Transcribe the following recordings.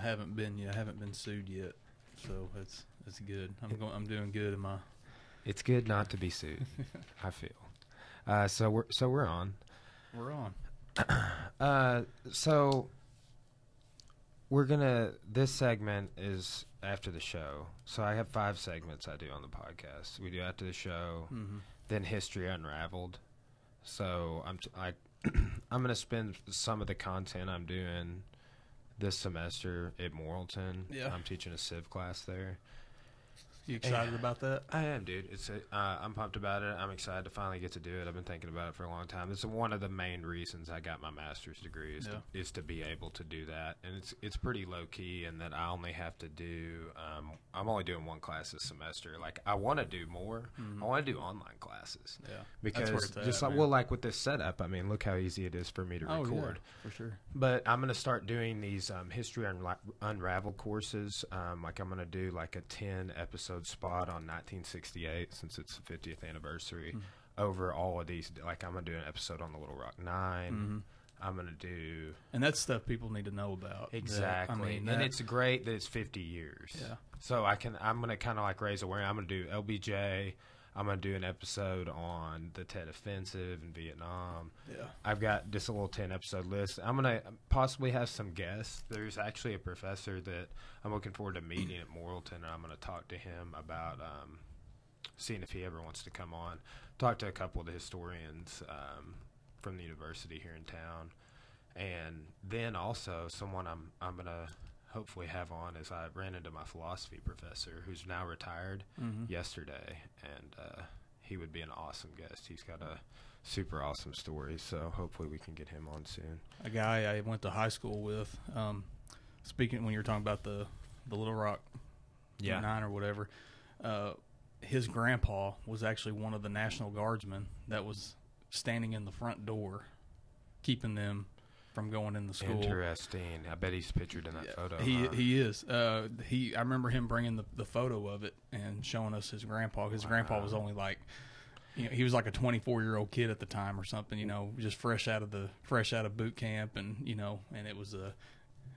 I haven't been yet. I haven't been sued yet, so that's that's good. I'm going. I'm doing good in my. It's good not to be sued. I feel. Uh, so we're so we're on. We're on. Uh, so we're gonna. This segment is after the show. So I have five segments I do on the podcast. We do after the show, Mm-hmm. then history unraveled. So I'm t- I, I'm gonna spend some of the content I'm doing this semester at Morrilton. Yeah. I'm teaching a civ class there. You excited about that? I am, dude. It's a, uh, I'm pumped about it. I'm excited to finally get to do it. I've been thinking about it for a long time. It's one of the main reasons I got my master's degree is, Yeah. to, is to be able to do that, and it's it's pretty low key in that I only have to do. Um, I'm only doing one class this semester. Like I want to do more. I want to do online classes Yeah. because Mm-hmm. Just at, like man. well, like with this setup, I mean, look how easy it is for me to Oh record. yeah, for sure. But I'm gonna start doing these um, history unra- unravel courses. Um, like I'm gonna do like a 10 episode spot on 1968 since it's the 50th anniversary. Hmm. Over all of these, like I'm gonna do an episode on the Little Rock 9 Mm-hmm. I'm gonna do And that's stuff people need to know about. That- exactly, I mean, and it's great that it's 50 years. Yeah. So I can I'm gonna kind of like raise awareness. I'm gonna do LBJ. I'm gonna do an episode on the Tet Offensive in Vietnam. yeah. I've got just a little 10 episode list. I'm going to possibly have some guests. There's actually a professor that I'm looking forward to meeting at Morrilton, and I'm going to talk to him about um, seeing if he ever wants to come on. Talk to a couple of the historians um, from the university here in town. And then also someone I'm I'm going to hopefully have on is I ran into my philosophy professor who's now retired Mm-hmm. yesterday, and uh, he would be an awesome guest. He's got a super awesome story, so hopefully we can get him on soon. A guy I went to high school with. Um, speaking when you were talking about the the Little Rock yeah, nine or whatever, uh, his grandpa was actually one of the National Guardsmen that was standing in the front door, keeping them from going in the school. Interesting. I bet he's pictured in that Yeah, photo. He huh? he is. Uh, he I remember him bringing the, the photo of it and showing us his grandpa. His grandpa was only like, you know, he was like a 24 year old kid at the time or something. You know, just fresh out of the fresh out of boot camp, and you know, and it was a.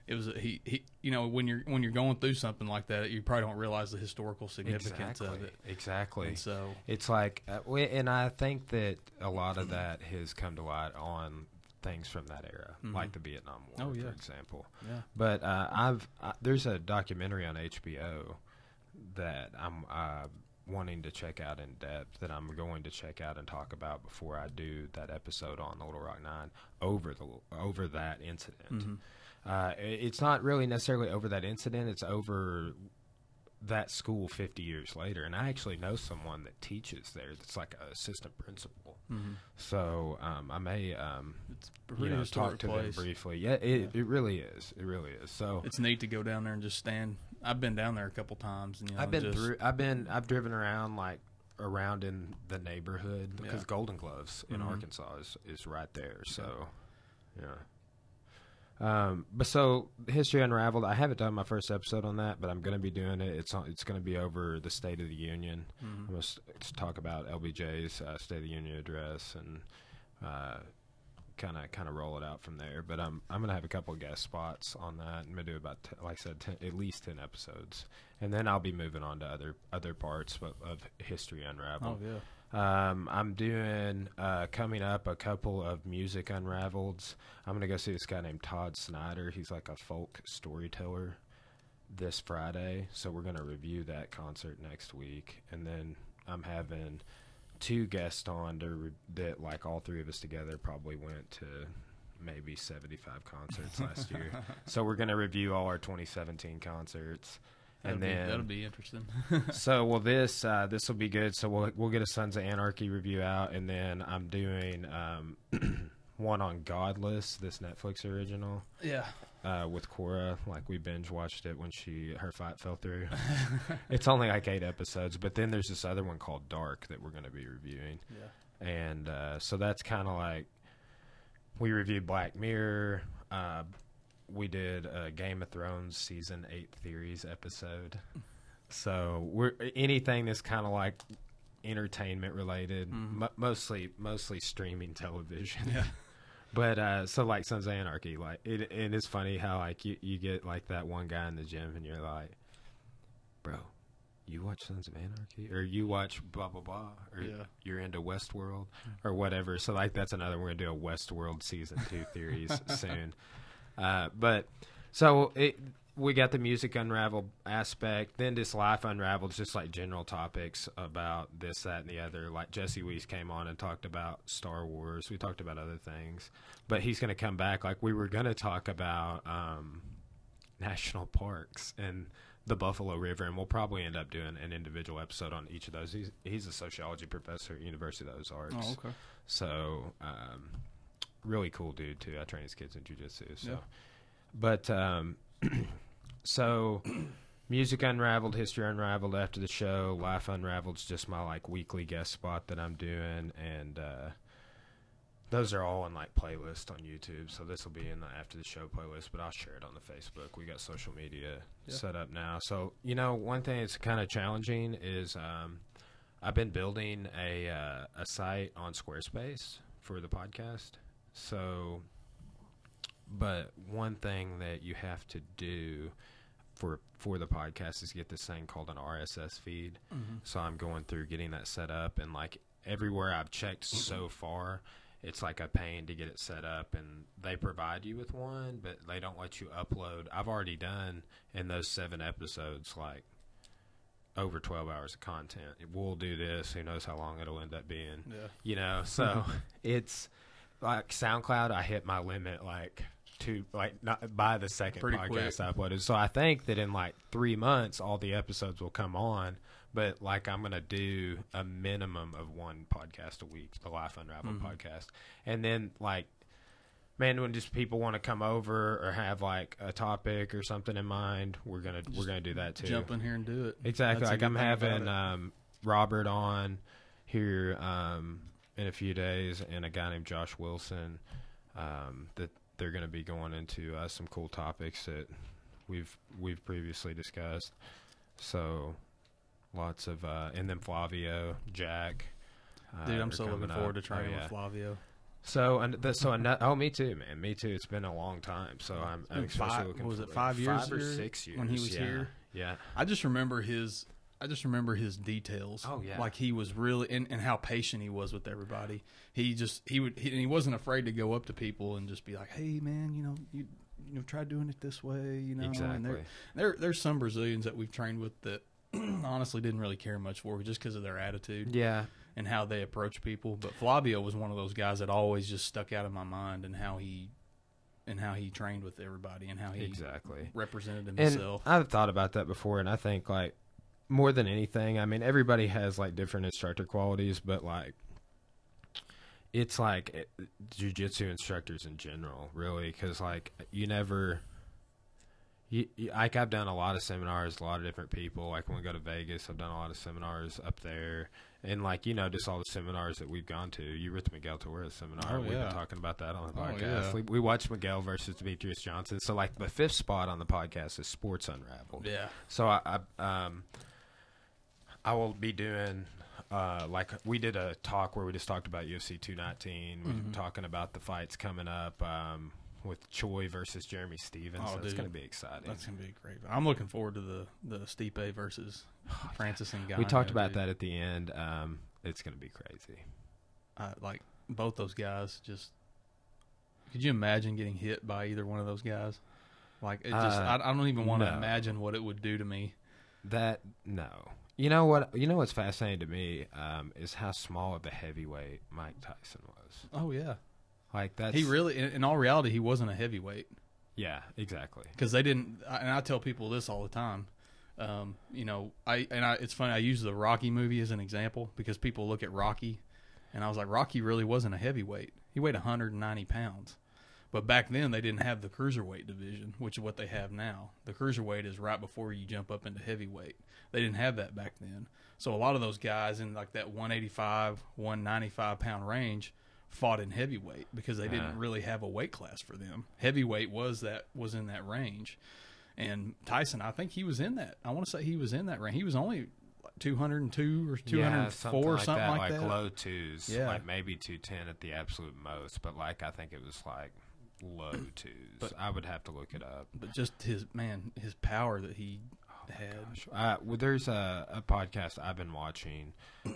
It was a, he, he you know when you're when you're going through something like that you probably don't realize the historical significance exactly. of it Exactly. and so It's like, uh, we- and I think that a lot of that has come to light on things from that era, like the Vietnam War, Oh, for example. yeah But uh, I've uh, there's a documentary on HBO that I'm uh, wanting to check out in depth that I'm going to check out and talk about before I do that episode on Little Rock Nine over the over that incident. Uh, it's not really necessarily over that incident; it's over that school 50 years later. And I actually know someone that teaches there that's like an assistant principal. So um, I may um, you know, talk to place them briefly. Yeah, it, it really is. It really is. So it's neat to go down there and just stand I've been down there a couple times and you know I've been just, through. I've been. I've driven around like around in the neighborhood because Yeah. Mm-hmm. Golden Gloves in Arkansas is, is right there. So, yeah. Um, but so history unraveled. I haven't done my first episode on that, but I'm going to be doing it. It's on, it's going to be over the State of the Union. Mm-hmm. I'm going to talk about LBJ's uh, State of the Union address and kind of kind of roll it out from there. But I'm I'm going to have a couple of guest spots on that. I'm going to do about t- like I said, 10, at least ten episodes, and then I'll be moving on to other other parts of, of history unraveled. oh yeah Um, I'm doing uh, coming up a couple of music unraveleds. I'm gonna go see this guy named Todd Snider. He's like a folk storyteller. This Friday, so we're gonna review that concert next week, and then I'm having two guests on to re- that like all three of us together probably went to maybe 75 concerts last year. So we're gonna review all our 2017 concerts. That'll, and be, then that'll be interesting so well this uh, this will be good. So we'll we'll get a Sons of Anarchy review out, and then I'm doing um, one on Godless, this Netflix original yeah uh, with Cora. Like we binge watched it when she her fight fell through. it's only like eight episodes, but then there's this other one called Dark that we're going to be reviewing, yeah and uh, so that's kind of like we reviewed Black Mirror. Uh, we did a Game of Thrones season eight theories episode. So we're anything that's kind of like entertainment related, mo- mostly mostly streaming television. Mm-hmm. Yeah. But uh, so like Sons of Anarchy, like it, and it's funny how like you, you get like that one guy in the gym and you're like, bro, you watch Sons of Anarchy or you watch blah blah blah or Yeah. you're into Westworld or whatever. So like that's another we're gonna do a Westworld season two theories soon. Uh, but so it we got the music unraveled aspect. Then this life unraveled, just like general topics about this, that, and the other. Like Jesse Weiss came on and talked about Star Wars. We talked about other things, but he's going to come back. Like we were going to talk about um, national parks and the Buffalo River, and we'll probably end up doing an individual episode on each of those. He's he's a sociology professor at University of the Ozarks. Oh, okay. So, um, really cool dude too. I train his kids in jujitsu. So, Yeah. but um, so music unraveled, history unraveled after the show. Life unraveled's just my like weekly guest spot that I'm doing, and uh, those are all in like playlist on YouTube. So this will be in the after the show playlist, but I'll share it on the Facebook. We got social media Yeah. set up now. So you know, one thing that's kind of challenging is. Um, I've been building a uh, a site on Squarespace for the podcast. So, but one thing that you have to do for for the podcast is get this thing called an RSS feed. Mm-hmm. So I'm going through getting that set up, and like everywhere I've checked so mm-hmm. far, it's like a pain to get it set up, and they provide you with one, but they don't let you upload. I've already done in those seven episodes like over 12 hours of content. We'll do this. Who knows how long it'll end up being? Yeah. You know, so it's like SoundCloud. I hit my limit like two, like not by the second Pretty podcast I uploaded. So I think that in like three months, all the episodes will come on. But like I'm gonna do a minimum of one podcast a week, the Life Unraveled Mm-hmm. podcast, and then like man when just people want to come over or have like a topic or something in mind we're gonna we're gonna do that too Jump in here and do it. exactly That's like i'm having um robert on here um in a few days and a guy named josh wilson um that they're gonna be going into uh, some cool topics that we've we've previously discussed so lots of uh and then flavio jack uh, Dude, I'm so looking coming forward to trying Oh, yeah. with Flavio. So and the, so ano- oh me too man me too it's been a long time so I'm, I'm especially five- looking was it, five years five or six years when he was yeah. here? yeah I just remember his. I just remember his details. Oh, yeah. like he was really and, and how patient he was with everybody. He just he would he, and he wasn't afraid to go up to people and just be like, "Hey, man, you know you you know try doing it this way." You know, And there, Exactly. there there's some Brazilians that we've trained with that honestly didn't really care much for just because of their attitude yeah and how they approach people. But Flavio was one of those guys that always just stuck out in my mind and how he and how he trained with everybody and how he exactly represented and himself. I've thought about that before and I think like more than anything I mean everybody has like different instructor qualities but like it's like it, jujitsu instructors in general really because like you never you, you, like I've done a lot of seminars, a lot of different people. Like when we go to Vegas, I've done a lot of seminars up there, and like you know, just all the seminars that we've gone to. You were at the Miguel Torres seminar. Oh, We've been talking about that on the Oh, podcast. yeah. we, we watched Miguel versus Demetrious Johnson. So like the fifth spot on the podcast is Sports Unraveled. yeah. So I, I um I will be doing uh like we did a talk where we just talked about UFC 219. We Mm-hmm. were talking about the fights coming up um with Choi versus Jeremy Stephens. Oh, so it's going to be exciting. That's gonna be great. I'm looking forward to the the Stipe versus Francis and we talked about that at the end. Um it's going to be crazy. Uh, like both those guys. Just could you imagine getting hit by either one of those guys? Like it just, Uh, I, I don't even want to no. imagine what it would do to me. That no. You know what? You know what's fascinating to me um, is how small of a heavyweight Mike Tyson was. Oh yeah, Like that. he really. In, in all reality, he wasn't a heavyweight yeah, exactly. because they didn't. And I tell people this all the time. Um, you know, I and I, it's funny. I use the Rocky movie as an example because people look at Rocky, and I was like, Rocky really wasn't a heavyweight. He weighed 190 pounds, but back then they didn't have the cruiserweight division, which is what they have now. The cruiserweight is right before you jump up into heavyweight. They didn't have that back then. So a lot of those guys in like that 185, 195 pound range fought in heavyweight because they didn't Uh. really have a weight class for them. Heavyweight was that was in that range. And Tyson, I think he was in that. I want to say he was in that range. He was only like two hundred and two or 204 yeah, something like something that, like like that. low twos, Yeah. like maybe two ten at the absolute most. But like I think it was like low twos. But- I would have to look it up. But just his man, his power that he had. Gosh. Uh, well, there's a, a podcast I've been watching.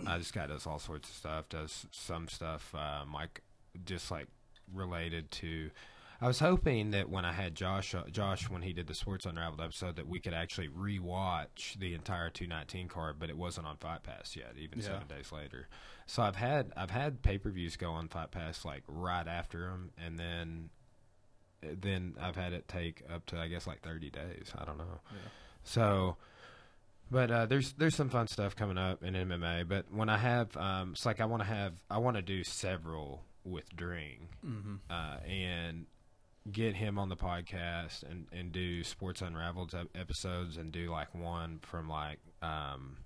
Uh, this guy does all sorts of stuff. Does some stuff um, like just like related to. I was hoping that when I had Josh, uh, Josh when he did the Sports Unraveled episode, that we could actually rewatch the entire 219 card, but it wasn't on Fight Pass yet, even Yeah. seven days later. So I've had I've had pay per views go on Fight Pass like right after them, and then then I've had it take up to I guess like 30 days. I don't know. Yeah. So, but uh, there's there's some fun stuff coming up in MMA. But when I have, um, it's like I want to have I want to do several with Dring hmm uh, and get him on the podcast and and do Sports Unraveled episodes and do like one from like um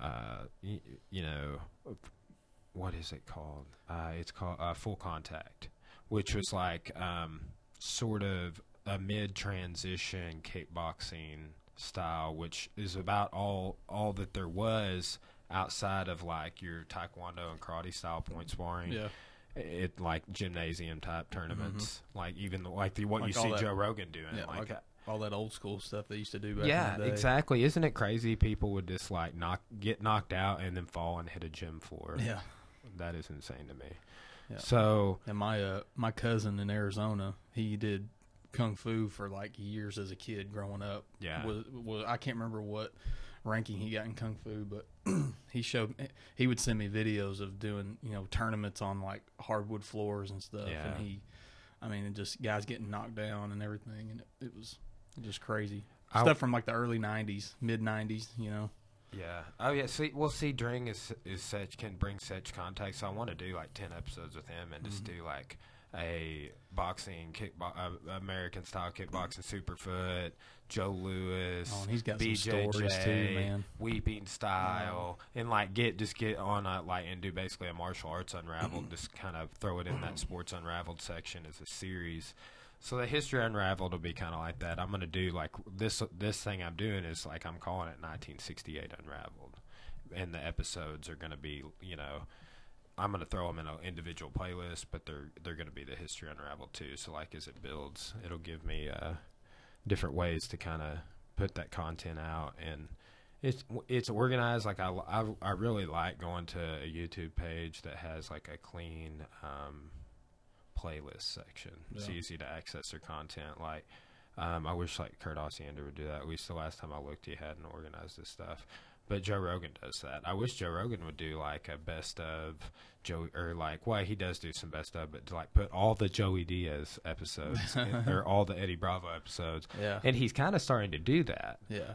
uh y- you know what is it called? Uh, it's called uh, Full Contact, which was like um, sort of a mid transition kickboxing style, which is about all all that there was outside of like your taekwondo and karate style point sparring. Yeah. It like gymnasium type tournaments, like even the, like the what Mm-hmm. Like you see that- Joe Rogan doing, Yeah, like, like all that old school stuff they used to do back yeah, in the day. exactly. Isn't it crazy? People would just like knock, get knocked out, and then fall and hit a gym floor. Yeah. that is insane to me. Yeah. So And my uh, my cousin in Arizona, he did kung fu for like years as a kid growing up. Yeah. was, was I can't remember what ranking he got in kung fu, but he showed he would send me videos of doing you know tournaments on like hardwood floors and stuff, Yeah. and he, I mean, and just guys getting knocked down and everything, and it, it was just crazy I- stuff from like the early '90s, mid '90s, you know. Yeah, oh yeah. See, well, see, Dring is is such can bring such contact. So I want to do like ten episodes with him and just Mm-hmm. do like a boxing kickbo- uh, American style kickboxing superfoot, Joe Lewis, Oh, he's got some BJJ, stories too, man. weeping style, and like get just get on a like and do basically a martial arts unraveled, just kind of throw it in that sports unraveled section as a series. So the history unraveled will be kind of like that. I'm gonna do like this. This thing I'm doing is like I'm calling it 1968 unraveled, and the episodes are gonna be you know. I'm gonna throw them in an individual playlist, but they're they're gonna be the history unraveled too. So like as it builds, it'll give me uh, different ways to kind of put that content out, and it's it's organized. Like I, I I really like going to a YouTube page that has like a clean um, playlist section. It's easy to access their content. Like um, I wish like Kurt Osiander would do that. At least the last time I looked, he hadn't organized this stuff. But Joe Rogan does that. I wish Joe Rogan would do like a best of Joey, or like, well, he does do some best of, but to like put all the Joey Diaz episodes in- or all the Eddie Bravo episodes. Yeah. And he's kind of starting to do that. Yeah.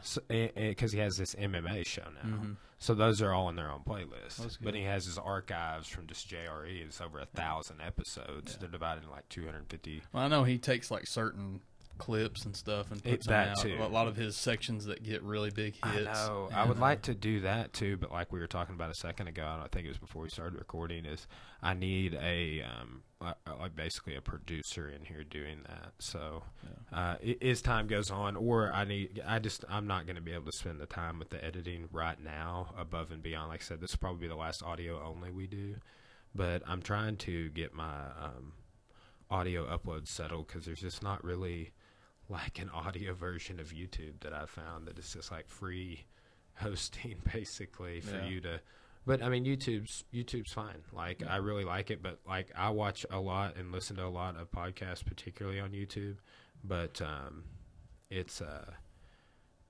Because he has this MMA show now. Mhm. So those are all in their own playlist. But he has his archives from just JRE. It's over a thousand episodes. They're divided in like 250. Well, I know he takes like certain clips and stuff and It- puts them out. too. A lot of his sections that get really big hits. I know. I would uh, like to do that too, but like we were talking about a second ago, and I think it was before we started recording, is I need a um, like basically a producer in here doing that. So uh, as time goes on, or I need, I just I'm not going to be able to spend the time with the editing right now, above and beyond. Like I said, this will probably be the last audio only we do, but I'm trying to get my um, audio upload settled because there's just not really like an audio version of YouTube that I found that is just like free hosting basically for Yeah. you to but I mean YouTube's YouTube's fine. Like I really like it, but like I watch a lot and listen to a lot of podcasts particularly on YouTube, but um it's uh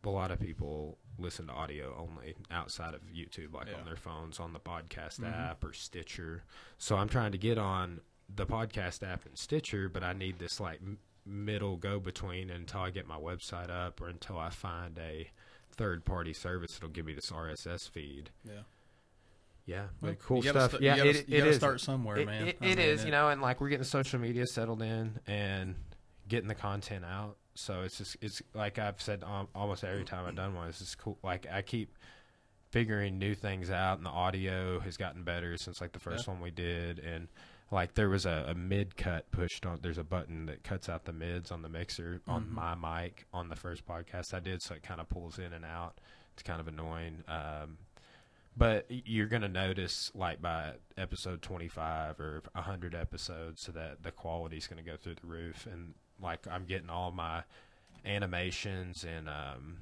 a lot of people listen to audio only outside of YouTube, like Yeah. on their phones, on the podcast Mhm. app or Stitcher. So I'm trying to get on the podcast app and Stitcher, but I need this like middle go between until I get my website up or until I find a third party service that'll give me this RSS feed. Yeah. Yeah, Well, cool stuff. st- yeah, you gotta, it, you it is. start somewhere, It- man. it- it mean, is, you know, and like we're getting social media settled in and getting the content out. So it's just it's like I've said um, almost every time I've done one. It's just cool. Like I keep figuring new things out, and the audio has gotten better since like the first one we did, and like there was a, a mid cut pushed on. There's a button that cuts out the mids on the mixer on Mhm. my mic on the first podcast I did, so it kind of pulls in and out. It's kind of annoying. Um, but you're going to notice, like by episode 25 or 100 episodes, so that the quality's going to go through the roof. And like I'm getting all my animations and um,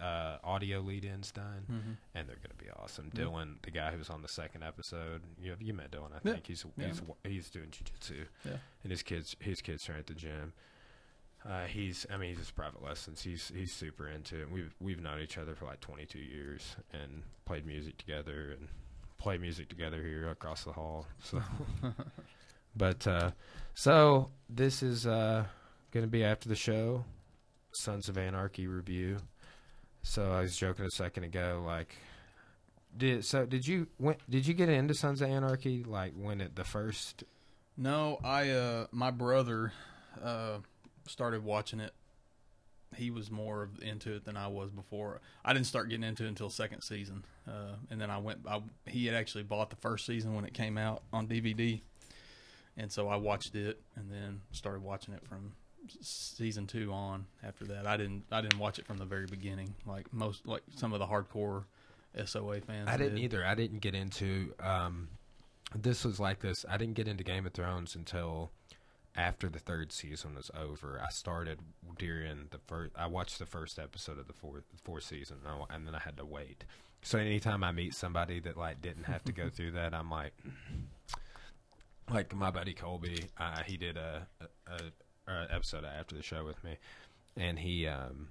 uh, audio lead-ins done, Mm-hmm. and they're going to be awesome. Yeah. Dylan, the guy who was on the second episode, you you met Dylan, I Yeah. think he's Yeah. he's he's doing jujitsu, Yeah. and his kids his kids train at the gym. Uh, he's I mean he's just private lessons. He's he's super into it. We've we've known each other for like 22 years and played music together and play music together here across the hall. So, but uh, so this is uh, going to be after the show, Sons of Anarchy review. So I was joking a second ago, like, did so? Did you when, did you get into Sons of Anarchy like when it the first? No, I uh my brother uh started watching it. He was more into it than I was before. I didn't start getting into it until second season, uh, and then I went. I, he had actually bought the first season when it came out on DVD, and so I watched it, and then started watching it from season two on. After that, I didn't. I didn't watch it from the very beginning, like most, like some of the hardcore SOA fans. I didn't did. either. I didn't get into. Um, this was like this. I didn't get into Game of Thrones until after the third season was over. I started during the first. I watched the first episode of the fourth fourth season, and, I, and then I had to wait. So anytime I meet somebody that like didn't have to go through that, I'm like, like my buddy Colby. Uh, he did a, a, a episode after the show with me, and he um,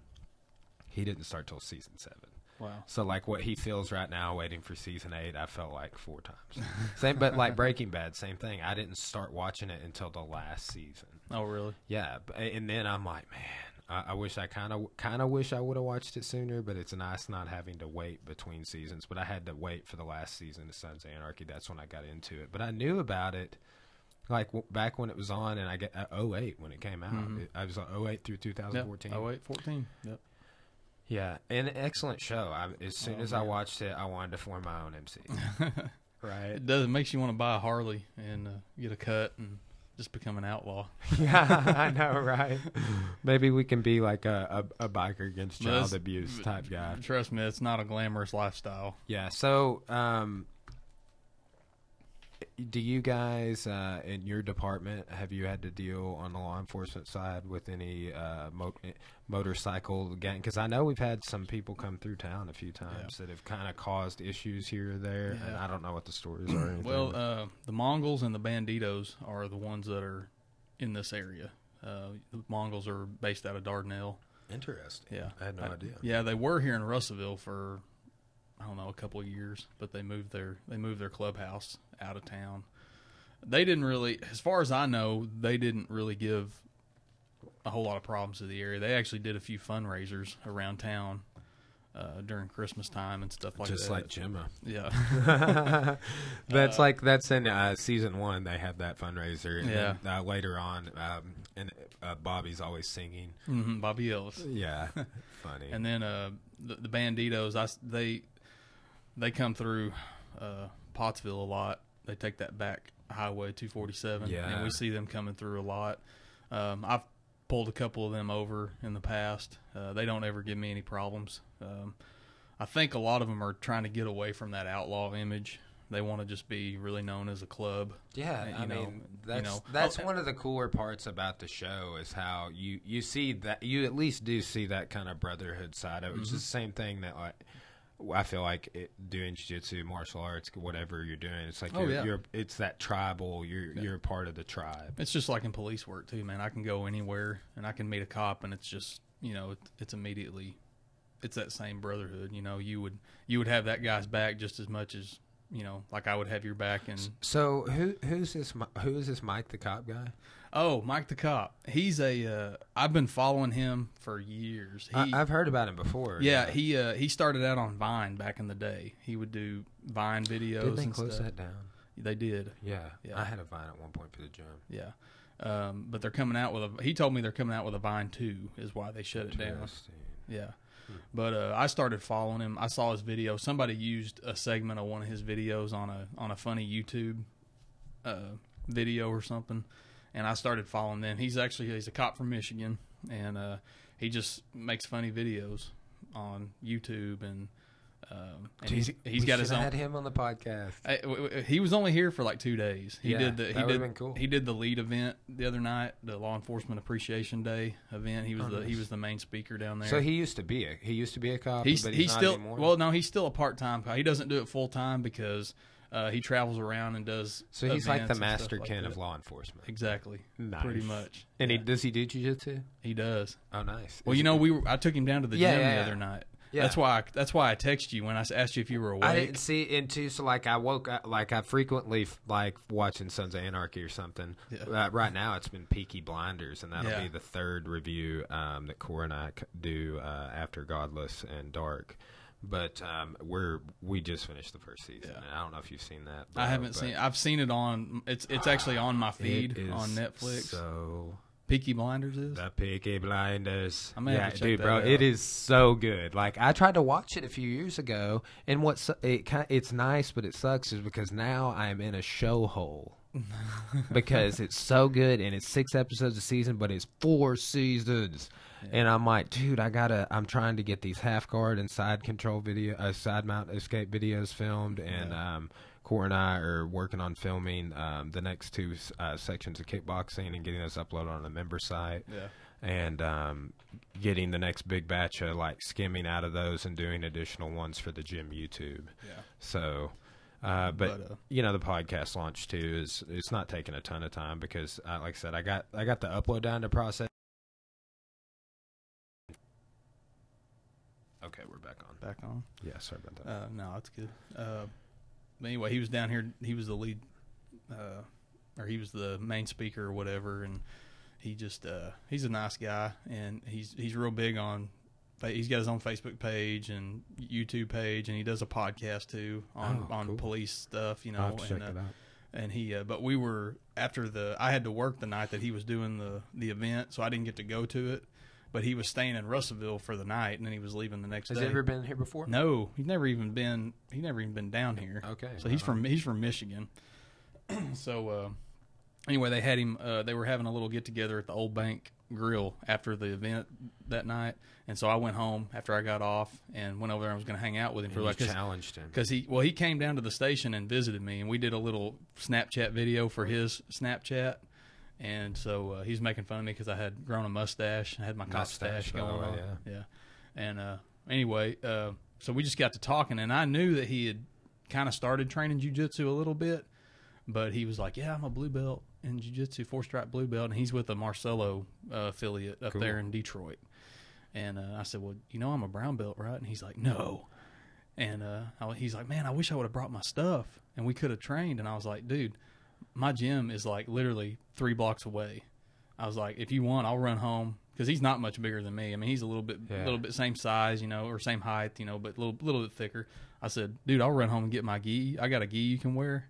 he didn't start till season seven. Wow. So like what he feels right now, waiting for season eight, I felt like four times. same, but like Breaking Bad, same thing. I didn't start watching it until the last season. Oh, really? Yeah, and then I'm like, man, I, I wish I kind of kind of wish I would have watched it sooner. But it's nice not having to wait between seasons. But I had to wait for the last season of Sons of Anarchy. That's when I got into it. But I knew about it. Like w- back when it was on, and I get uh, 08 when it came out. Mhm. It, I was on 08 through 2014. Yep. Oh wait, fourteen. Yep. Yeah, and an excellent show. I, as soon Oh, as I watched it, I wanted to form my own MC. right? It does. It makes you want to buy a Harley and uh, get a cut and just become an outlaw. yeah, I know, right? Maybe we can be like a, a, a biker against child abuse type guy. Trust me, it's not a glamorous lifestyle. Yeah. So, um, do you guys uh, in your department have you had to deal on the law enforcement side with any uh, mo- motorcycle gang? Because I know we've had some people come through town a few times that have kind of caused issues here or there, and I don't know what the stories are. anything. Well, uh, the Mongols and the Bandidos are the ones that are in this area. Uh, the Mongols are based out of Dardanelle. interesting. Yeah, I had no I- idea. Yeah, they were here in Russellville for I don't know a couple of years, but they moved their they moved their clubhouse out of town. They didn't really, as far as I know, they didn't really give a whole lot of problems to the area. They actually did a few fundraisers around town uh, during Christmas time and stuff like Just that. Just like Gemma. yeah, that's Uh, like that's in uh, season one. They have that fundraiser. And Yeah. Then, uh, later on, um, and uh, Bobby's always singing. hmm Bobby Elvis. Yeah. Funny. And then uh, the, the Bandidos, I they they come through uh, Pottsville a lot. They take that back Highway 247, Yeah. and we see them coming through a lot. Um, I've pulled a couple of them over in the past. Uh, they don't ever give me any problems. Um, I think a lot of them are trying to get away from that outlaw image. They want to just be really known as a club. yeah, you I know, mean you that's know. that's Oh, one of the cooler parts about the show is how you you see that you at least do see that kind of brotherhood side of it. Which Mm-hmm. is the same thing that like I feel like it, doing jiu-jitsu, martial arts, whatever you're doing, it's like Oh, you're, yeah. you're it's that tribal. You're you're part of the tribe. It's just like in police work too, man. I can go anywhere and I can meet a cop, and it's just you know it, it's immediately it's that same brotherhood. You know, you would you would have that guy's back just as much as you know, like I would have your back. And So who who's this who is this Mike the cop guy? oh, Mike the cop, he's a uh, I've been following him for years. He, I, I've heard about him before. yeah, he uh, he started out on Vine back in the day. He would do Vine videos did they and close stuff. that down? They did. Yeah, Yeah. I had a vine at one point for the gym. Yeah. Um, but they're coming out with a. He told me they're coming out with a Vine two, is why they shut it down. Yeah. But uh, I started following him. I saw his video. Somebody used a segment of one of his videos on a on a funny YouTube uh, video or something, and I started following them. He's actually he's a cop from Michigan, and uh, he just makes funny videos on YouTube and. Um, and Dude, he's, he's got his own. had him on the podcast. I- w- w- he was only here for like two days. He Yeah, did the that he did been cool. he did the lead event the other night, the Law Enforcement Appreciation Day event. He was Oh, the he was the main speaker down there. So he used to be a he used to be a cop, he's but he's, he's, not still anymore. well no he's still a part time. Cop. He doesn't do it full time because uh, he travels around and does. so he's like the master like of law enforcement. Exactly, Nice. pretty much. And he does he do jujitsu? he does. Oh, nice. Well, Is you know, we were, I took him down to the Yeah, gym yeah, the yeah. other night. Yeah. That's why I, that's why I texted you when I asked you if you were awake. I didn't see into so like I woke up like I frequently like watching Sons of Anarchy or something. Yeah. Uh, right now it's been Peaky Blinders, and that'll Yeah. be the third review um, that Cora and I do uh, after Godless and Dark. But um, we're we just finished the first season, Yeah. I don't know if you've seen that. I haven't seen. I've seen it on. It's it's actually on my feed on Netflix. So Peaky Blinders is. The Peaky Blinders. I may have yeah, dude, bro, out. it is so good. Like I tried to watch it a few years ago, and what's it kind it's nice, but it sucks is because now I am in a show hole because it's so good and it's six episodes a season, but it's four seasons. And I'm like, dude, I gotta. I'm trying to get these half guard and side control video, uh, side mount escape videos filmed, and um, Cora and I are working on filming um, the next two uh, sections of kickboxing and getting those uploaded on the member site Yeah. and um, getting the next big batch of like skimming out of those and doing additional ones for the gym YouTube. Yeah. So, uh, but, But, uh, you know, the podcast launch too is it's not taking a ton of time because, uh, like I said, I got I got the upload down to process. Okay, we're back on. Back on. Yeah, sorry about that. Uh, no, that's good. Anyway, he was down here. He was the lead, uh, or he was the main speaker or whatever, and he just uh, he's a nice guy, and he's he's real big on. He's got his own Facebook page and YouTube page, and he does a podcast too on Oh, on cool. police stuff. You know, I'll have to check and, uh, it out. and he uh, but we were after the i had to work the night that he was doing the the event so i didn't get to go to it but he was staying in russellville for the night and then he was leaving the next Has day. Has he ever been here before? no he's never even been he never even been down here. Okay, so he's from he's from michigan. So uh anyway they had him uh they were having a little get together at the old bank grill after the event that night. And so i went home after i got off and went over there and was going to hang out with him And for like challenged him. because he well he came down to the station and visited me and we did a little snapchat video for his snapchat and so uh, he's making fun of me because i had grown a mustache i had my cop Mustache, stash going way, on yeah. yeah and uh, anyway uh, so we just got to talking and i knew that he had kind of started training jujitsu a little bit but he was like yeah i'm a blue belt in jiu-jitsu four stripe blue belt and he's with a marcelo uh, affiliate up Cool. there in detroit and uh, i said well you know i'm a brown belt right and he's like no and uh, I, he's like, "Man, I wish I would have brought my stuff, and we could have trained." And I was like, "Dude, my gym is like literally three blocks away." I was like, "If you want, I'll run home." Because he's not much bigger than me. I mean, he's a little bit, Yeah. little bit same size, you know, or same height, you know, but a little, little bit thicker. I said, "Dude, I'll run home and get my gi. I got a gi you can wear,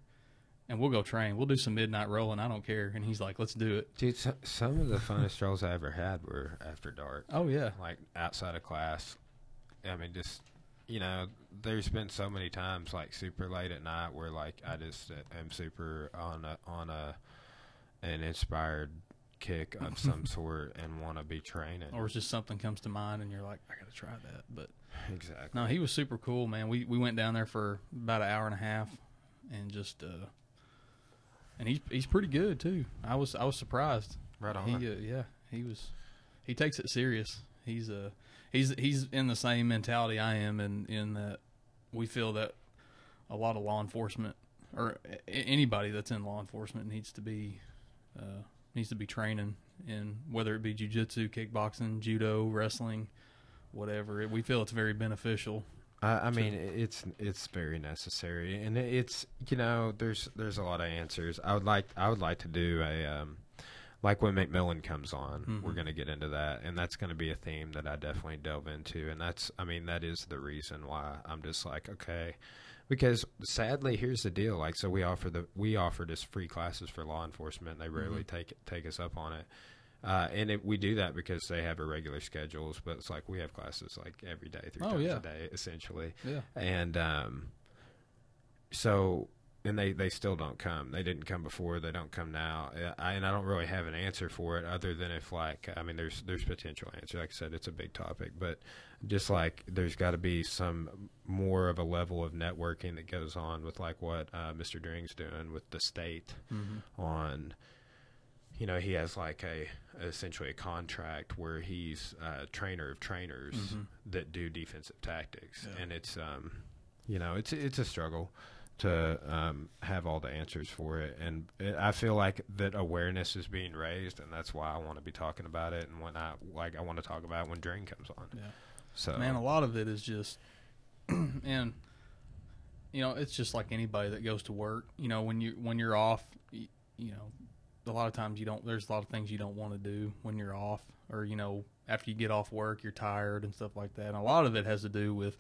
and we'll go train. We'll do some midnight rolling. I don't care." And he's like, "Let's do it." Dude, so, some of the funnest rolls I ever had were after dark. Oh yeah, like outside of class. I mean, just you know, there's been so many times like super late at night where like I just uh, am super on a on a an inspired kick of some sort and want to be training. or it's just something comes to mind, and you're like, "I got to try that." But exactly. No, he was super cool, man. We we went down there for about an hour and a half, and just uh, and he's he's pretty good too. I was I was surprised. Right on. He uh, yeah, he was he takes it serious. He's uh he's he's in the same mentality I am, and in, in that we feel that a lot of law enforcement or anybody that's in law enforcement needs to be uh, needs to be training in whether it be jujitsu, kickboxing, judo, wrestling, whatever. We feel it's very beneficial. I, I mean, it's it's very necessary, and it's you know, there's there's a lot of answers. I would like I would like to do a um, like when McMillan comes on, we're Mhm. going to get into that, and that's going to be a theme that I definitely delve into, and that's I mean that is the reason why I'm just like okay, because sadly here's the deal, like so we offer the we offer just free classes for law enforcement, they rarely take take us up on it. Uh, and it, we do that because they have irregular schedules, but it's like we have classes like every day, three Oh, times yeah. a day, essentially Yeah. and um, so and they they still don't come. They didn't come before. They don't come now. I, and I don't really have an answer for it other than if like I mean there's there's potential answer. Like I said, it's a big topic, but just like there's got to be some more of a level of networking that goes on with like what uh, Mr. Dring's doing with the state Mm-hmm. on. You know, he has like a essentially a contract where he's a trainer of trainers Mhm. that do defensive tactics, Yeah. and it's um, you know, it's it's a struggle to um, have all the answers for it, and it, I feel like that awareness is being raised, and that's why I want to be talking about it, and when I like I want to talk about it when Dring comes on. Yeah. So Man, a lot of it is just, and you know, it's just like anybody that goes to work. You know, when you when you're off, you, you know, a lot of times you don't. There's a lot of things you don't want to do when you're off, or you know, after you get off work, you're tired and stuff like that. And a lot of it has to do with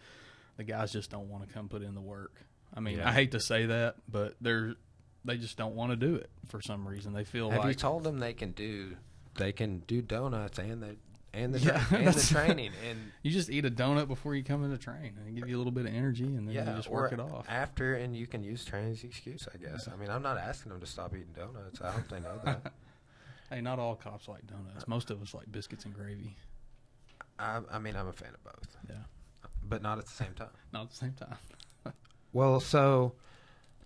the guys just don't want to come put in the work. I mean, Yeah. I hate to say that, but they're they just don't want to do it for some reason. They feel have like you told them they can do they can do donuts and the and the Yeah, and the training and you just eat a donut before you come into train, and give you a little bit of energy, and then yeah, you just work it off. after, and you can use training as the excuse, I guess. I mean, I'm not asking them to stop eating donuts. I hope they know that. Hey, not all cops like donuts. Most of us like biscuits and gravy. I, I mean, I'm a fan of both, Yeah, but not at the same time. not at the same time. Well, so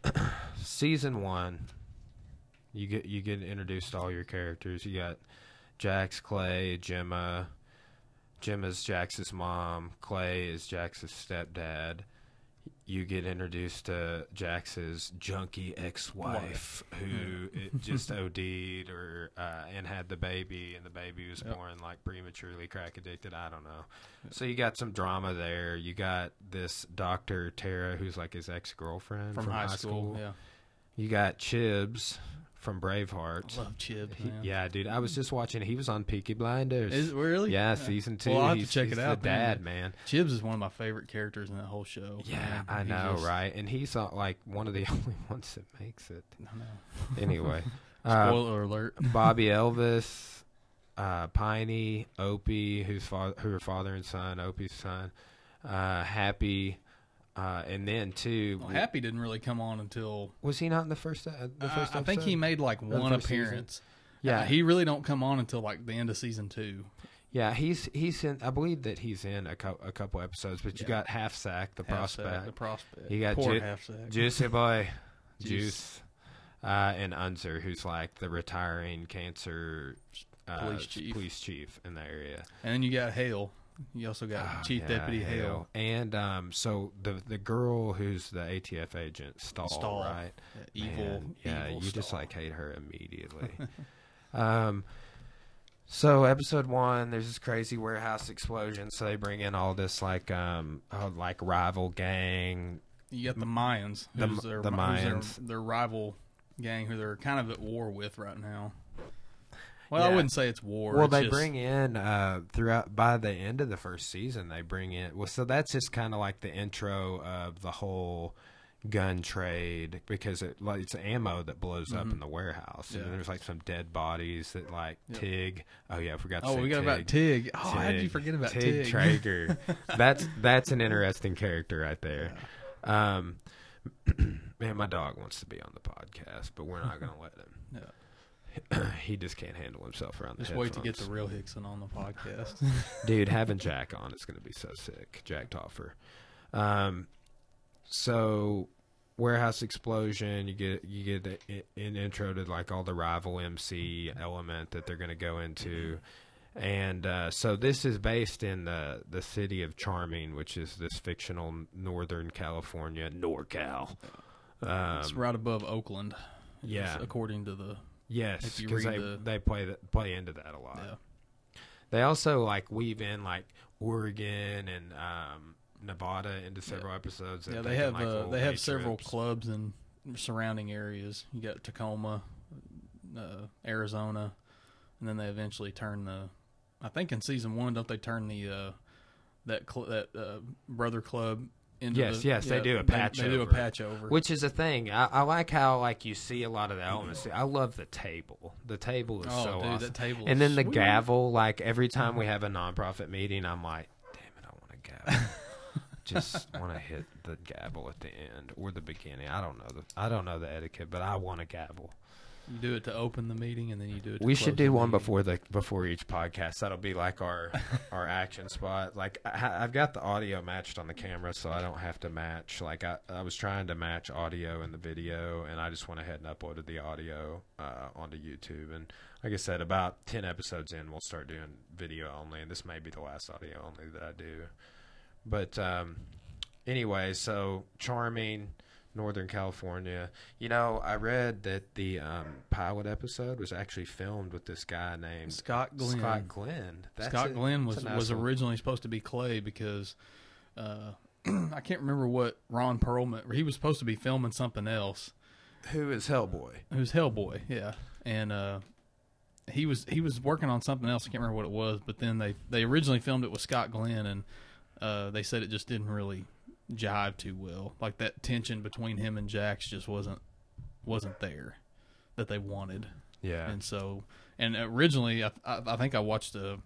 season one, you get you get introduced to all your characters. You got Jax, Clay, Gemma. Gemma's Jax's mom. Clay is Jax's stepdad. You get introduced to Jax's junkie ex-wife who just OD'd or uh, and had the baby, and the baby was born like prematurely crack addicted. I don't know. So you got some drama there. You got this Doctor Tara, who's like his ex girlfriend From, high, school, yeah. You got Chibs from Braveheart. I love Chibs, He- yeah, dude. I was just watching. He was on Peaky Blinders. Is it really? yeah, season two. Well, I'll have to he's, check it out The then. dad, man. Chibs is one of my favorite characters in that whole show. Yeah, man. I He know, just- right? And he's uh, like one of the only ones that makes it. I know. Anyway, uh, Spoiler alert. Bobby Elvis, uh, Piney, Opie, who's fa- who are father and son, Opie's son, uh, Happy, uh, and then too. Well, Happy didn't really come on until was he not in the first? Uh, the I- first I, think he made like one one first season? appearance. Yeah, Uh, he really don't come on until like the end of season two. Yeah, he's he's in. I believe that he's in a, co- a couple episodes. But you got half sack, the Half sack, prospect, the prospect. You got Poor Ju- half sack. Juicy boy, Juice. Juice, uh, and Unser, who's like the retiring cancer uh, Police chief. police chief in the area. and then you got Hale. You also got Ah, Chief yeah, Deputy Hale. and um, so the the girl who's the ATF agent, Stahl, Stahl. right? Evil. Man, yeah, evil you just like hate her immediately. um, so episode one, there's this crazy warehouse explosion. So they bring in all this like um, uh, like rival gang. You got the Mayans, The- their, the Mayans. their, their rival gang, who they're kind of at war with right now. Well, I wouldn't say it's war. Well, it's they just- bring in uh, throughout by the end of the first season. They bring in well, so that's just kind of like the intro of the whole gun trade because it like it's ammo that blows up Mhm. in the warehouse and Yeah. there's like some dead bodies that like Yep. Tig. Oh yeah, I forgot. To Oh, we got Tig. about Tig. Oh, how did you Tig. forget about Tig, Tig? Trager? that's that's an interesting character right there. Um, man, my dog wants to be on the podcast, but we're not going to let him. he just can't handle himself around Just wait to get the real Hickson on the podcast. Dude, having Jack on is going to be so sick. Jack Toffer. Um, so warehouse explosion. You get you get a- an intro to like all the rival MC element that they're going to go into, and uh, so this is based in the the city of Charming, which is this fictional Northern California NorCal. it's Um, right above Oakland. yeah. according to the yes, because they the- they play that play into that a lot. yeah. They also like weave in like Oregon and um, Nevada into several episodes. Yeah, they have like, uh, they have several trips. clubs in surrounding areas. You got Tacoma, uh, Arizona, and then they eventually turn the. I think in season one, don't they turn the uh, that cl- that uh, brother club Yes, the, yes, they do a patch. They, patch do a over. patch over. Which is a thing. I, I like how like you see a lot of the elements. I love the table. The table is oh, so dude, awesome. that table. and then the sweet. gavel. Like every time we have a nonprofit meeting, I'm like, damn it, I want a gavel. just want to hit the gavel at the end or the beginning. I don't know the I don't know the etiquette, but I want a gavel. You do it to open the meeting, and then you do it. To We should do one meeting. before the before each podcast. That'll be like our our action spot. Like I, I've got the audio matched on the camera, so I don't have to match. Like I, I was trying to match audio and the video, and I just went ahead and uploaded the audio uh, onto YouTube. And like I said, about ten episodes in, we'll start doing video only, and this may be the last audio only that I do. But um, anyway, so charming. Northern California. You know, I read that the um, pilot episode was actually filmed with this guy named Scott Glenn. Scott Glenn. That's Scott a- Glenn was nice was little- originally supposed to be Clay because uh, I can't remember what Ron Perlman. He was supposed to be filming something else. who is Hellboy. Who's Hellboy, yeah, and uh, he was he was working on something else. I can't remember what it was, but then they they originally filmed it with Scott Glenn, and uh, they said it just didn't really jive too well. Like that tension between him and Jax just wasn't wasn't there that they wanted. Yeah, And so, and originally, I, I, I think I watched a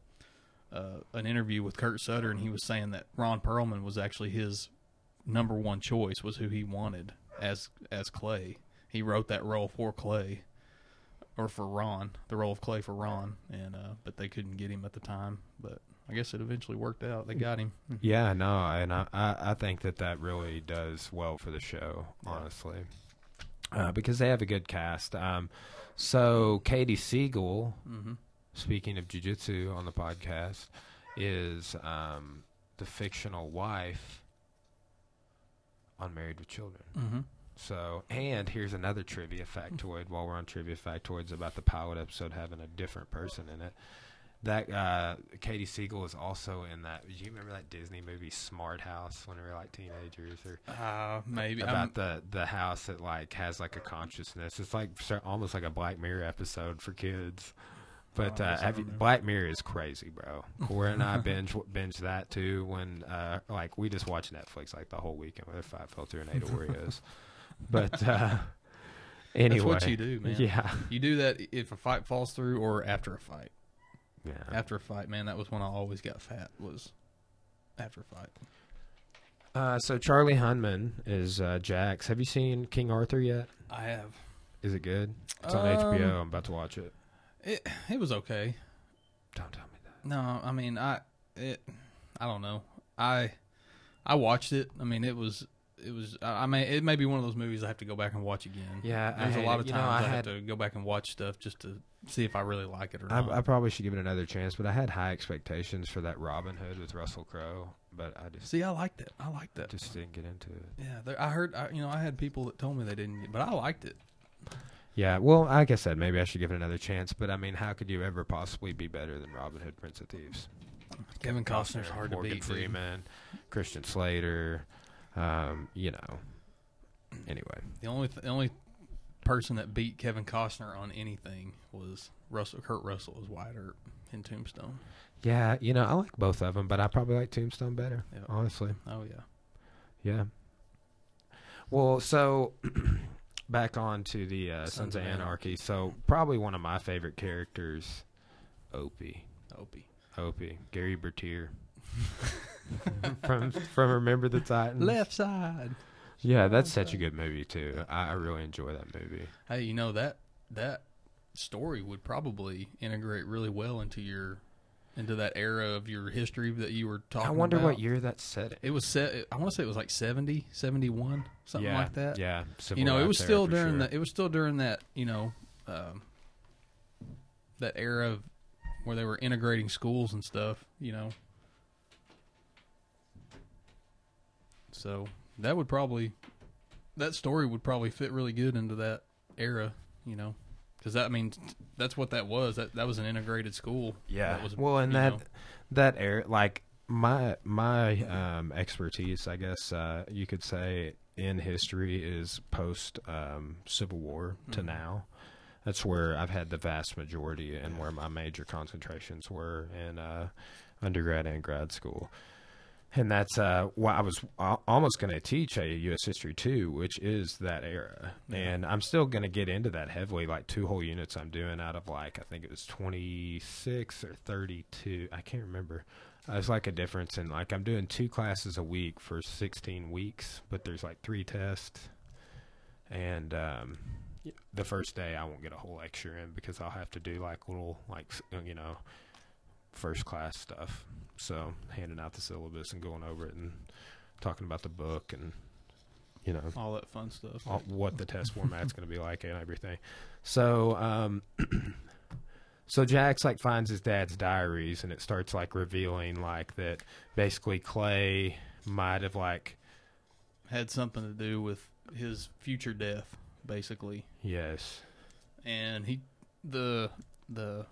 uh, an interview with Kurt Sutter, and he was saying that Ron Perlman was actually his number one choice, was who he wanted as as Clay. He wrote that role for Clay, or for Ron, the role of Clay for Ron, and uh, but they couldn't get him at the time. But I guess it eventually worked out. They got him. yeah, no, and I, I, I think that that really does well for the show, honestly, uh, because they have a good cast. Um, so Katey Sagal, hmm speaking of jujitsu on the podcast, is um, the fictional wife on Married with Children. hmm So, and here's another trivia factoid while we're on trivia factoids about the pilot episode having a different person in it. That uh, Katey Sagal is also in that. Do you remember that Disney movie Smart House when we were like teenagers, or Uh, maybe about I'm- the the house that like has like a consciousness? It's like almost like a Black Mirror episode for kids. But Oh, uh, have you. Black Mirror is crazy, bro. Corey and I binge binge that too. When uh, like we just watch Netflix like the whole weekend with our five filter and eight Oreos. But uh, anyway, That's what you do, man. Yeah, You do that if a fight falls through or after a fight. Yeah. After a fight, man, that was when I always got fat. Was after a fight. Uh, so Charlie Hunnam is uh, Jax. Have you seen King Arthur yet? I have. Is it good? It's on Um, HBO. I'm about to watch it. It it was okay. Don't tell me that. No, I mean I it I don't know. I I watched it. I mean it was it was I mean it may be one of those movies I have to go back and watch again. Yeah, I There's a lot of You times know, I I, had- have to go back and watch stuff just to see if I really like it or I, not. I probably should give it another chance, but I had high expectations for that Robin Hood with Russell Crowe, but I just see, I liked it. I liked that. just didn't get into it. yeah, there, I heard. I, you know, I had people that told me they didn't, but I liked it. Yeah, well, like I said, maybe I should give it another chance. But I mean, how could you ever possibly be better than Robin Hood, Prince of Thieves? Kevin Costner's hard Morgan to beat. dude. Freeman, Christian Slater. Um, you know. Anyway, The only th- the only person that beat Kevin Costner on anything was Russell Kurt Russell as Wyatt Earp in Tombstone. yeah, you know, I like both of them, but I probably like Tombstone better. Yeah. Honestly, Oh yeah. yeah. Well, so back on to the uh, Sons, of Anarchy. So probably one of my favorite characters, Opie. Opie. Opie, Gary Bertier. from from Remember the Titans. Left side. Yeah, that's such a good movie too. I, I really enjoy that movie. Hey, you know that that story would probably integrate really well into your into that era of your history that you were talking I wonder about. what year that's set. in. It was set. I want to say it was like 70, 71, something yeah, like that. Yeah, civil you know, it was still during sure. that. It was still during that. You know, um, that era of where they were integrating schools and stuff. You know, so that would probably that story would probably fit really good into that era. You know, because that I mean that's what that was. That that was an integrated school. Yeah. that was, well, and that know, that era, like my my um, expertise, I guess uh, you could say in history is post um, Civil War to Mhm. now. That's where I've had the vast majority and where my major concentrations were in uh, undergrad and grad school. And that's uh, why I was almost going to teach a U.S. history too, which is that era. Yeah. And I'm still going to get into that heavily, like two whole units I'm doing out of like, I think it was 26 or 32. I can't remember. It's like a difference in like I'm doing two classes a week for 16 weeks, but there's like three tests, and um, the first day I won't get a whole lecture in because I'll have to do like little like you know first class stuff. So handing out the syllabus and going over it and talking about the book and you know All that fun stuff. all, what the test format's going to be like and everything. So, um, so Jax like finds his dad's diaries, and it starts like revealing like that basically Clay might have like Had something to do with his future death, basically. yes, and he the the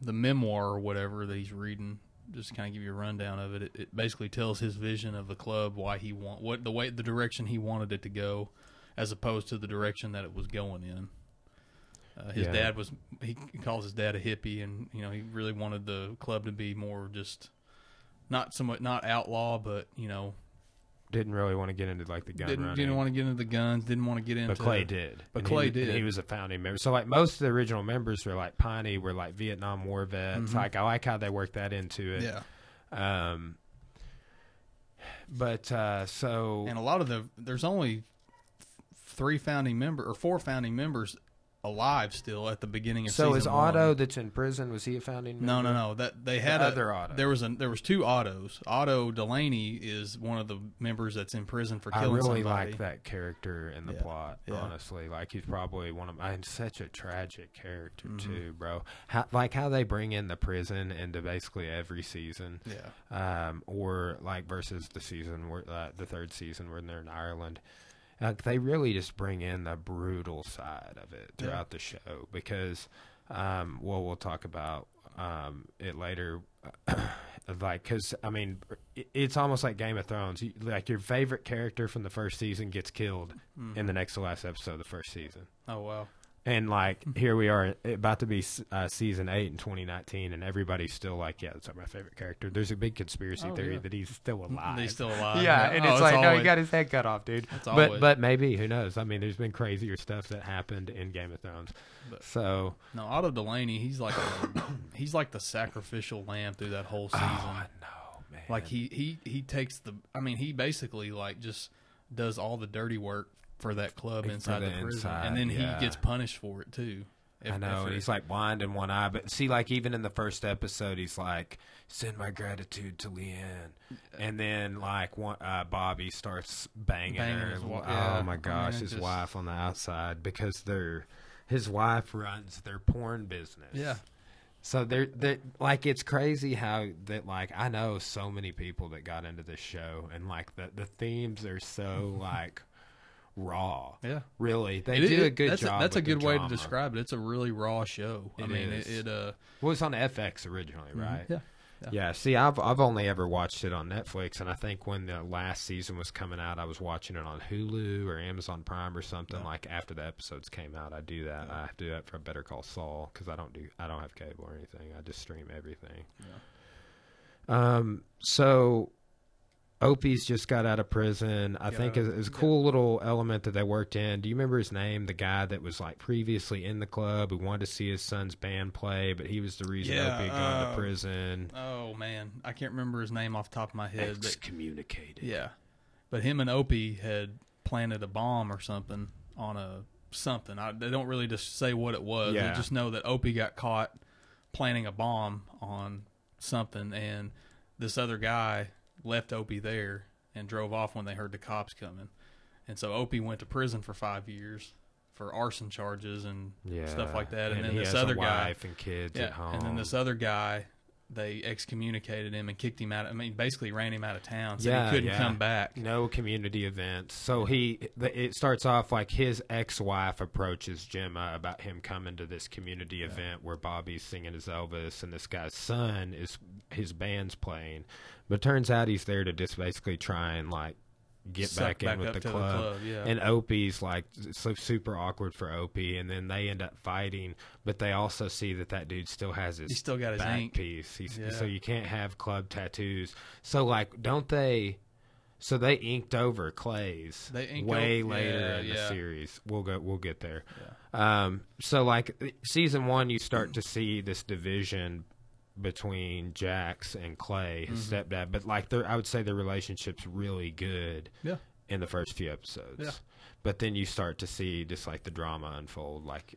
the memoir or whatever that he's reading just kind of give you a rundown of it, it it basically tells his vision of the club why he want what the way the direction he wanted it to go as opposed to the direction that it was going in uh, his Yeah. dad was he calls his dad a hippie and you know he really wanted the club to be more just not somewhat not outlaw but you know didn't really want to get into like the gun didn't running. didn't want to get into the guns didn't want to get into but Clay did. but And Clay he, did. He was a founding member. So like most of the original members were like Piney were like Vietnam War vets. Mhm. Like I like how they worked that into it. yeah Um. But uh, so and a lot of the there's only three founding member or four founding members alive still at the beginning of season. so is one. Otto that's in prison? Was he a founding? No, member? no, no. That they had The a, other Otto. There was a there was two Ottos. Otto Delaney is one of the members that's in prison for killing I really somebody. like that character in the Yeah, plot. yeah. Honestly, like he's probably one of and such a tragic character Mhm. too, bro. How, like how they bring in the prison into basically every season, Yeah, um, or like versus the season where uh, the third season when they're in Ireland. Like they really just bring in the brutal side of it Yeah. throughout the show because, um, well, we'll talk about um, it later. like, because I mean, it's almost like Game of Thrones. You, like your favorite character from the first season gets killed Mhm. in the next to last episode of the first season. oh wow. And like here we are, about to be uh, season eight in 2019, and everybody's still like, "Yeah, that's my favorite character." There's a big conspiracy Oh, theory yeah. that he's still alive. He's still alive. yeah, and Oh, it's like, no, he got his head cut off, dude. It's But always- but maybe who knows? I mean, there's been crazier stuff that happened in Game of Thrones. But- so no Otto Delaney. He's like a, he's like the sacrificial lamb through that whole season. oh, no, man. Like he he he takes the. I mean, he basically like just does all the dirty work for that club inside the the, prison, inside, and then yeah. he gets punished for it too. I know, if and he's like blind in one eye. But see, like even in the first episode, he's like, "Send my gratitude to Leanne," and then like one, uh, Bobby starts banging, Banging her. his oh yeah. I my mean, gosh, his just- wife on the outside because they're his wife runs their porn business. yeah. So they're, they like it's crazy how that like I know so many people that got into this show and like the the themes are so like raw. Yeah. Really, they It- do a good that's job. that's a good way to describe it. It's a really raw show. I mean, is. it, it uh, Well, it's on FX originally, right? Yeah. Yeah. See, I've I've only ever watched it on Netflix, and I think when the last season was coming out, I was watching it on Hulu or Amazon Prime or something. Yeah. Like after the episodes came out, I do that. I have to do that for Better Call Saul because I don't do I don't have cable or anything. I just stream everything. Um. So. Opie's just got out of prison. I Yeah, think is is a yeah. cool little element that they worked in. Do you remember his name? The guy that was like previously in the club who wanted to see his son's band play, but he was the reason Yeah, Opie had gone uh, to prison. oh man, I can't remember his name off the top of my head. But, Excommunicated. yeah, but him and Opie had planted a bomb or something on a something. I, they don't really just say what it was. Yeah. They just know that Opie got caught planting a bomb on something, and this other guy left Opie there and drove off when they heard the cops coming. And so Opie went to prison for five years for arson charges and Yeah, stuff like that. And, then he this other guy, and kids yeah, at home. and then this other guy, they excommunicated him and kicked him out. I mean, basically ran him out of town, so Yeah, he couldn't yeah. come back. no community events. So he, it starts off like his ex-wife approaches Gemma about him coming to this community event where Bobby's singing his Elvis, and this guy's son is his band's playing, but turns out he's there to just basically try and like get back in back with the to the club. club, yeah. And Opie's like so super awkward for Opie, and then they end up fighting. But they also see that that dude still has his he still got his back ink. piece. He's, Yeah. So you can't have club tattoos. So like, don't they? So they inked over Clay's They inked way later yeah, in the series. We'll go. We'll get there. Um, so like season one, you start to see this division between Jax and Clay, his Mm-hmm. stepdad. But like, I would say their relationship's really good Yeah. in the first few episodes. Yeah. But then you start to see just like the drama unfold like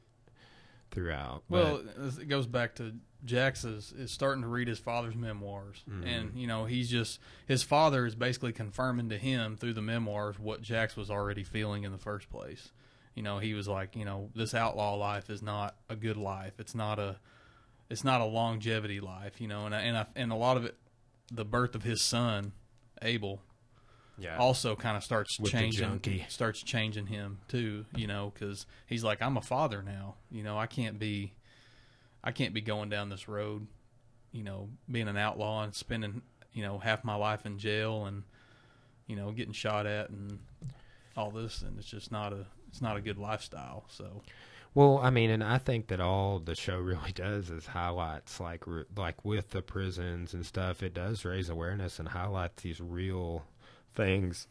throughout. Well, it goes back to Jax is, is starting to read his father's memoirs, Mm-hmm. and you know he's just his father is basically confirming to him through the memoirs what Jax was already feeling in the first place. You know, he was like, you know, this outlaw life is not a good life. It's not a, it's not a longevity life. You know, and I, and I, and a lot of it, the birth of his son, Abel, yeah. also kind of starts With changing starts changing him too you know because he's like i'm a father now you know i can't be i can't be going down this road you know being an outlaw and spending you know half my life in jail and you know getting shot at and all this and it's just not a it's not a good lifestyle so Well, I mean, and I think that all the show really does is highlights like like with the prisons and stuff. It does raise awareness and highlight these real things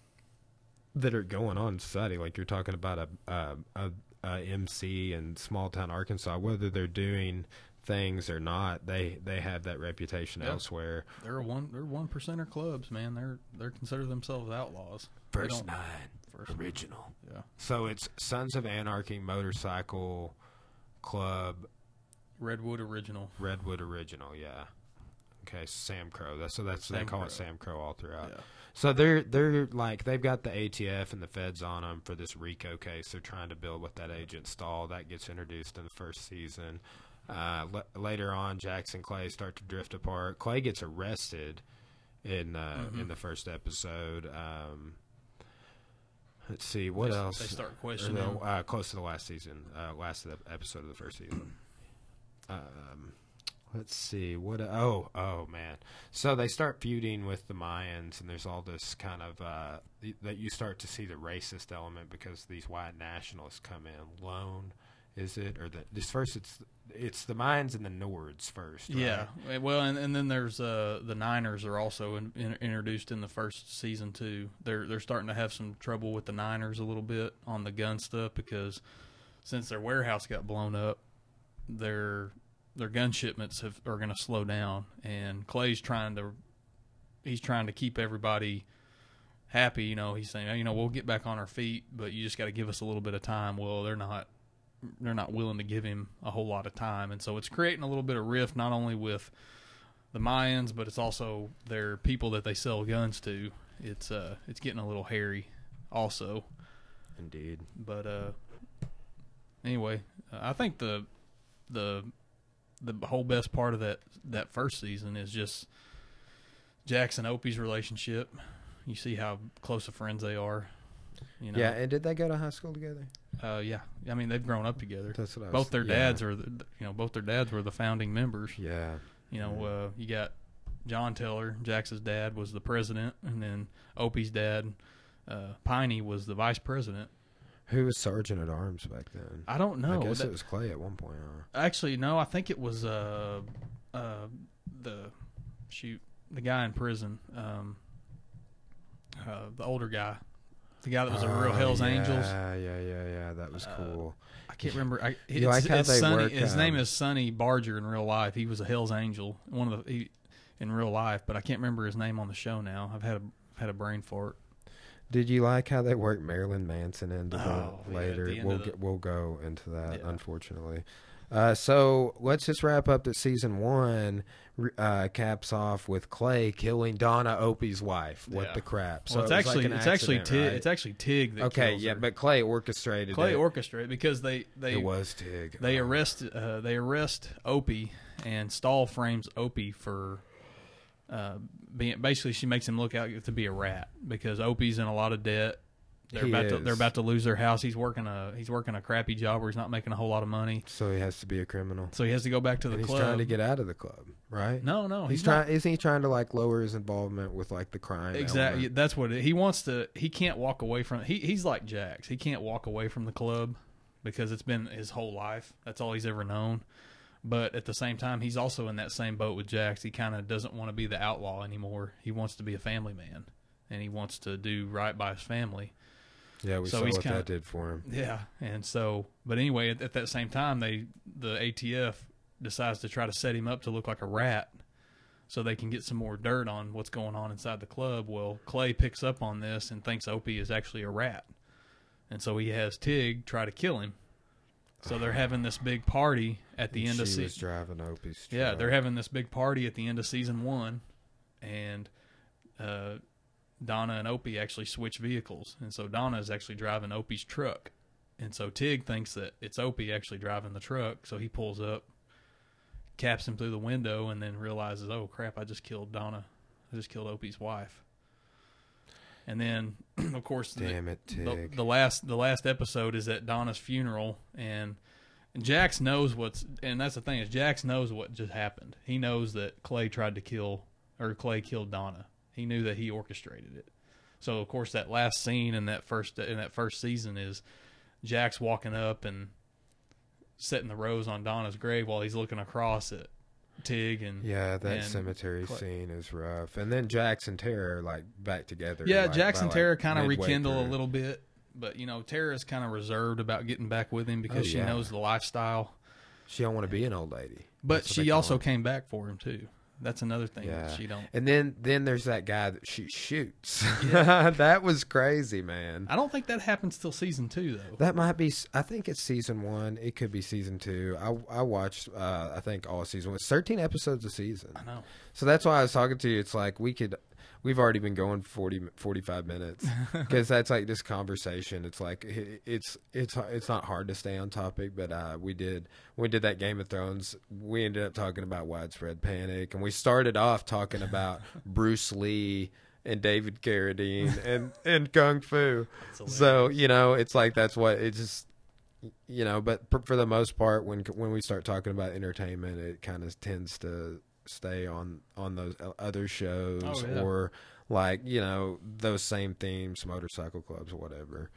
that are going on in society. Like you're talking about a a, a, a MC in small town Arkansas, whether they're doing things or not, they they have that reputation Yeah. elsewhere. they're one they're one percenter clubs man they're they're consider themselves outlaws First nine first original. yeah So it's Sons of Anarchy Motorcycle Club redwood original Redwood Original, yeah. Okay, SAMCRO. That's so that's they call Crow. it SAMCRO all throughout. yeah So they're they're like they've got the ATF and the feds on them for this RICO case. They're trying to build with that agent Stahl that gets introduced in the first season. Uh, l- later on, Jackson Clay start to drift apart. Clay gets arrested in uh, Mm-hmm. in the first episode. Um, let's see what They- else. they start questioning him. uh, close to the last season, uh, last of the episode of the first season. um, let's see what. Oh, oh man! So they start feuding with the Mayans, and there's all this kind of uh, that you start to see the racist element because these white nationalists come in. Lone, is it or the this first? It's it's the Mayans and the Nords first. right? Yeah, well, and, and then there's uh, the Niners are also in, in, introduced in the first season too. They're they're starting to have some trouble with the Niners a little bit on the gun stuff because since their warehouse got blown up, their their gun shipments have, are going to slow down. And Clay's trying to he's trying to keep everybody happy. You know, he's saying, you know, we'll get back on our feet, but you just got to give us a little bit of time. Well, they're not they're not willing to give him a whole lot of time, and so it's creating a little bit of rift not only with the Mayans, but it's also their people that they sell guns to. It's uh, it's getting a little hairy, also. indeed. But uh, anyway, uh, I think the the the whole best part of that that first season is just Jackson Opie's relationship. You see how close of friends they are. You know, Yeah, and did they go to high school together? Uh, yeah. I mean, they've grown up together. That's what I was, both their yeah. dads are, the, you know, both their dads were the founding members. Yeah. You know, uh, you got John Teller, Jackson's dad was the president, and then Opie's dad, uh, Piney, was the vice president. Who was sergeant at arms back then? I don't know. I guess That- it was Clay at one point. Huh? Actually, no. I think it was uh, uh, the shoot the guy in prison, um, uh, the older guy, the guy that was a real Oh, Hell's yeah, Angels. Yeah, yeah, yeah. Yeah. That was Uh, cool. I can't remember. I, it's, You like how it's they Sonny, work, His name um, is Sonny Barger in real life. He was a Hell's Angel, one of the he, in real life, but I can't remember his name on the show now. I've had a had a brain fart. Did you like how they worked Marilyn Manson into Oh, the yeah, later? the we'll the- get, we'll go into that. Yeah. Unfortunately. Uh, so let's just wrap up that season one uh, caps off with Clay killing Donna Opie's wife. What Yeah. the crap? So Well, it's it actually like it's actually accident, Tig. right? It's actually Tig that okay. kills Yeah, her. but Clay orchestrated. Clay it. orchestrated because they they It was Tig. they Oh. arrest uh, they arrest Opie and Stahl frames Opie for uh, being basically she makes him look out to be a rat because Opie's in a lot of debt. They're He about to they're about to lose their house. He's working a he's working a crappy job where he's not making a whole lot of money, So he has to be a criminal. so he has to go back to the And he's trying to get out of the club, right? no, no, he's, he's, trying. Isn't he trying to like lower his involvement with like the crime? Exactly. element? That's what it, he wants to. He can't walk away from. He he's like Jax. He can't walk away from the club because it's been his whole life. That's all he's ever known. But at the same time, he's also in that same boat with Jax. He kind of doesn't want to be the outlaw anymore. He wants to be a family man, and he wants to do right by his family. Yeah, we So saw what kinda- that did for him. Yeah, and so, but anyway, at, at that same time, they the ATF decides to try to set him up to look like a rat so they can get some more dirt on what's going on inside the club. Well, Clay picks up on this and thinks Opie is actually a rat, and so he has Tig try to kill him. So they're having this big party at the end she of season. driving Opie's. Yeah, they're having this big party at the end of season one, and uh, Donna and Opie actually switch vehicles, and so Donna is actually driving Opie's truck, and so Tig thinks that it's Opie actually driving the truck, so he pulls up, caps him through the window, and then realizes, oh crap, I just killed Donna, I just killed Opie's wife, and then of course the- Damn it, the, Tig. the last the last episode is at Donna's funeral and and Jax knows what's and that's the thing is Jax knows what just happened. He knows that Clay tried to kill or Clay killed Donna. He knew that he orchestrated it. So of course that last scene in that first in that first season is Jax walking up and setting the rose on Donna's grave while he's looking across at Tig and yeah, that and cemetery Clay. scene is rough. And then Jax and Tara are like back together. Yeah, like, Jax and like, Tara kind of rekindle a little bit, but you know Tara's kind of reserved about getting back with him because Oh, she yeah. knows the lifestyle. She don't want to be an old lady. But That's she call also came back for him too. That's another thing Yeah. that she don't. And then then there's that guy that she shoots. that was crazy, man. I don't think that happens till season two though. That might be. I think it's season one. It could be season two. I I watched. Uh, I think all season. It's thirteen episodes a season. I know. So that's why I was talking to you. It's like we could. We've already been going 40, 45 minutes because that's like this conversation. It's like it's it's it's not hard to stay on topic, but uh, we did we did that Game of Thrones. We ended up talking about widespread panic, and we started off talking about Bruce Lee and David Carradine and and kung fu. So you know, it's like that's what it just you know. But for, for the most part, when when we start talking about entertainment, it kind of tends to stay on on those other shows Oh, yeah. or like you know those same themes, motorcycle clubs or whatever.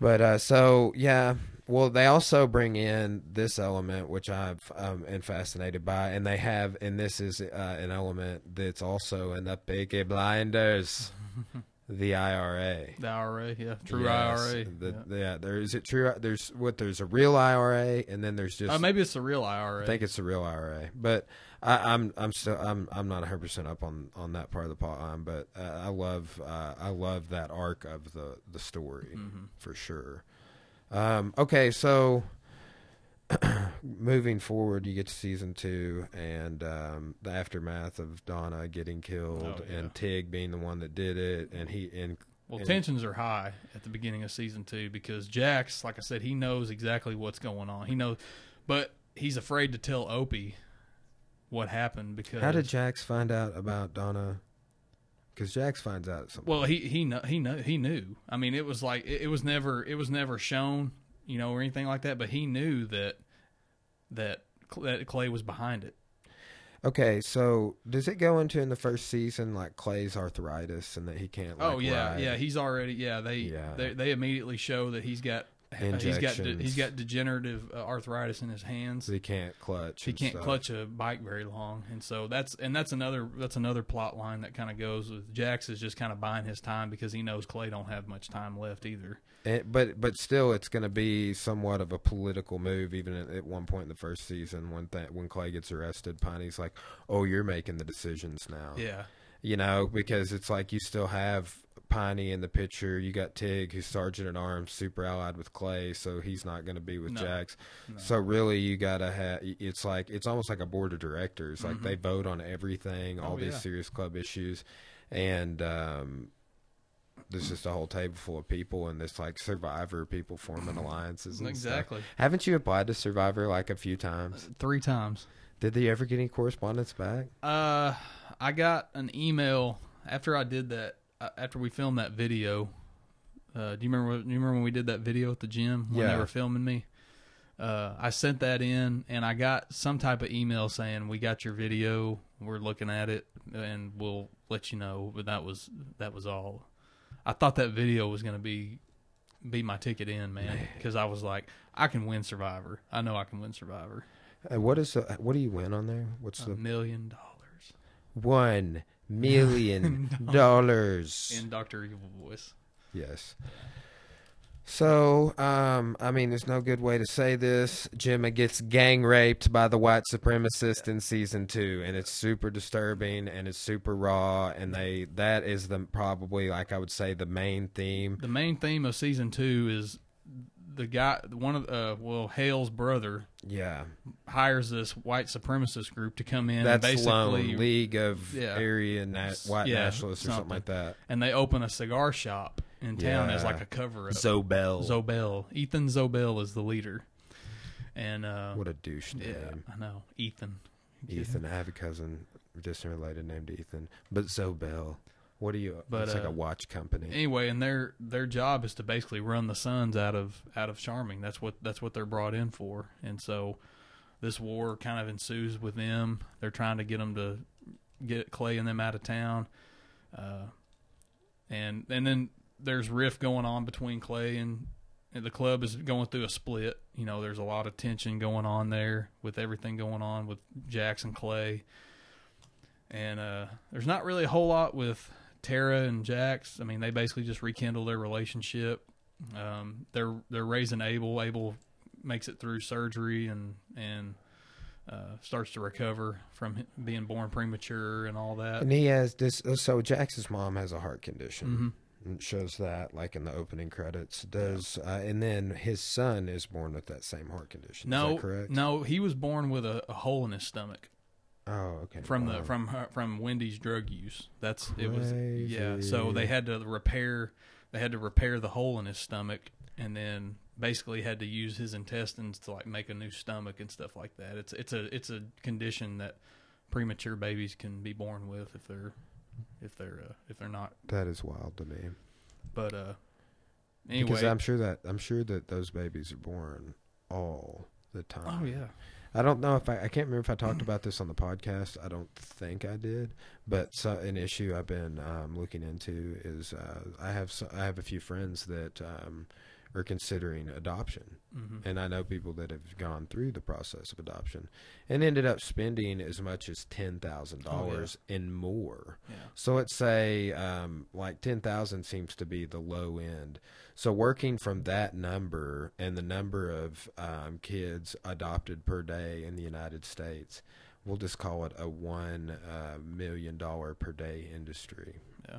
But uh, so yeah, well, they also bring in this element, which I've um, am fascinated by, and they have, and this is uh, an element that's also in the Peaky Blinders, the IRA. The IRA, yeah, true Yes, IRA. The, yeah. yeah. there is it true. There's what there's a real IRA, and then there's just Uh, maybe it's the real IRA. I think it's a real IRA, but I, I'm I'm still I'm I'm not 100 percent up on on that part of the plot line, but uh, I love uh, I love that arc of the the story Mm-hmm. for sure. Um, okay, so moving forward, you get to season two and um, the aftermath of Donna getting killed Oh, yeah. and Tig being the one that did it, and he and Well, and- tensions are high at the beginning of season two because Jax, like I said, he knows exactly what's going on. He knows, but he's afraid to tell Opie what happened because How did Jax find out about Donna? Because Jax finds out something. Well, he he he know he knew. I mean, it was like it, it was never it was never shown, you know, or anything like that. But he knew that that that Clay was behind it. Okay, so does it go into in the first season like Clay's arthritis and that he can't? Oh, like, oh yeah, ride? yeah. He's already yeah. They Yeah. they they immediately show that he's got he's got de- he's got degenerative uh, arthritis in his hands. He can't clutch. he can't stuff. clutch a bike very long, and so that's and that's another that's another plot line that kind of goes with Jax is just kind of buying his time because he knows Clay don't have much time left either. Eh, but but still, it's going to be somewhat of a political move. Even at, at one point in the first season, when th- when Clay gets arrested, Piney's like, "Oh, you're making the decisions now." Yeah, you know, because it's like you still have Piney in the picture. You got Tig, who's sergeant at arms, super allied with Clay, so he's not going to be with No. Jax. No. So really, you gotta have. It's like it's almost like a board of directors. Like Mhm. they vote on everything, all Oh, these yeah. serious club issues, and um, there's just a whole table full of people, and this like Survivor people forming alliances. And stuff. exactly. Haven't you applied to Survivor like a few times? Three times. Did they ever get any correspondence back? Uh, I got an email after I did that. Uh, after we filmed that video, uh, do you remember? Do you remember when we did that video at the gym when Yeah. they were filming me? Uh, I sent that in, and I got some type of email saying we got your video. We're looking at it, and we'll let you know. But that was that was all. I thought that video was going to be be my ticket in, man, because I was like, I can win Survivor. I know I can win Survivor. Uh, what is the, what do you win on there? What's A the million dollars one million dollars? in Doctor Evil voice. Yes. So, um, I mean, there's no good way to say this. Gemma gets gang raped by the white supremacist in season two, and it's super disturbing and it's super raw. And they that is the probably like I would say the main theme. The main theme of season two is the guy, one of uh, well, Hale's brother Yeah, hires this white supremacist group to come in. that's and basically, Lone League of Yeah. Area na- White Yeah, Nationalists or something something. like that. and they open a cigar shop in town as like a cover up. Zobelle. Zobelle, Ethan Zobelle is the leader, and uh, what a douche name. yeah, I know Ethan. Ethan. I have a cousin, distant related, named Ethan. But Zobelle. What are you? But, it's like uh, a watch company. Anyway, and their their job is to basically run the Sons out of out of Charming. That's what that's what they're brought in for. And so this war kind of ensues with them. They're trying to get them to get Clay and them out of town. Uh, and and then there's rift going on between Clay and, and the club is going through a split. You know, there's a lot of tension going on there with everything going on with Jackson Clay. And uh, there's not really a whole lot with Tara and Jax. I mean, they basically just rekindle their relationship. Um, they're they're raising Abel. Abel makes it through surgery and and uh, starts to recover from being born premature and all that. And he has this. So Jax's mom has a heart condition. Mhm. And it shows that, like in the opening credits. Does uh, and then his son is born with that same heart condition. No, is that correct? no, he was born with a, a hole in his stomach Oh, okay. from the from her, from Wendy's drug use. That's it was yeah. So they had to repair they had to repair the hole in his stomach and then basically had to use his intestines to like make a new stomach and stuff like that. It's it's a it's a condition that premature babies can be born with if they're if they're uh, if they're not. that is wild to me. But uh anyway, Because I'm sure that I'm sure that those babies are born all the time. oh yeah. I don't know if I, I can't remember if I talked about this on the podcast. I don't think I did, but so, an issue I've been um, looking into is uh, I have so, I have a few friends that um, are considering adoption, hmm and I know people that have gone through the process of adoption and ended up spending as much as ten thousand dollars and more. Yeah. So let's say um, like ten thousand seems to be the low end. So working from that number and the number of um, kids adopted per day in the United States, we'll just call it a one uh, million dollar per day industry. Yeah.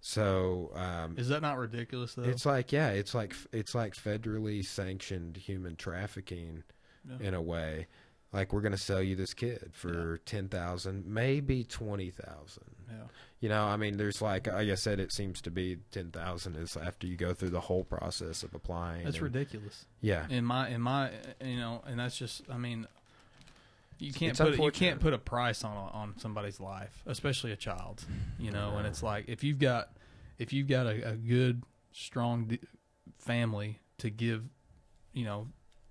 So um, Is that not ridiculous though? it's like yeah, it's like it's like federally sanctioned human trafficking Yeah. in a way. Like we're gonna sell you this kid for ten thousand, maybe twenty thousand. yeah. You know, I mean, there's like, like I said, it seems to be ten thousand is after you go through the whole process of applying. That's and- ridiculous. Yeah, in my in my you know and that's just i mean you can't It's put you can't put a price on on somebody's life especially a child you know and it's like if you've got if you've got a, a good strong d- family to give you know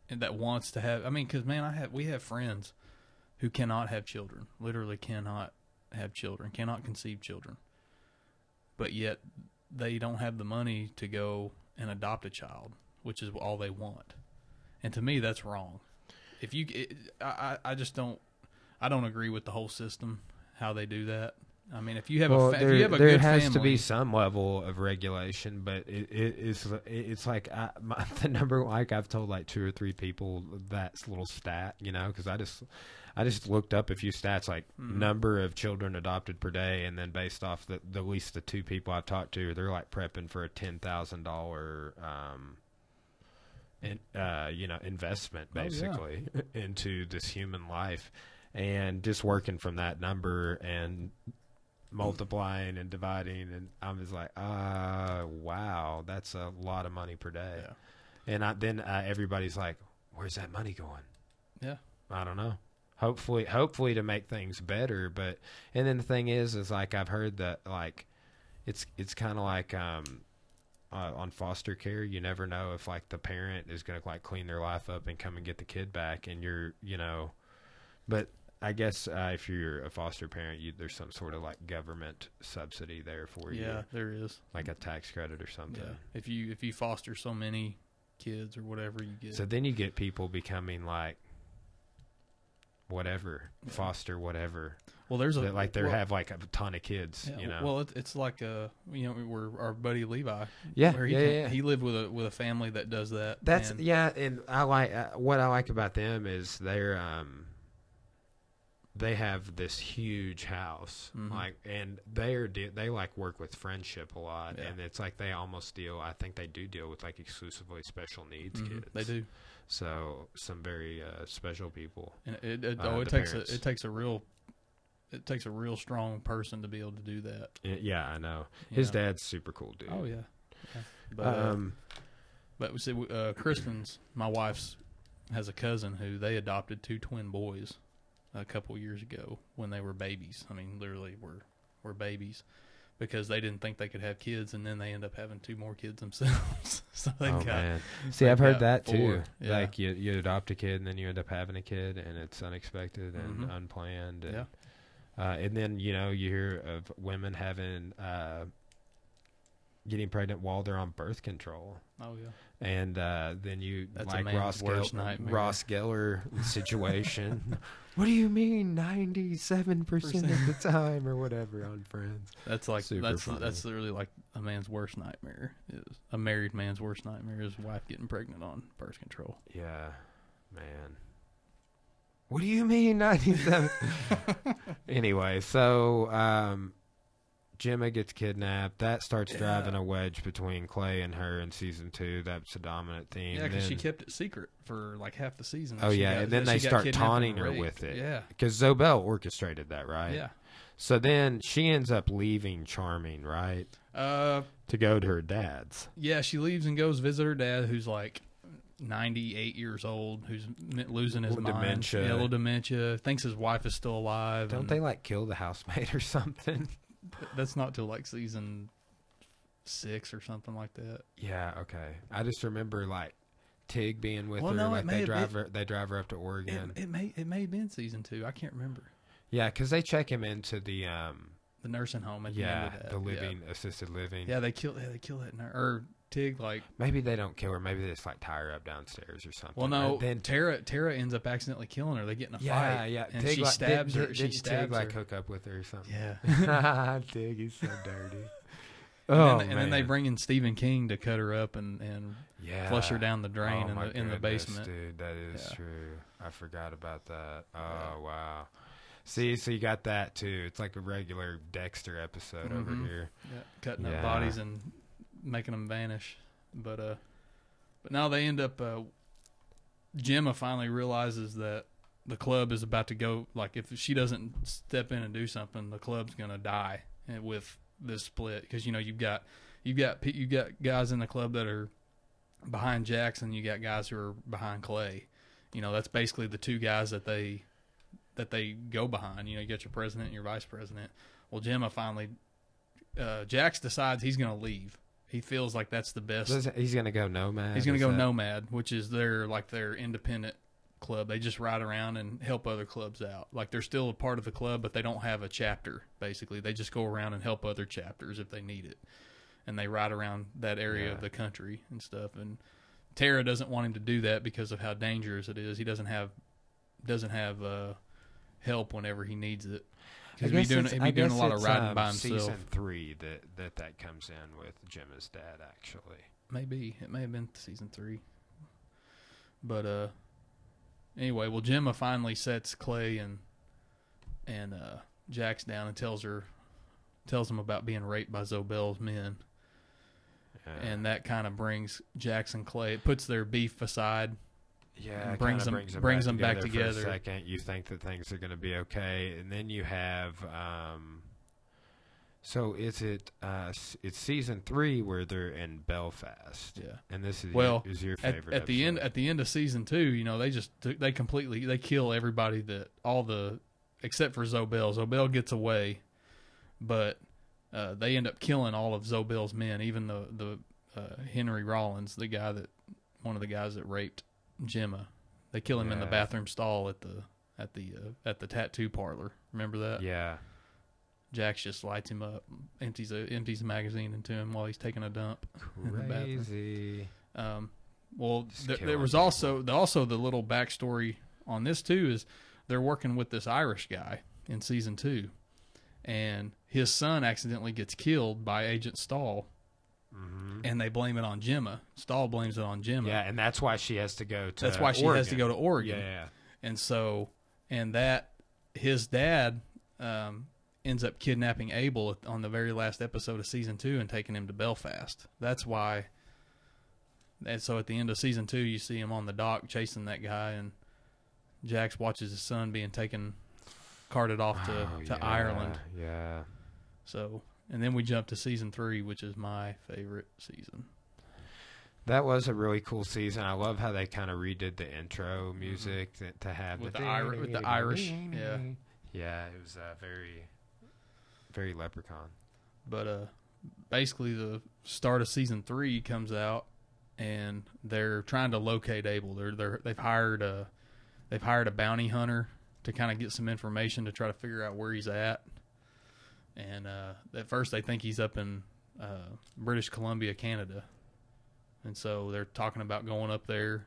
and that wants to have i mean because man i have we have friends who cannot have children literally cannot have children cannot conceive children. But yet they don't have the money to go and adopt a child which is all they want. And to me that's wrong. If you it, I, I just don't i don't agree with the whole system how they do that. I mean if you have well, a fa- there, if you have a there good has family to be some level of regulation, but it, it is it's like I, my, the number like I've told like two or three people that little stat, you know, because I just I just looked up a few stats like Mhm. number of children adopted per day, and then based off the the least the two people I've talked to, they're like prepping for a ten thousand dollar um, in, uh, you know, investment Oh, yeah. basically into this human life, and just working from that number and multiplying and dividing, and I was like, ah, wow, that's a lot of money per day. Yeah. And I, then uh, everybody's like, where's that money going? Yeah. I don't know. Hopefully, hopefully to make things better. But and then the thing is, is like I've heard that like it's it's kind of like um uh, on foster care. You never know if like the parent is going to like clean their life up and come and get the kid back, and you're you know. But I guess uh, if you're a foster parent, you, there's some sort of like government subsidy there for you, yeah there is like a tax credit or something. yeah if you if you foster so many kids or whatever you get So then you get people becoming like whatever, foster whatever. Well, there's a like they well, have like a ton of kids. yeah, you know. Well, it, it's like uh, you know, where our buddy Levi. Yeah, where he yeah, yeah. He lived with a with a family that does that. That's and- yeah, and I like uh, what I like about them is they're um they have this huge house Mhm. like and they're de- they like work with friendship a lot Yeah. and it's like they almost deal I think they do deal with like exclusively special needs Mhm, kids They do. So some very uh, special people And it, it, Uh, oh, it takes parents. a it takes a real it takes a real strong person to be able to do that. Yeah I know his dad's super cool dude Oh yeah. yeah. But uh, um but we see uh, Kristen's my wife's has a cousin who they adopted two twin boys a couple years ago when they were babies. I mean, literally were were babies because they didn't think they could have kids, and then they end up having two more kids themselves. so they oh got man see I've heard that too yeah. like you you adopt a kid and then you end up having a kid and it's unexpected and Mhm. unplanned and yeah. Uh, and then you know you hear of women having uh, getting pregnant while they're on birth control, Oh yeah. And uh, then you That's like Ross worst Gell- nightmare. Ross Geller situation. what do you mean ninety seven percent of the time or whatever on Friends? That's like Super that's funny. that's literally like a man's worst nightmare. Is a married man's worst nightmare is wife getting pregnant on birth control. Yeah, man. What do you mean ninety seven? anyway, so um, Gemma gets kidnapped. That starts Yeah. driving a wedge between Clay and her in season two. That's a dominant theme. Yeah, because she kept it secret for like half the season. Oh, yeah, got- and then they start taunting her with it. Yeah, because Zobelle orchestrated that, right? yeah. So then she ends up leaving Charming, right, Uh, to go to her dad's. yeah. She leaves and goes visit her dad, who's like ninety eight years old, who's losing his Little mind. dementia. Yeah, little dementia. Thinks his wife is still alive. Don't and they like kill the housemaid or something? That's not till like season six or something like that. Yeah, okay. I just remember like Tig being with Well, her. no, like they drive been- her. They drive her up to Oregon. It, it may it may have been season two. I can't remember. yeah, because they check him into the um. The nursing home at Yeah, the end of that. the Yeah. living assisted living. Yeah, they kill. Yeah, they kill that ner- or Tig. Like, Maybe they don't kill her. Maybe they just like tie her up downstairs or something. well, no. And then Tara Tara ends up accidentally killing her. They get in a yeah, fight. yeah. yeah. and Tig, she like, stabs didn't- her. She didn't Tig, stabs like her. hook up with her or something. Yeah. Tig, he's so dirty. And, oh then, and then they bring in Stephen King to cut her up and, and yeah. flush her down the drain Oh, in the in the basement. Dude, that is Yeah. true. I forgot about that. Oh Yeah. wow. See, so you got that too. It's like a regular Dexter episode over Mhm. here. Yeah, cutting up bodies and making them vanish. But uh, but now they end up. Uh, Gemma finally realizes that the club is about to go. Like if she doesn't step in and do something, the club's gonna die with this split. Because you know you've got you've got you got guys in the club that are behind Jackson. You got guys who are behind Clay. You know that's basically the two guys that they that they go behind. You know you got your president and your vice president. Well, Gemma finally uh, Jax decides he's going to leave. He feels like that's the best. He's gonna go nomad. he's going to go that- Nomad, which is their like their independent club. They just ride around and help other clubs out. Like they're still a part of the club, but they don't have a chapter. Basically, they just go around and help other chapters if they need it, and they ride around that area Yeah. of the country and stuff. And Tara doesn't want him to do that because of how dangerous it is. He doesn't have doesn't have uh, help whenever he needs it. I He'd be guess doing, it's- he'd I be doing a lot of riding um, by himself. Season three that, that that comes in with Gemma's dad. Actually, Maybe it may have been season three. But uh, anyway, well, Gemma finally sets Clay and and uh, Jax down and tells her tells him about being raped by Zobelle's men, yeah. and that kind of brings Jax and Clay. It puts their beef aside. Yeah, brings them- brings them brings back them back together. For a second, you think that things are going to be okay, and then you have. Um, so is it? Uh, it's season three where they're in Belfast, Yeah. and this is Well, your, is your favorite at the end, at the end of season two, you know, they just they completely they kill everybody that all the except for Zobelle. Zobelle gets away, but uh, they end up killing all of Zobelle's men, even the the uh, Henry Rollins, the guy that one of the guys that raped Gemma. They kill him in the bathroom stall at the at the uh, at the tattoo parlor. Remember that? yeah, Jax just lights him up, empties a empties a magazine into him while he's taking a dump. in the bathroom. crazy. Um, well, th- there was people. also the, also the little backstory on this too is they're working with this Irish guy in season two, and his son accidentally gets killed by Agent Stahl, and they blame it on Gemma. Stahl blames it on Gemma. Yeah, and that's why she has to go to. That's why she has to go to Oregon. Yeah, And so, and that his dad um, ends up kidnapping Abel on the very last episode of season two and taking him to Belfast. That's why. And so at the end of season two, you see him on the dock chasing that guy, and Jax watches his son being taken, carted off to, Oh, to yeah, Ireland. Yeah. So, and then we jump to season three, which is my favorite season. That was a really cool season. I love how they kind of redid the intro music to, to have Mm-hmm. With the, the Iri- with the Irish, yeah. yeah. It was uh, very, very Leprechaun. But uh, basically, the start of season three comes out, and they're trying to locate Abel. They're they're they've hired a they've hired a bounty hunter to kind of get some information to try to figure out where he's at. And uh, at first, they think he's up in uh, British Columbia, Canada, and so they're talking about going up there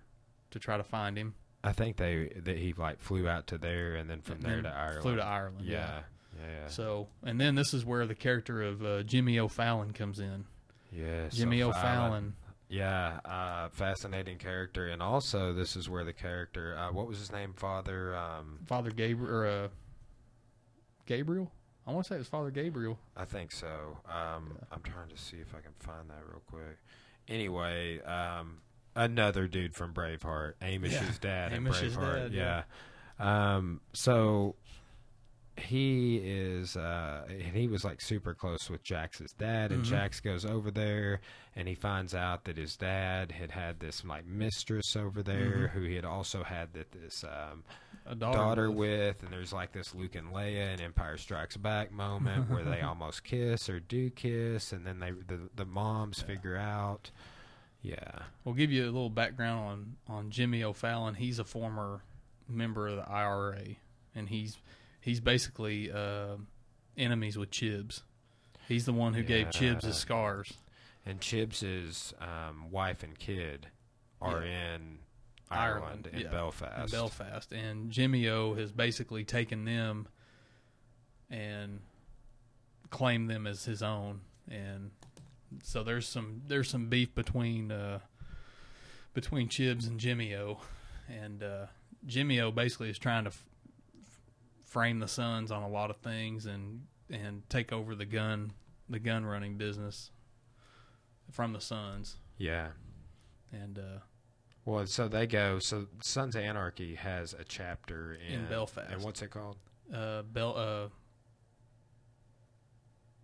to try to find him. I think they that he like flew out to there and then from And there then to Ireland. Flew to Ireland. Yeah. yeah. Yeah. So, and then this is where the character of uh, Jimmy O'Fallon comes in. yeah. so Jimmy Fallon- O'Fallon. Yeah, uh, fascinating character, and also this is where the character, uh, what was his name, Father? Um, Father Gabriel uh, Gabriel. I want to say it was Father Gabriel. I think so. Um, I'm trying to see if I can find that real quick. Anyway, um, another dude from Braveheart, Hamish's dad in Braveheart. dad, yeah. yeah. Um, so he is, uh, and he was like super close with Jax's dad, and Mhm. Jax goes over there, and he finds out that his dad had had this like mistress over there, Mhm. who he had also had that this um, A daughter, daughter, with. with, and there's like this Luke and Leia and Empire Strikes Back moment where they almost kiss or do kiss, and then they the the moms figure out, yeah, We'll give you a little background on on Jimmy O'Fallon. He's a former member of the IRA, and he's he's basically uh, enemies with Chibs. He's the one who gave Chibs his scars. and Chibs's um, wife and kid are in Ireland, Ireland, in yeah, Belfast. Belfast, and Jimmy O has basically taken them and claimed them as his own, and so there's some there's some beef between uh, between Chibs and Jimmy O, and uh, Jimmy O basically is trying to f- frame the Sons on a lot of things and and take over the gun the gun running business from the Sons, yeah. and uh, Well, so they go. So Sons of Anarchy has a chapter in, In Belfast. and what's it called? uh, Bell uh,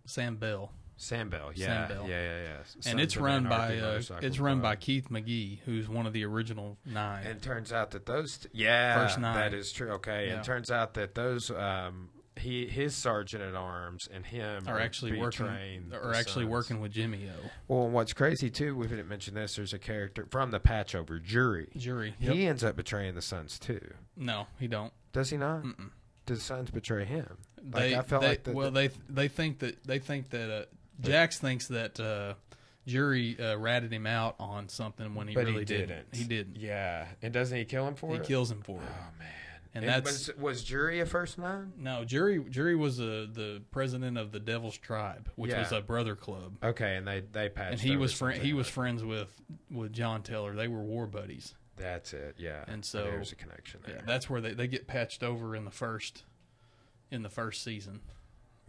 SAMBEL. Sam Bell. Sam Yeah, Bell. yeah, yeah, yeah. and it's run by uh, it's run by Keith McGee, who's one of the original nine. And turns out that those, t- yeah, First nine. that is true. Okay, Yeah. and turns out that those, um, he, his sergeant at arms and him are actually working betraying are actually Sons. working with Jimmy O. Well, and what's crazy too, we didn't mention this. There's a character from the patch over jury. Jury. He ends up betraying the Sons too. No, he don't. Does he not? Mm-mm. Do the Sons betray him? Like, They, I felt they like the- well the- they they think that they think that uh, Jax thinks that uh, Jury uh, ratted him out on something when he but really he didn't. He didn't. Yeah, and doesn't he kill him for He it? kills him for it. Oh man! And that's- was, was jury a first nine? No, Jury Jury was uh, the president of the Devil's Tribe, which was a brother club. Okay, and they they patched. and he was fri- something he was friends with with John Teller. They were war buddies. That's it. Yeah, And so- there's a connection there. Yeah, that's where they, they get patched over in the first in the first season.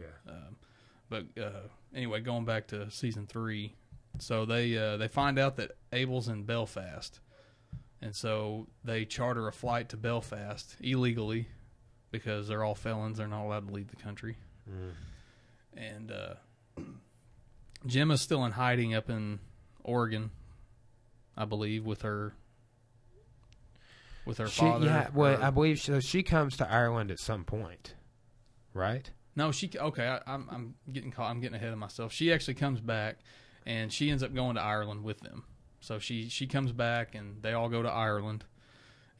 yeah. Um, but uh, anyway, going back to season three, so they uh, they find out that Abel's in Belfast, and so they charter a flight to Belfast illegally because they're all felons. They're not allowed to leave the country. Mm. And uh, Gemma's still in hiding up in Oregon, I believe, with her with her She, father. yeah, well, or- I believe so. She comes to Ireland at some point, right? No, she okay. I, I'm I'm getting caught. I'm getting ahead of myself. She actually comes back, and she ends up going to Ireland with them. So she she comes back, and they all go to Ireland,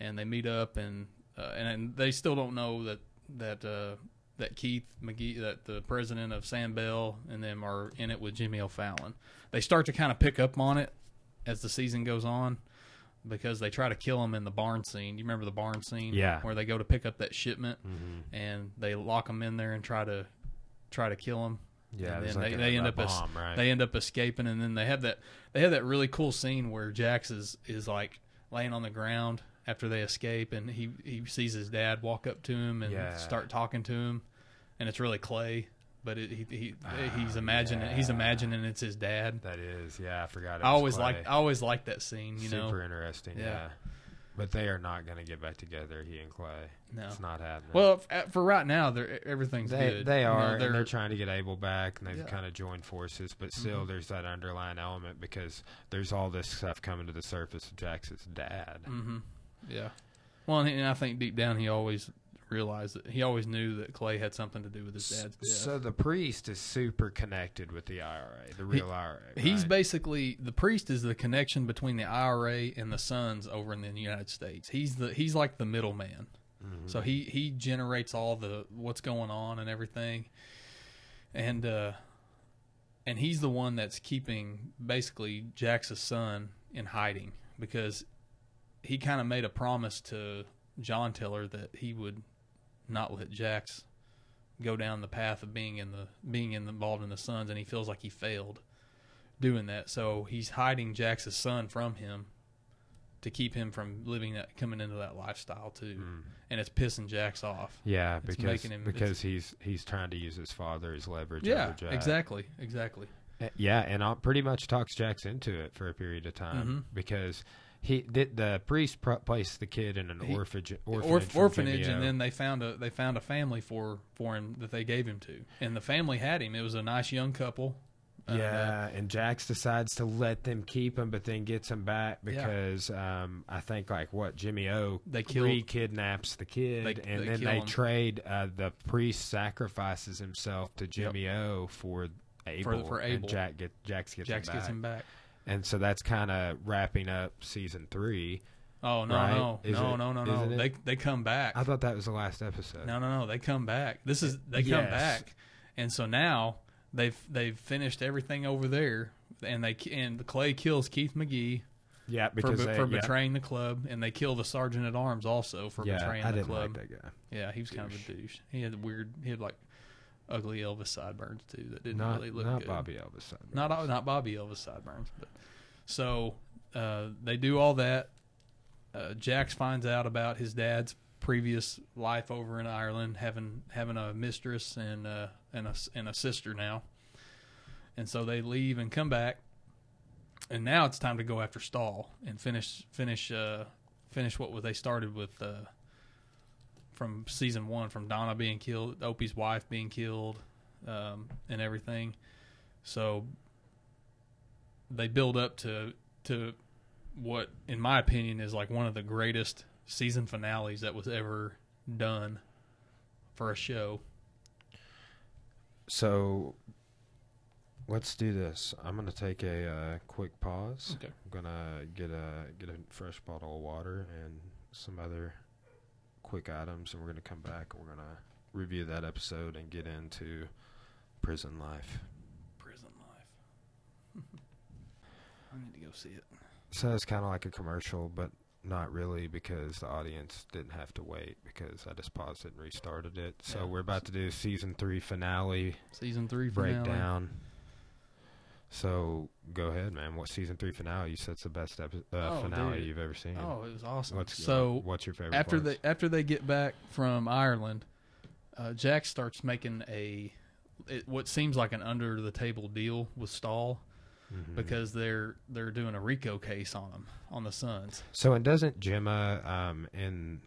and they meet up, and uh, and, and they still don't know that that uh, that Keith McGee, that the president of SAMBEL, and them are in it with Jimmy O'Fallon. They start to kind of pick up on it as the season goes on, because they try to kill him in the barn scene. You remember the barn scene? Yeah. Where they go to pick up that shipment Mm-hmm. and they lock him in there and try to try to kill him. Yeah, and then like they, a- they end up es- right? they end up escaping, and then they have that they have that really cool scene where Jax is is like laying on the ground after they escape, and he he sees his dad walk up to him and Yeah. start talking to him, and it's really Clay, but it, he, he he's Ah, imagining he's yeah. imagining it's his dad. That is, yeah, I forgot. It I always like I always like that scene, you Super know. interesting. Yeah. Yeah. But they are not going to get back together. He and Clay. No. It's not happening. Well, f- for right now, they're everything's they good. they You know, are. and they're, they're trying to get Abel back, and they've Yeah. Mm-hmm. kind of joined forces. But still, there's that underlying element because there's all this stuff coming to the surface of Jackson's dad. hmm Yeah. Well, and I think deep down he always realized that he always knew that Clay had something to do with his dad's death. So the priest is super connected with the IRA, the real IRA. He's basically the priest is the connection between the IRA and the Sons over in the United States. He's the he's like the middleman. Mm-hmm. So he he generates all the what's going on and everything, and uh, and he's the one that's keeping basically Jax's son in hiding because he kind of made a promise to John Teller that he would not let Jax go down the path of being in the being in, involved in the Sons, and he feels like he failed doing that. So he's hiding Jax's son from him to keep him from living that coming into that lifestyle too, Mm. and it's pissing Jax off. Yeah, It's because him- because he's he's trying to use his father as leverage. Yeah, exactly, exactly. Uh, Yeah, and uh, pretty much talks Jax into it for a period of time Mhm. because he did the priest pr- placed the kid in an He- orphanage, Orphanage, from orphanage and then they found a they found a family for for him that they gave him to, and the family had him. It was a nice young couple. Uh, yeah, and Jax decides to let them keep him, but then gets him back Yeah. because um, I think like what Jimmy O They re kidnaps the kid, They- and they then they him. trade. Uh, the priest sacrifices himself to Jimmy O for Abel, for and Abel. Jack get Jax gets Jax him back. gets him back. And so that's kind of wrapping up season three. Oh no Right? no Is no it- no no no! They they come back. I thought that was the last episode. No, no, no. They come back. This is they come back, and so now they've they've finished everything over there, and they and the Clay kills Keith McGee Yeah, because be- they, for yeah. betraying the club, and they kill the sergeant at arms also for betraying the club. yeah, betraying I the didn't club. like that guy. Yeah, he was kind of a douche. He had a weird. He had like ugly Elvis sideburns too that didn't Not, really look not good. Bobby Elvis. Sideburns. Not not Bobby Elvis sideburns, but so uh, they do all that. Uh, Jax finds out about his dad's previous life over in Ireland, having having a mistress and uh, and a and a sister now, and so they leave and come back, and now it's time to go after Stahl and finish finish uh, finish what they started with uh, from season one, from Donna being killed, Opie's wife being killed, um, and everything. So they build up to to what, in my opinion, is like one of the greatest season finales that was ever done for a show. So let's do this. I'm gonna take a uh, quick pause. Okay. I'm gonna get a get a fresh bottle of water and some other quick items, and we're gonna come back. and We're gonna review that episode and get into prison life. Prison life. I need to go see it. So it's kind of like a commercial, but not really because the audience didn't have to wait because I just paused it and restarted it. So Yeah. we're about to do season three finale Season three finale. breakdown. So go ahead, man. What season three finale? You said it's the best epi- uh, Oh, finale dude. you've ever seen. Oh, it was awesome. What's so what's your favorite? after parts? they after they get back from Ireland, uh, Jack starts making a it, what seems like an under the table deal with Stahl Mhm. because they're they're doing a RICO case on them on the Sons. so and doesn't Gemma um in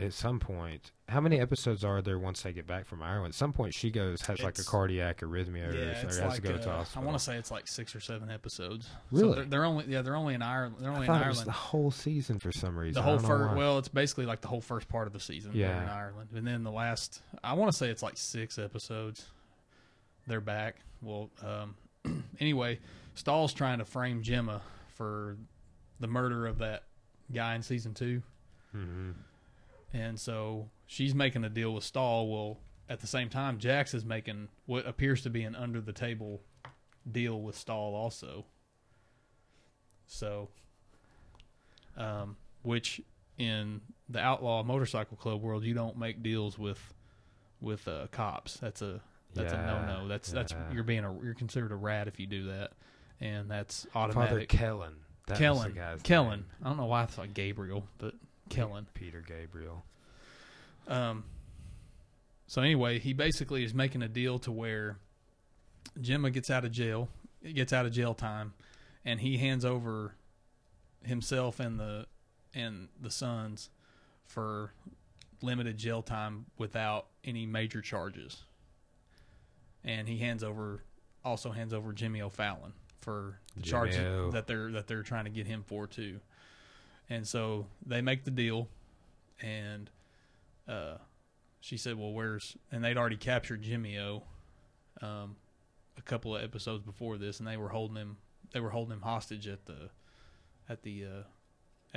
at some point how many episodes are there once they get back from Ireland? At some point she goes has like a cardiac arrhythmia or, Yeah, or it's has like to go to uh, the I want to say it's like six or seven episodes. So Really? they're, they're only yeah they're only in Ireland. They're I only in it was Ireland. the whole season for some reason. The whole first, well, it's basically like the whole first part of the season. Yeah. in Ireland, and then the last, I want to say it's like six episodes. They're back. Well, um, anyway, Stahl's trying to frame Gemma for the murder of that guy in season two, Mhm. And so she's making a deal with Stahl. Well, at the same time, Jax is making what appears to be an under the table deal with Stahl also. So, um, which in the outlaw motorcycle club world, you don't make deals with with uh, cops. That's a that's Yeah, a no no. That's that's you're being a you're considered a rat if you do that, and that's automatic. Father. Kellen. That Kellen, guy's Kellen. name. I don't know why I thought Gabriel, but Kellen. Peter Gabriel. Um. So anyway, he basically is making a deal to where Gemma gets out of jail, gets out of jail time, and he hands over himself and the and the sons for limited jail time without any major charges. And he hands over also hands over Jimmy O'Fallon for the Jimmy charges O. that they're that they're trying to get him for too. And so they make the deal and uh, she said, "Well, where's?" And they'd already captured Jimmy O, um, a couple of episodes before this, and they were holding him. They were holding him hostage at the, at the, uh,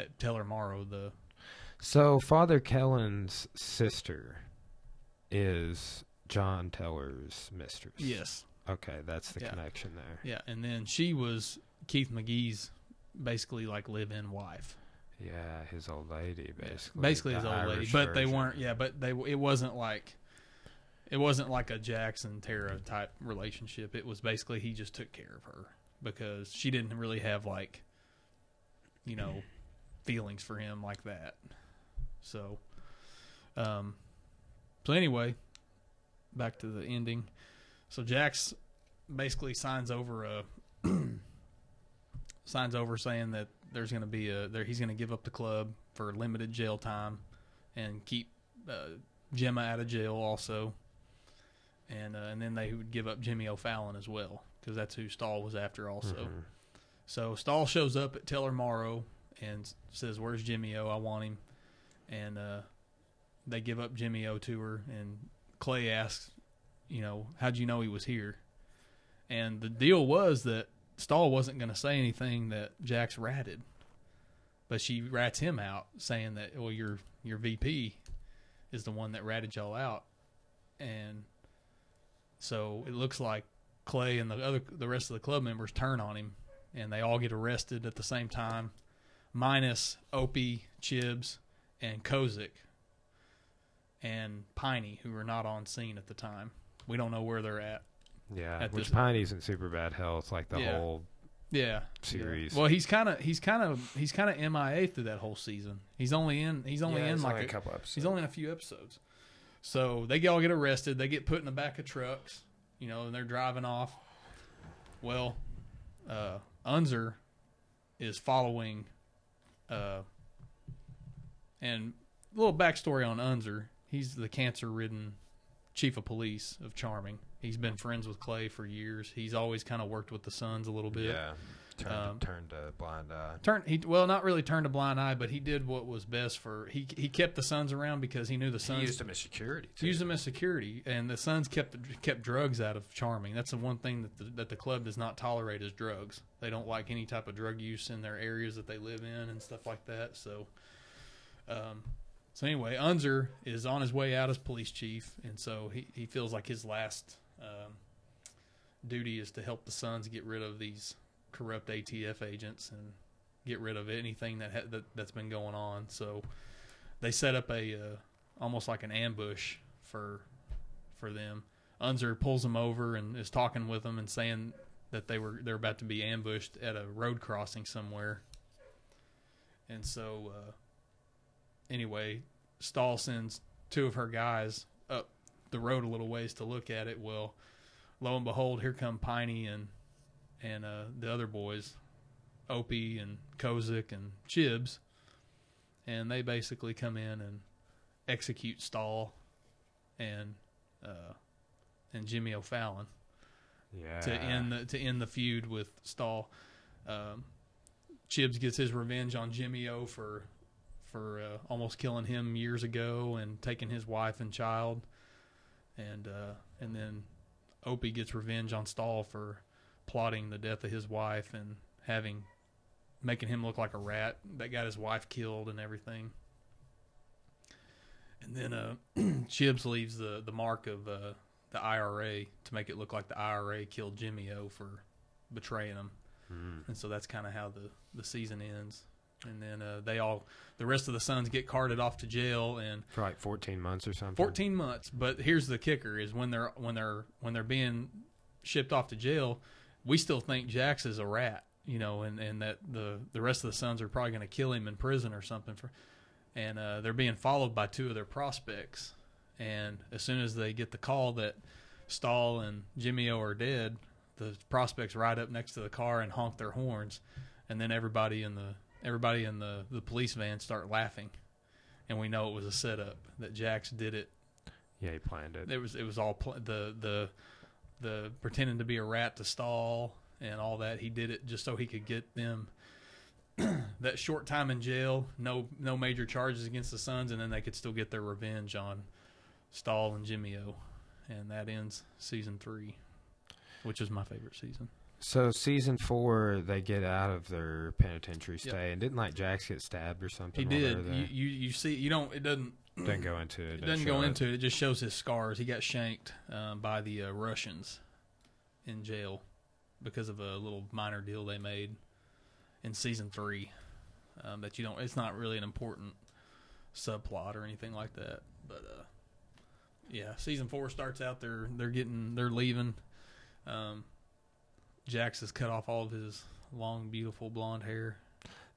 at Teller Morrow. The So Father Kellen's sister is John Teller's mistress. yes, Okay, that's the Yeah. connection there. yeah, and then she was Keith McGee's basically like live-in wife, Yeah, his old lady, basically. basically his old lady. Irish But they version. weren't. Yeah, but they. It wasn't like. It wasn't like a Jackson Tara type relationship. It was basically he just took care of her because she didn't really have like, you know, feelings for him like that. So, um, so anyway, back to the ending. So Jax basically signs over a signs over saying that there's going to be a there he's going to give up the club for limited jail time and keep uh, Gemma out of jail also, and uh, and then they would give up Jimmy O'Fallon as well because that's who Stahl was after also. Mhm. So Stahl shows up at Teller Morrow and says, "Where's Jimmy O? I want him." And uh, they give up Jimmy O to her, and Clay asks, "You know, how'd you know he was here?" And the deal was that Stahl wasn't going to say anything that Jax ratted, but she rats him out, saying that, "Well, your your VP is the one that ratted y'all out," and so it looks like Clay and the other the rest of the club members turn on him, and they all get arrested at the same time, minus Opie, Chibs, and Kozik, and Piney, who were not on scene at the time. We don't know where they're at. Yeah, At which this- Piney's in super bad health, like the Yeah. whole Yeah, series. Yeah. Well, he's kind of he's kind of he's kind of MIA through that whole season. He's only in he's only Yeah, in like only a, a couple episodes. He's only in a few episodes. So they all get arrested. They get put in the back of trucks, you know, and they're driving off. Well, uh, Unser is following, uh, and a little backstory on Unser. He's the cancer-ridden chief of police of Charming. He's been friends with Clay for years. He's always kind of worked with the Sons a little bit. yeah, turned, Um, turned a blind eye. Turned he well, not really turned a blind eye, but he did what was best for he. He kept the Sons around because he knew the Sons He used them as security. Too. used them as security, and the Sons kept kept drugs out of Charming. That's the one thing that the, that the club does not tolerate is drugs. They don't like any type of drug use in their areas that they live in and stuff like that. So, um, so anyway, Unser is on his way out as police chief, and so he he feels like his last um, duty is to help the Sons get rid of these corrupt ATF agents and get rid of anything that, ha- that that's been going on. So they set up a uh, almost like an ambush for for them. Unser pulls them over and is talking with them and saying that they were they're about to be ambushed at a road crossing somewhere. And so uh, anyway, Stahl sends two of her guys the road a little ways to look at it. Well, lo and behold, here come Piney and and uh, the other boys, Opie and Kozik and Chibs, and they basically come in and execute Stahl and uh, and Jimmy O'Fallon yeah. to end the to end the feud with Stahl. Um, Chibs gets his revenge on Jimmy O for for uh, almost killing him years ago and taking his wife and child, and uh, and then Opie gets revenge on Stahl for plotting the death of his wife and having making him look like a rat that got his wife killed and everything. And then uh, Chibs leaves the the mark of uh, the IRA to make it look like the IRA killed Jimmy O for betraying him, Mm. and so that's kind of how the the season ends. And then uh, they all the rest of the sons get carted off to jail and For like 14 months or something. 14 months. But here's the kicker: is when they're when they're when they're being shipped off to jail, we still think Jax is a rat, you know, and, and that the the rest of the sons are probably going to kill him in prison or something for, and uh, they're being followed by two of their prospects. And as soon as they get the call that Stahl and Jimmy O are dead, the prospects ride up next to the car and honk their horns, and then everybody in the everybody in the the police van start laughing, and we know it was a setup that Jax did it Yeah, he planned it. it was it was all pl- the the the pretending to be a rat to Stahl and all that. He did it just so he could get them that short time in jail. No no major charges against the Sons, and then they could still get their revenge on Stahl and Jimmy O. And that ends season three, which is my favorite season. So season four, they get out of their penitentiary Yep. stay, and didn't like Jax get stabbed or something? He did. You, you you see you don't it doesn't Didn't go into it. It doesn't go into it. It just shows his scars. He got shanked um, by the uh, Russians in jail because of a little minor deal they made in season three. Um, that you don't. It's not really an important subplot or anything like that. But uh, yeah, season four starts out. They're they're getting they're leaving. Um, Jax has cut off all of his long, beautiful blonde hair,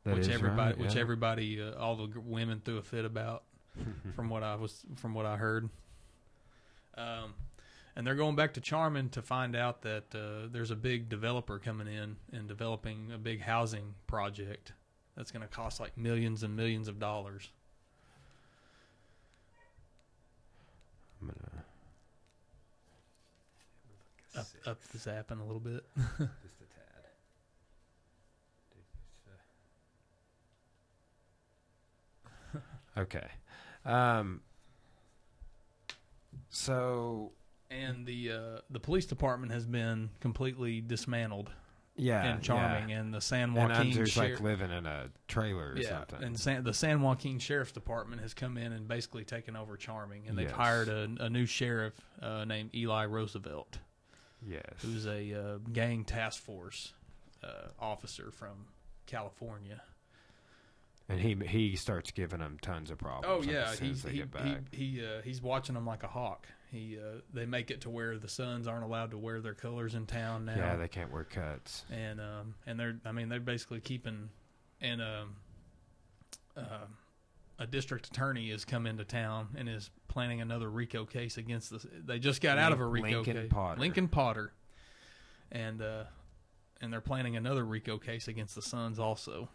That which is everybody, right, which yeah. everybody, uh, all the women threw a fit about from what I was from what I heard. Um, and they're going back to Charmin to find out that uh, there's a big developer coming in and developing a big housing project that's going to cost like millions and millions of dollars. I'm gonna Up, up the zapping a little bit. just a tad. Okay. Um. So And the uh, the police department has been completely dismantled yeah, in Charming, yeah. and the San and Joaquin Unser's Sheriff- like living in a trailer or yeah, something. and San, the San Joaquin Sheriff's Department has come in and basically taken over Charming, and they've Yes. hired a, a new sheriff uh, named Eli Roosevelt, yes. who's a uh, gang task force uh, officer from California. And he he starts giving them tons of problems. Oh yeah, he's he he he uh, he's watching them like a hawk. He uh, they make it to where the sons aren't allowed to wear their colors in town now. yeah, they can't wear cuts. and um, and they're I mean they're basically keeping and um, uh, a district attorney has come into town and is planning another RICO case against the. They just got out of a RICO Lincoln case. Potter. Lincoln Potter, and uh, and they're planning another RICO case against the Sons also.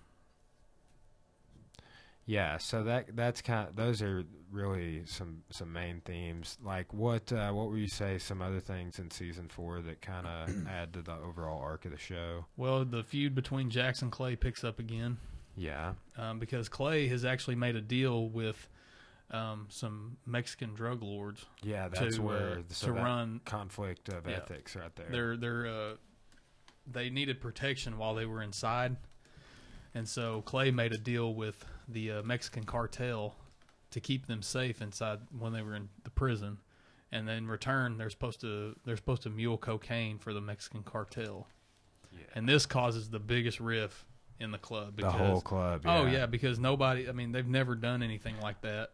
Yeah, so that that's kind of those are really some some main themes. Like what uh, what would you say some other things in season four that kind of add to the overall arc of the show? Well, the feud between Jackson Clay picks up again. Yeah, um, because Clay has actually made a deal with um, some Mexican drug lords. yeah, that's To, where uh, so to run- conflict of Yeah. ethics right there. They're they're uh, they needed protection while they were inside, and so Clay made a deal with the uh, Mexican cartel to keep them safe inside when they were in the prison, and then in return they're supposed to they're supposed to mule cocaine for the Mexican cartel, yeah. and this causes the biggest riff in the club. the whole club. Oh yeah, because nobody. I mean, they've never done anything like that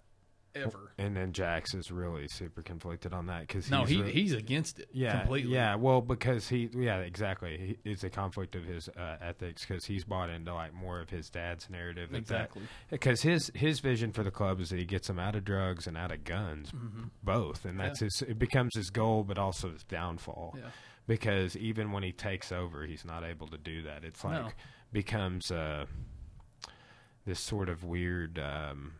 ever. And then Jax is really super conflicted on that because No, he's he re- he's against it. yeah completely. yeah well because he yeah exactly he, it's a conflict of his uh, ethics because he's bought into like more of his dad's narrative exactly. Because his his vision for the club is that he gets them out of drugs and out of guns, hmm both, and that's his. It becomes his goal, but also his downfall. Yeah. Because even when he takes over, he's not able to do that. It's like No. Becomes uh, this sort of weird um,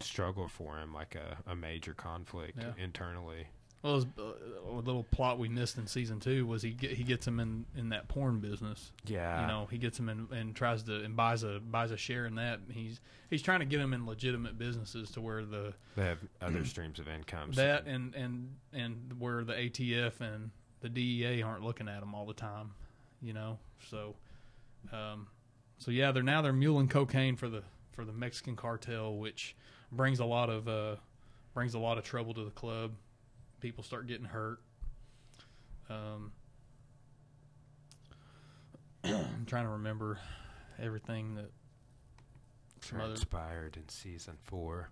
struggle for him, like a, a major conflict Yeah. internally. Well, his, uh, a little plot we missed in season two was he get, he gets him in, in that porn business. Yeah, you know, he gets him in and tries to and buys a buys a share in that. He's he's trying to get him in legitimate businesses to where the they have other streams of income. that and and and where the ATF and the DEA aren't looking at him all the time. You know, so um, so yeah, they're now they're muling cocaine for the for the Mexican cartel, which brings a lot of uh, brings a lot of trouble to the club. People start getting hurt. Um, I'm trying to remember everything that transpired in season four.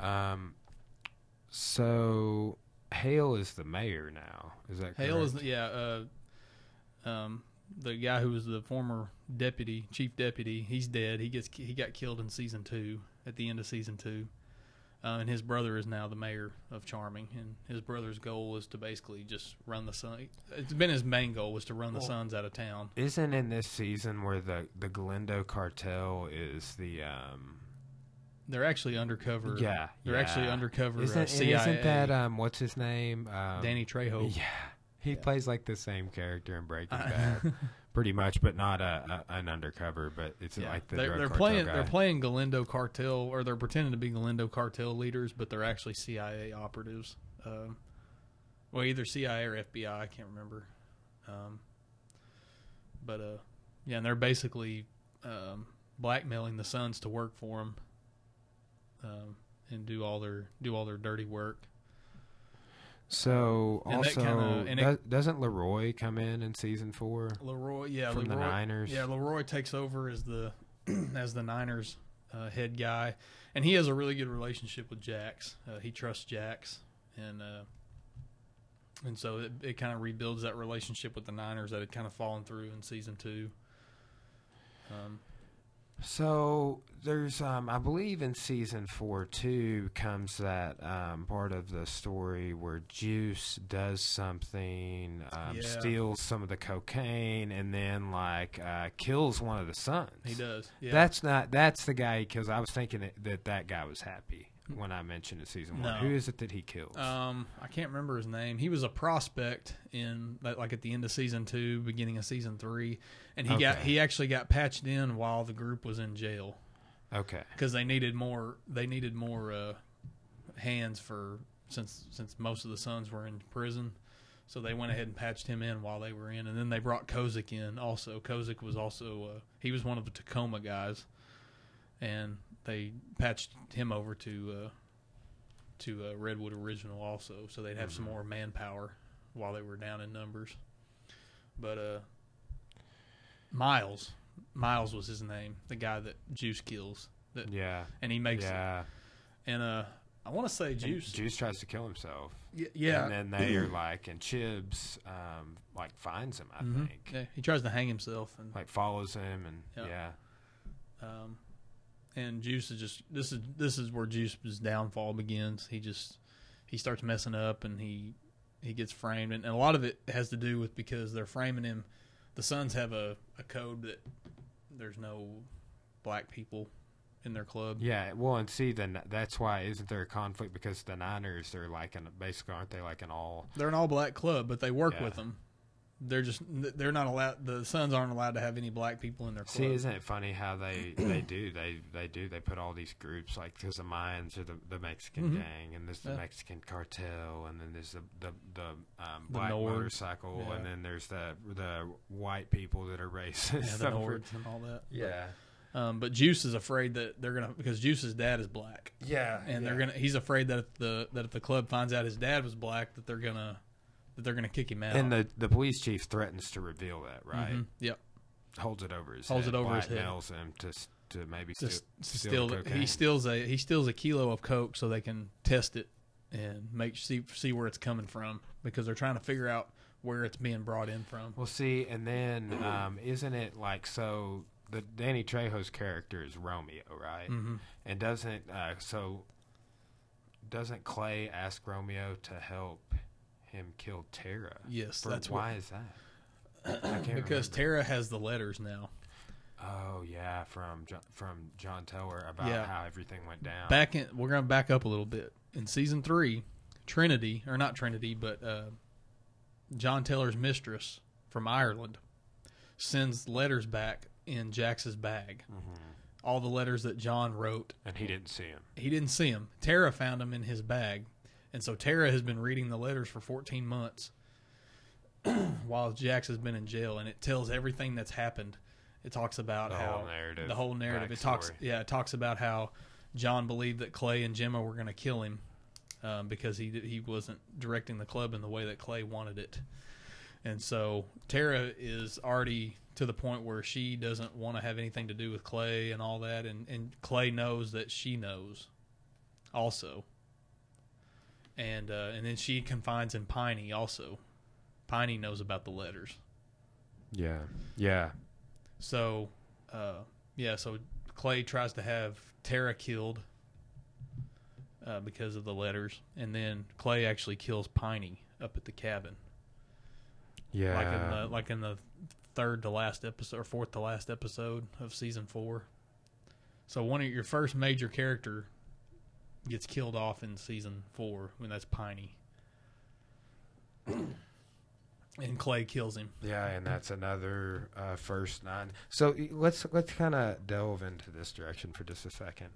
Um, so Hale is the mayor now. Is that Hale is correct? yeah, uh, um, the guy who was the former deputy, chief deputy. He's dead. He gets he got killed in season two at the end of season two, uh, and his brother is now the mayor of Charming. And his brother's goal is to basically just run the sun. It's been his main goal was to run the Well- Sons out of town. Isn't in this season where the the Galindo cartel is the um They're actually undercover. yeah they're yeah. actually undercover Isn't, uh, CIA. isn't that um what's his name um, Danny Trejo? Yeah, he Yeah. plays like the same character in Breaking Uh, Bad, pretty much, but not a, a an undercover. But it's Yeah, like the they're, they're playing guy. they're playing Galindo cartel or they're pretending to be Galindo cartel leaders, but they're actually CIA operatives. Um, well, either CIA or FBI, I can't remember. Um, but uh, yeah, and they're basically um, blackmailing the sons to work for them um, and do all their do all their dirty work. So And that also, kinda- and it- does, doesn't Leroy come in in season four Leroy, yeah, from the Niners? Yeah, Leroy takes over as the as the Niners uh, head guy, and he has a really good relationship with Jax. Uh, he trusts Jax, and uh, and so it, it kind of rebuilds that relationship with the Niners that had kind of fallen through in season two. Um, So there's, um, I believe, in season four too comes that um, part of the story where Juice does something, um, Yeah. steals some of the cocaine, and then like uh, kills one of the sons. he does. Yeah. That's not. That's the guy because I was thinking that that guy was happy when I mentioned it season one. No. Who is it that he kills? Um, I can't remember his name. He was a prospect in like like at the end of season two, beginning of season three, and he got he actually got patched in while the group was in jail. okay. because they needed more they needed more uh, hands for since since most of the sons were in prison so they went ahead and patched him in while they were in and then they brought Kozik in also Kozik was also uh, he was one of the Tacoma guys and they patched him over to uh, to uh, Redwood Original also so they'd have some Mhm. more manpower while they were down in numbers but uh Miles Miles was his name the guy that Juice kills that Yeah. and he makes yeah. and uh I want to say And Juice. Juice tries to kill himself. Y- yeah. And then they are like, and Chibs, um, like finds him. I Mhm. think. Yeah, he tries to hang himself, and Like follows him, and Yeah. yeah. um, and Juice is just this is this is where Juice's downfall begins. He just he starts messing up, and he he gets framed, and, and a lot of it has to do with because they're framing him. The Sons have a, a code that there's no black people in their club. Yeah, well, and see, then that's why isn't there a conflict because the Niners are like an basically aren't they like an all? They're an all black club, but they work Yeah. with them. They're just they're not allowed. The Sons aren't allowed to have any black people in their club. See, isn't it funny how they they do they they do they put all these groups like because the Mayans are the the Mexican Mhm. gang and there's the Yeah. Mexican cartel and then there's the the the um, The black Nords. motorcycle Yeah. and then there's the the white people that are racist. yeah, the Nords and all that. yeah, Um, but Juice is afraid that they're gonna because Juice's dad is black, yeah, and they're gonna. He's afraid that if the that if the club finds out his dad was black, that they're gonna that they're gonna kick him out. And the the police chief threatens to reveal that, right? Mhm. Yep. Holds it over his Holds head, it over his head. him to to maybe To steal, steal the he steals a he steals a kilo of coke so they can test it and make see see where it's coming from because they're trying to figure out where it's being brought in from. Well, see, and then um, isn't it like so? The Danny Trejo's character is Romeo, right? hmm And doesn't uh, so doesn't Clay ask Romeo to help him kill Tara? Yes, For- that's why what, is that? Because remember. Tara has the letters now. Oh yeah, from Jo- from John Teller about Yeah. how everything went down. back in we're going to back up a little bit in season three trinity or not trinity but uh, john teller's mistress from ireland sends letters back in jax's bag Mhm. all the letters that john wrote and he didn't see him. he didn't see them tara found them in his bag and so tara has been reading the letters for 14 months while jax has been in jail and it tells everything that's happened. It talks about The how whole the whole narrative. It talks yeah it talks about how john believed that clay and gemma were going to kill him um, because he he wasn't directing the club in the way that clay wanted it. And so Tara is already to the point where she doesn't want to have anything to do with Clay and all that, and and Clay knows that she knows, also. And uh, and then she confides in Piney also. Piney knows about the letters. Yeah. Yeah. So, uh, yeah, so Clay tries to have Tara killed uh, because of the letters, and then Clay actually kills Piney up at the cabin, Yeah. like in the like in the third to last episode or fourth to last episode of season four. So one of your first major character gets killed off in season four when that's Piney, and Clay kills him. Yeah, and that's another uh, first nine. So let's let's kind of delve into this direction for just a second.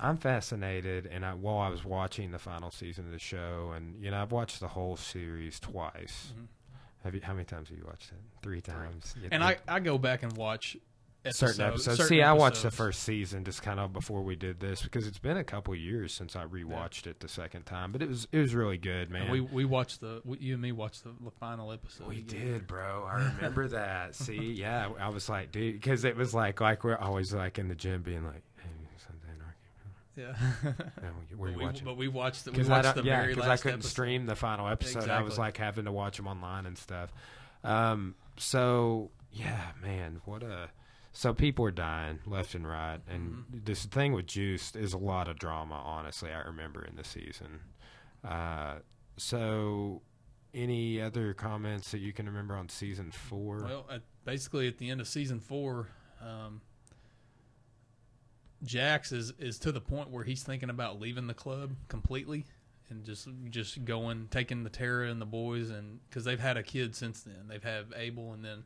I'm fascinated, and I, while I was watching the final season of the show, and you know, I've watched the whole series twice. Mhm. Have you? How many times have you watched it? Three times. You And? I, I go back and watch certain episodes- episodes. certain See, I watched the first season just kind of before we did this because it's been a couple years since I rewatched it the second time, but it was it was really good, man. And we we watched the we, you and me watched the, the final episode. We together. did, bro. I remember that. See, yeah, I was like, dude, because it was like, like we're always like in the gym, being like, hey, Sunday night, Yeah. yeah, where but, you we, watching? but we watched the we Because I watched the yeah, very last I couldn't episode. stream the final episode. I was like having to watch them online and stuff. Um, so yeah, man, what a. So people are dying left and right, and Mm-hmm. this thing with Juice is a lot of drama. Honestly, I remember in the season. Uh, so, any other comments that you can remember on season four? Well, at, basically at the end of season four, um, Jax is is to the point where he's thinking about leaving the club completely and just just going, taking the Tara and the boys, and because they've had a kid since then. They've had Abel, and then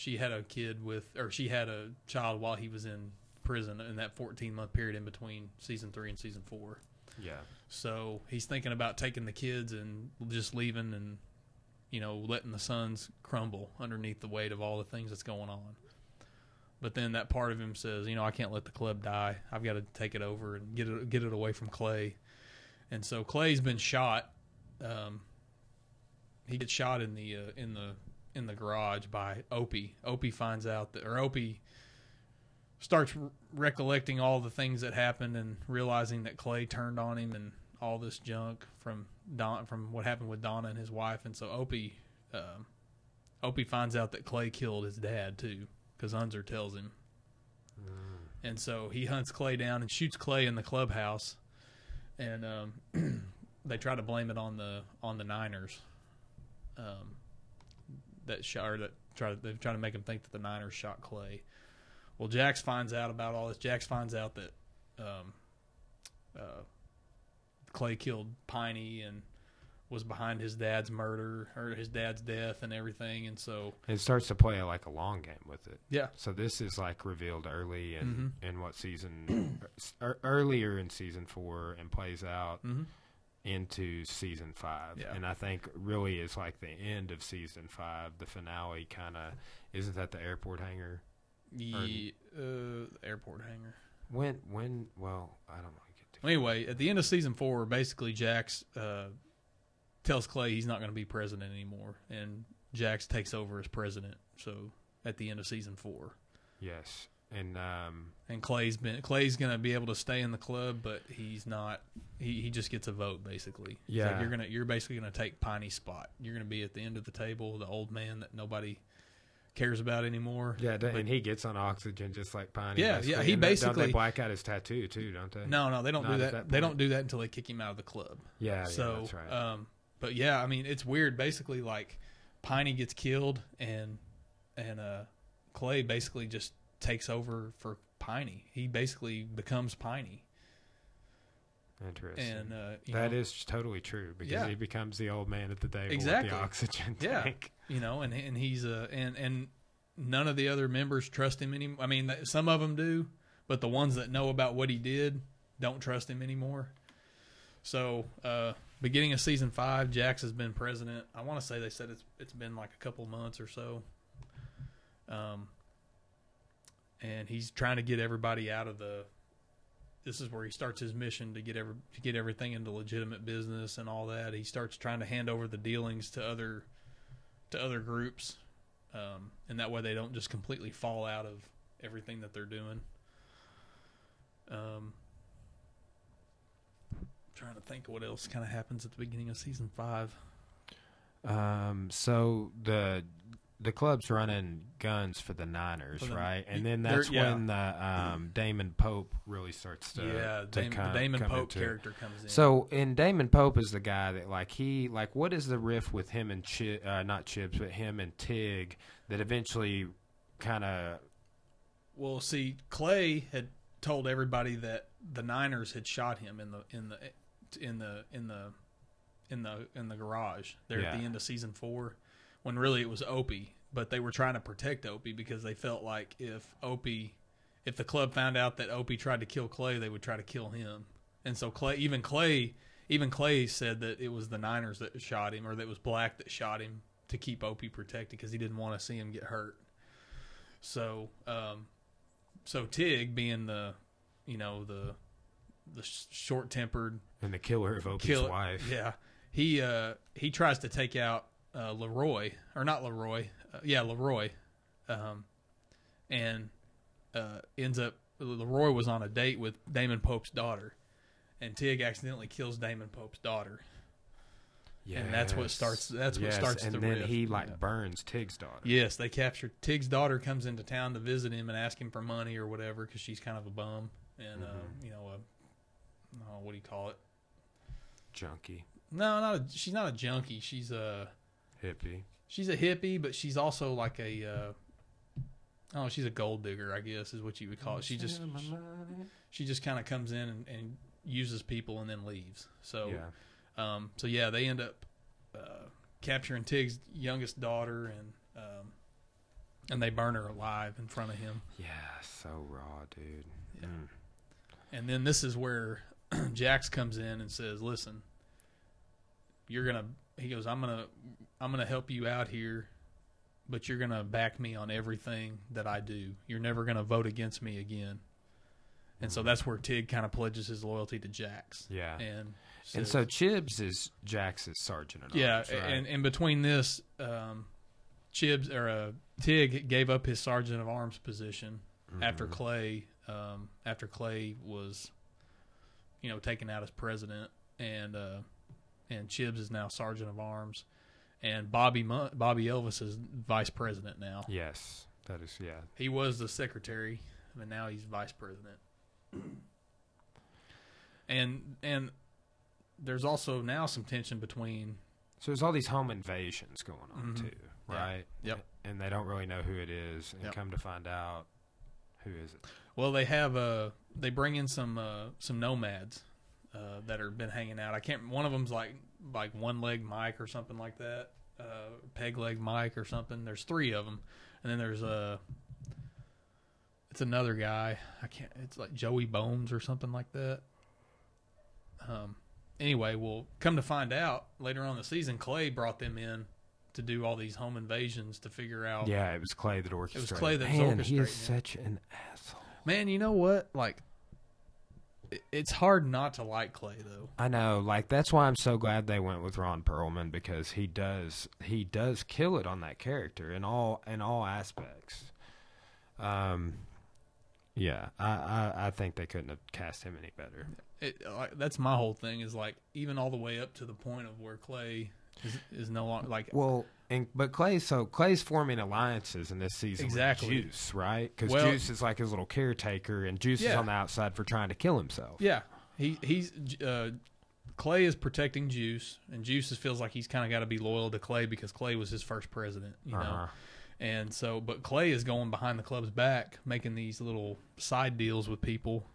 she had a kid with, or she had a child while he was in prison in that 14 month period in between season three and season four. yeah, So he's thinking about taking the kids and just leaving and, you know, letting the sons crumble underneath the weight of all the things that's going on. But then that part of him says, you know, I can't let the club die. I've got to take it over and get it get it away from Clay. And so Clay's been shot. Um, he gets shot in the uh, in the in the garage by Opie. Opie finds out that, or Opie starts re- recollecting all the things that happened and realizing that Clay turned on him and all this junk from Don from what happened with Donna and his wife. And so Opie, um, Opie finds out that Clay killed his dad too, because Unser tells him. And so he hunts Clay down and shoots Clay in the clubhouse, and um, they try to blame it on the on the Niners. Um, that shot or that try they try to make him think that the Niners shot Clay. Well, Jax finds out about all this. Jax finds out that um, uh, Clay killed Piney and was behind his dad's murder or his dad's death and everything. And so, it starts to play like a long game with it. yeah, So this is like revealed early in Mhm. in what season er, earlier in season four and plays out hmm into season five. Yeah. And I think really is like the end of season five, the finale kind of isn't that the airport hangar? the uh, airport hangar. When when well I don't want to get too Anyway, at the end of season four, basically Jax uh, tells Clay he's not going to be president anymore, and Jax takes over as president. So at the end of season four, yes. And um and Clay's been Clay's going to be able to stay in the club, but he's not. He, he just gets a vote basically. It's like Yeah. you're gonna you're basically going to take Piney's spot. You're going to be at the end of the table, the old man that nobody cares about anymore. yeah, But- and he gets on oxygen just like Piney. Yeah, basically. yeah, he And they- basically- they black out his tattoo too, don't they? No, no, they don't Not do that. that they don't do that until they kick him out of the club. Yeah, so, yeah, that's right. um, but yeah, I mean, it's weird. Basically, like Piney gets killed, and and uh, Clay basically just takes over for Piney. He basically becomes Piney, Interesting. and uh, That know, is totally true because Yeah. he becomes the old man at the table Exactly. with the oxygen Yeah. tank. you know, and and he's uh, and and none of the other members trust him anymore. I mean, some of them do, but the ones that know about what he did don't trust him anymore. So, uh, beginning of season five, Jax has been president. I want to say they said it's it's been like a couple months or so. Um, and he's trying to get everybody out of the. This is where he starts his mission to get every to get everything into legitimate business and all that. He starts trying to hand over the dealings to other to other groups, um, and that way they don't just completely fall out of everything that they're doing. Um, trying to think what else kind of happens at the beginning of season five. Um, so the the club's running guns for the Niners, For the- right? And then that's yeah. when the um, Damon Pope really starts to yeah, to Dam- come- the Damon Pope character comes in. So, and Damon Pope is the guy that, like, he, like, what is the riff with him and Chi, uh, not Chips, but him and Tig that eventually kind of, Well, see, Clay had told everybody that the Niners had shot him in the in the in the in the in the in the garage there at the end of season four, when really it was Opie, but they were trying to protect Opie because they felt like if Opie, if the club found out that Opie tried to kill Clay, they would try to kill him, and so Clay, even Clay, even Clay said that it was the Niners that shot him or that it was Black that shot him to keep Opie protected because he didn't want to see him get hurt. So, um, so Tig being the, you know, the the short tempered and the killer of Opie's kill wife. Yeah, he uh, he tries to take out uh, Leroy or not Leroy, uh, yeah Leroy, um, and uh, ends up Leroy was on a date with Damon Pope's daughter, and Tig accidentally kills Damon Pope's daughter. Yeah and that's what starts- that's what Yes, starts and the then riff. he, like, Yeah. burns Tig's daughter. Yes, they capture Tig's daughter comes into town to visit him and ask him for money or whatever because she's kind of a bum and uh, Mhm. you know a oh, what do you call it? Junkie, No, not a, she's not a junkie. She's a hippie. she's a hippie, but she's also like a uh, oh she's a gold digger, I guess is what you would call it. She just she just kind of comes in and, and uses people and then leaves. So yeah. um, so yeah, they end up uh, capturing Tig's youngest daughter and um, and they burn her alive in front of him. Yeah, so raw, dude. Yeah. Mm. And then this is where Jax comes in and says, "Listen, you're gonna." He goes, "I'm gonna, I'm gonna help you out here, but you're gonna back me on everything that I do. You're never gonna vote against me again." And so that's where Tig kind of pledges his loyalty to Jax. Yeah. And And so Chibs is Jax's sergeant at yeah, arms, right? and and between this, um, Chibs or uh, Tig gave up his sergeant of arms position after Mhm. Clay um, after Clay was, you know, taken out as president, and uh, and Chibs is now sergeant of arms, and Bobby Bobby Elvis is vice president now. Yes, that is yeah. He was the secretary, but now he's vice president. and and there's also now some tension between So there's all these home invasions going on Mhm. too, Yeah. right? Yep. And they don't really know who it is, and Yep. come to find out, who is it? Well, they have uh they bring in some uh, some nomads uh, that are been hanging out. I can't. One of them's like like one leg Mike or something like that. Uh, peg leg Mike or something. There's three of them, and then there's uh it's another guy. I can't. It's like Joey Bones or something like that. Um. Anyway, we'll come to find out later on in the season, Clay brought them in to do all these home invasions to figure out. Yeah, it was Clay that orchestrated. It was Clay that was Man, he is such an asshole. Man, you know what? Like, it- it's hard not to like Clay though. I know, like that's why I'm so glad they went with Ron Perlman because he does he does kill it on that character in all in all aspects. Um, yeah, I I, I think they couldn't have cast him any better. It, like, that's my whole thing. Is like even all the way up to the point of where Clay is, is no longer like. Well, and but Clay, so Clay's forming alliances in this season Exactly. with Juice, right? Because Well- Juice is like his little caretaker, and Juice is on the outside for trying to kill himself. Yeah, he he's uh, Clay is protecting Juice, and Juice feels like he's kind of got to be loyal to Clay because Clay was his first president, you know. Uh-huh. And so, but Clay is going behind the club's back, making these little side deals with people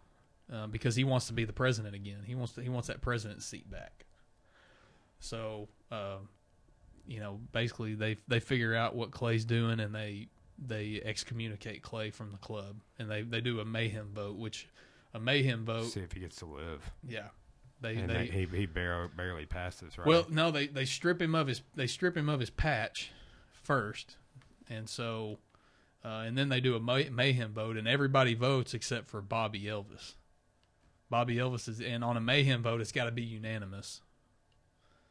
uh, because he wants to be the president again. He wants to, he wants that president seat back. So, uh, you know, basically they they figure out what Clay's doing and they they excommunicate Clay from the club and they they do a mayhem vote, which a mayhem vote, See if he gets to live, yeah, they and they he he barely, barely passes, right? well, no, they they strip him of his they strip him of his patch first, and so uh, and then they do a may, mayhem vote, and everybody votes except for Bobby Elvis. Bobby Elvis is, and on a mayhem vote, it's got to be unanimous.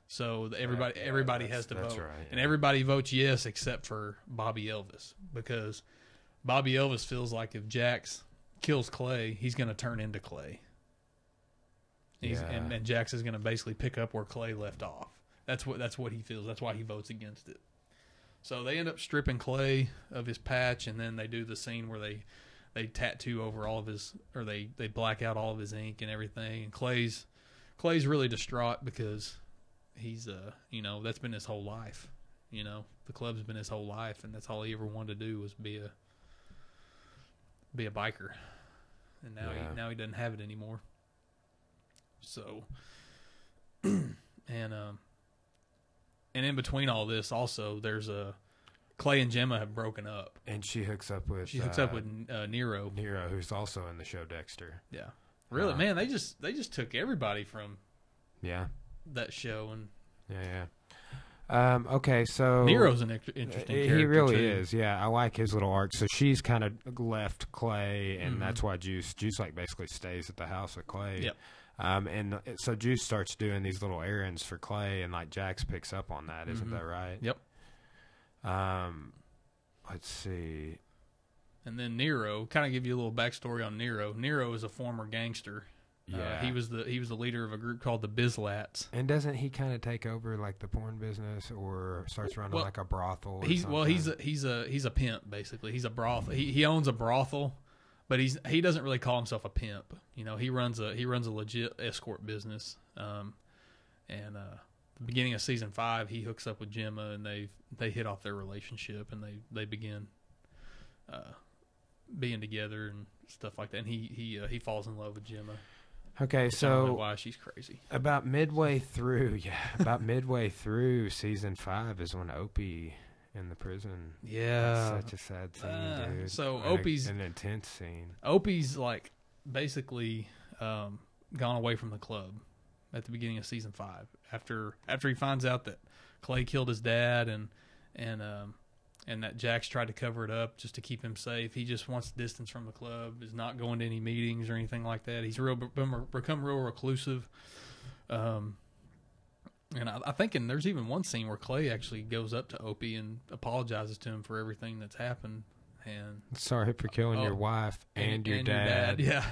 So everybody Yeah, everybody has to vote, right, and everybody votes yes except for Bobby Elvis because Bobby Elvis feels like if Jax kills Clay, he's going to turn into Clay. He's, Yeah. and, and Jax is going to basically pick up where Clay left off. That's what that's what he feels. That's why he votes against it. So they end up stripping Clay of his patch, and then they do the scene where they they tattoo over all of his, or they they black out all of his ink and everything. And Clay's Clay's really distraught because he's uh you know that's been his whole life. You know the club's been his whole life, and that's all he ever wanted to do was be a be a biker. And now Yeah. he now he doesn't have it anymore. So and um and in between all this also there's a Clay and Gemma have broken up. And she hooks up with. She hooks uh, up with uh, Nero. Nero, who's also in the show Dexter. Yeah. Really, Uh, man, they just they just took everybody from Yeah, that show and yeah, yeah. Um, okay, so Nero's an interesting character. He really too. is. Yeah, I like his little arc. So she's kind of left Clay, and Mhm. that's why Juice Juice like basically stays at the house with Clay. Yep. Um, and so Juice starts doing these little errands for Clay, and like Jax picks up on that. not Mhm. that right? Yep. Um, let's see. And then Nero, kind of give you a little backstory on Nero. Nero is a former gangster. Uh, Yeah, he was the he was the leader of a group called the Byz-Lats. And doesn't he kind of take over like the porn business, or starts running Well, like a brothel? Or He's well, he's a, he's a he's a pimp basically. He's a brothel. He he owns a brothel, but he's he doesn't really call himself a pimp. You know, he runs a he runs a legit escort business. Um, and uh, the beginning of season five, he hooks up with Gemma, and they they hit off their relationship, and they they begin uh, being together and stuff like that. And he he uh, he falls in love with Gemma. Okay. I don't know So why she's crazy. About midway through, yeah, about midway through season five is when Opie in the prison. Yeah, That's such a sad scene, Uh, dude. so a- Opie's- an intense scene. Opie's like basically um, gone away from the club at the beginning of season five after after he finds out that Clay killed his dad and and um, and that Jax tried to cover it up just to keep him safe. He just wants distance from the club. Is not going to any meetings or anything like that. He's real become, real reclusive. Um, and I, I think and there's even one scene where Clay actually goes up to Opie and apologizes to him for everything that's happened. And Sorry for killing Oh, your wife and, your, dad. Yeah.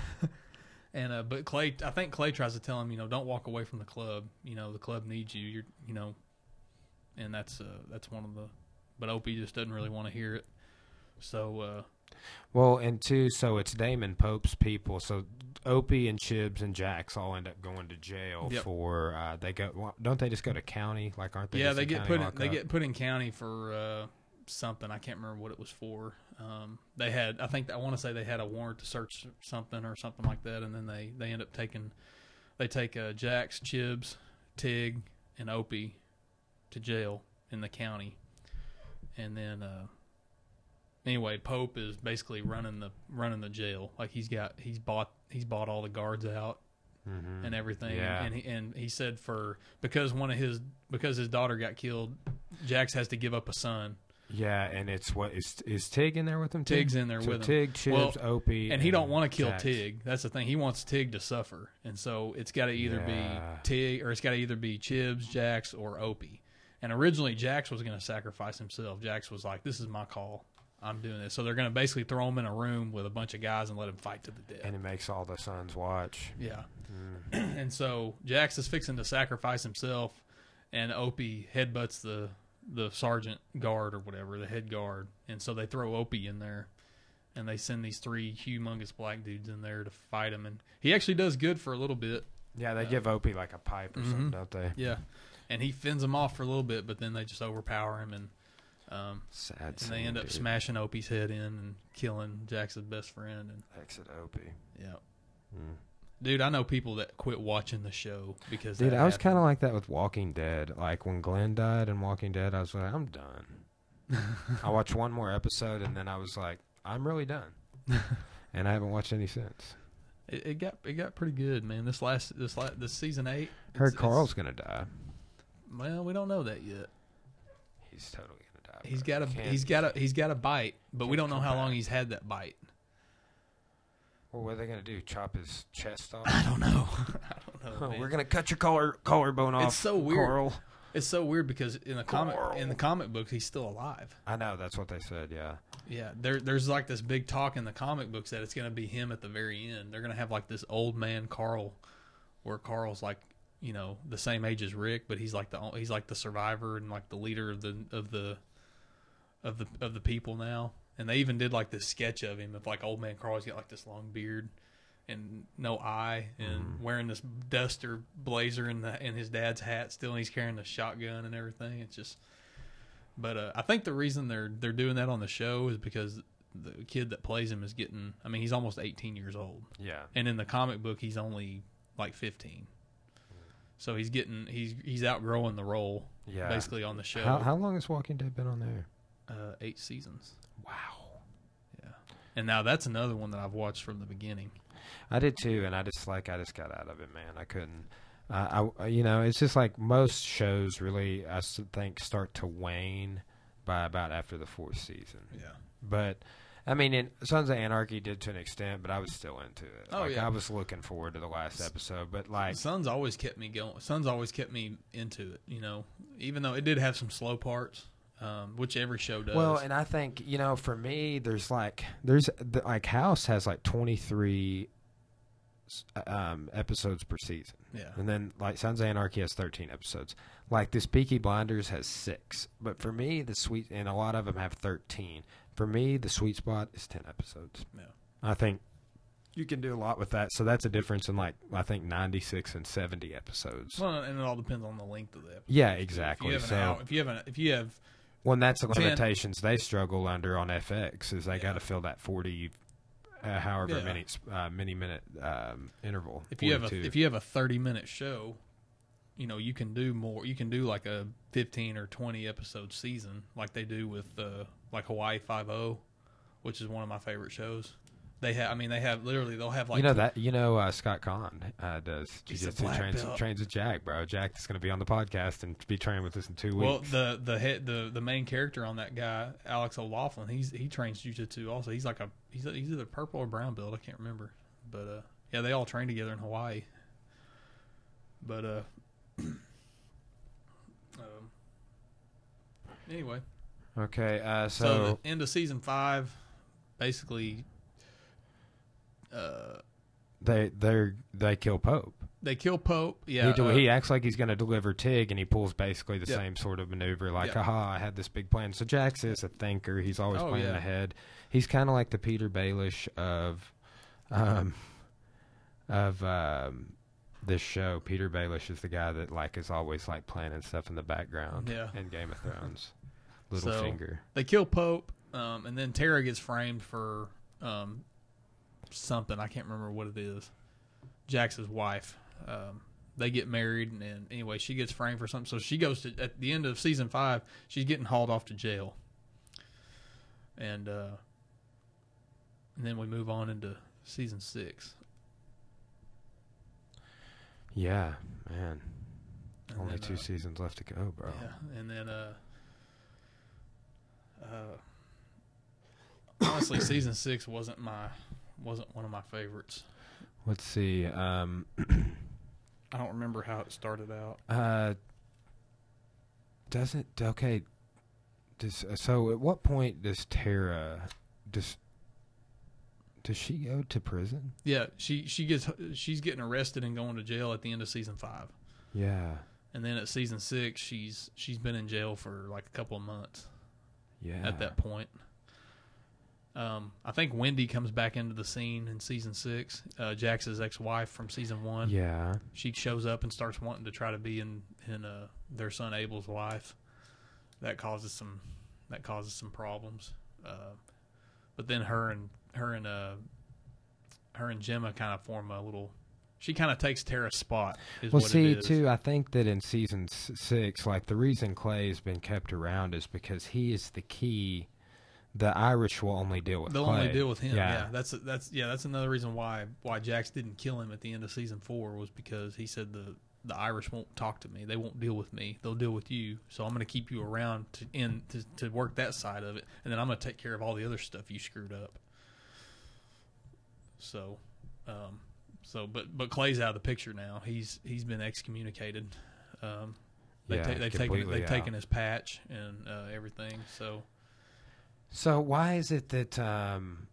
and uh, but Clay, I think Clay tries to tell him, you know, don't walk away from the club. You know, the club needs you. You're, you know, and that's uh, that's one of the. But Opie just doesn't really want to hear it. So uh, Well, and two, so it's Damon Pope's people. So Opie and Chibs and Jax all end up going to jail Yep. for uh, they go. well, Don't they just go to county? Like, aren't they? yeah, they get put in, they get put in county for uh, something. I can't remember what it was for. Um, they had, I think, I want to say they had a warrant to search something or something like that, and then they they end up taking, they take uh, Jax, Chibs, Tig, and Opie to jail in the county, and then uh, anyway, Pope is basically running the running the jail. Like he's got he's bought he's bought all the guards out Mhm. and everything. Yeah. And he, and he said for because one of his because his daughter got killed, Jax has to give up a son, Yeah, and it's what is is Tig in there with him? Too? Tig's in there so with him. Tig, Chibs, Well, Opie, and he don't want to kill Jax. Tig. That's the thing. He wants Tig to suffer, and so it's got to either Yeah. be Tig or it's got to either be Chibs, Jax, or Opie. And originally, Jax was going to sacrifice himself. Jax was like, "This is my call. I'm doing this." So they're going to basically throw him in a room with a bunch of guys and let him fight to the death. and it makes all the sons watch. Yeah. Mm. and so Jax is fixing to sacrifice himself, and Opie headbutts the the sergeant guard or whatever, the head guard, and so they throw Opie in there, and they send these three humongous black dudes in there to fight him, and he actually does good for a little bit, Yeah, they Uh, give Opie like a pipe or something, mhm. don't they? yeah, and he fends them off for a little bit, but then they just overpower him, and um, Sad. and they end up dude. smashing Opie's head in and killing Jax's best friend, and Exit Opie. yeah. Mm. Dude, I know people that quit watching the show because Dude, I was kind of like that with Walking Dead. Like when Glenn died in Walking Dead, I was like, I'm done. I watched one more episode and then I was like, I'm really done. and I haven't watched any since. It, it got it got pretty good, man. This last this last this season eight. Heard Carl's gonna die. Well, we don't know that yet. He's totally gonna die. He's got a can't- he's got a he's got a bite, but we don't know how long he's had that bite. Well, what are they gonna do? Chop his chest off? I don't know. I don't know. man. We're gonna cut your collar collarbone off. It's so weird. Carl. It's so weird because in the comic Carl. in the comic books he's still alive. I know that's what they said. Yeah. Yeah, there there's like this big talk in the comic books that it's going to be him at the very end. They're going to have like this old man Carl, where Carl's like you know the same age as Rick, but he's like the he's like the survivor and like the leader of the of the of the of the people now. And they even did like this sketch of him of like old man Carl. He's got like this long beard and no eye, and wearing this duster blazer in the in his dad's hat still. And he's carrying the shotgun and everything. It's just. But uh, I think the reason they're they're doing that on the show is because the kid that plays him is getting. I mean, he's almost 18 years old, Yeah. and in the comic book, he's only like 15. So he's getting he's he's outgrowing the role Yeah. basically on the show. How, how long has Walking Dead been on there? uh, eight seasons, Wow. Yeah. And now that's another one that I've watched from the beginning. I did too, and I just like I just got out of it, man. I couldn't. Uh, I you know it's just like most shows really I think start to wane by about after the fourth season. Yeah, But I mean, in Sons of Anarchy did to an extent, but I was still into it. Oh, like, yeah. I was looking forward to the last episode, but like Sons always kept me going. Sons always kept me into it. You know, even though it did have some slow parts, um, which every show does. Well, and I think you know, for me, there's like there's the, like House has like 23 um, episodes per season, yeah, and then like Sons of Anarchy has 13 episodes. Like this Peaky Blinders has six, but for me, the sweet and a lot of them have 13. For me, the sweet spot is 10 episodes. yeah. I think you can do a lot with that. So that's a difference in like I think 96 and 70 episodes. Well, and it all depends on the length of the episode. yeah, If exactly. you have an So hour, if you have an, if you have Well, and that's the 10 limitations they struggle under on FX is they Yeah. got to fill that forty, uh, however Yeah. many uh, many minute um, interval. if you have a if you have a 30 minute show you know you can do more you can do like a 15 or 20 episode season like they do with uh like hawaii 5 which is one of my favorite shows they have i mean they have literally they'll have like you know that you know uh, Scott Caan uh, does He's a jiu-jitsu black trains, belt. trains with Jack, bro. Jack is going to be on the podcast and be training with us in two weeks well weeks. the the head the the main character on that guy alex o'loughlin he's he trains jiu-jitsu also he's like a he's, a, he's either purple or brown belt i can't remember but uh yeah they all train together in hawaii but uh um, anyway okay, uh, So, so, the end of season five, basically, uh, they they they kill Pope. they kill Pope. Yeah, he, do- uh, he acts like he's going to deliver Tig, and he pulls basically the Yeah. same sort of maneuver, like, Yeah. "Aha, I had this big plan." So Jax is a thinker; he's always Oh, planning yeah. ahead. He's kind of like the Petyr Baelish of, um, of um, this show. Petyr Baelish is the guy that like is always like planning stuff in the background. Yeah. in Game of Thrones, Littlefinger. they kill Pope, um, and then Tara gets framed for um, something I can't remember what it is. Jax's wife. Um, they get married, and, and anyway, she gets framed for something. So she goes to at the end of season five. She's getting hauled off to jail, and uh, and then we move on into season six. Yeah, man. And Only then, two uh, seasons left to go, bro. Yeah, and then uh, uh, honestly, season six wasn't my wasn't one of my favorites. Let's see. Um, I don't remember how it started out. Uh, doesn't okay? Does uh, so? At what point does Tara does does she go to prison? Yeah, she she gets she's getting arrested and going to jail at the end of season five, Yeah, and then at season six, she's she's been in jail for like a couple of months yeah. at that point. Um, I think Wendy comes back into the scene in season six. Uh, Jax's ex-wife from season one. Yeah, she shows up and starts wanting to try to be in in uh, their son Abel's life. That causes some that causes some problems. Uh, but then her and her and uh, her and Gemma kind of form a little. She kind of takes Tara's spot. Well, see, too, I think that in season six, like the reason Clay's been kept around is because he is the key. The Irish will only deal with They'll Clay. only deal with him. Yeah. Yeah. that's that's yeah, that's another reason why why Jax didn't kill him at the end of season four was because he said the the Irish won't talk to me. They won't deal with me. They'll deal with you. So I'm going to keep you around to in to, to work that side of it, and then I'm going to take care of all the other stuff you screwed up. So, um, so, but but Clay's out of the picture now. He's he's been excommunicated. Um, they Yeah, ta- they've taken they've taken his patch and uh, everything. So So why is it that um,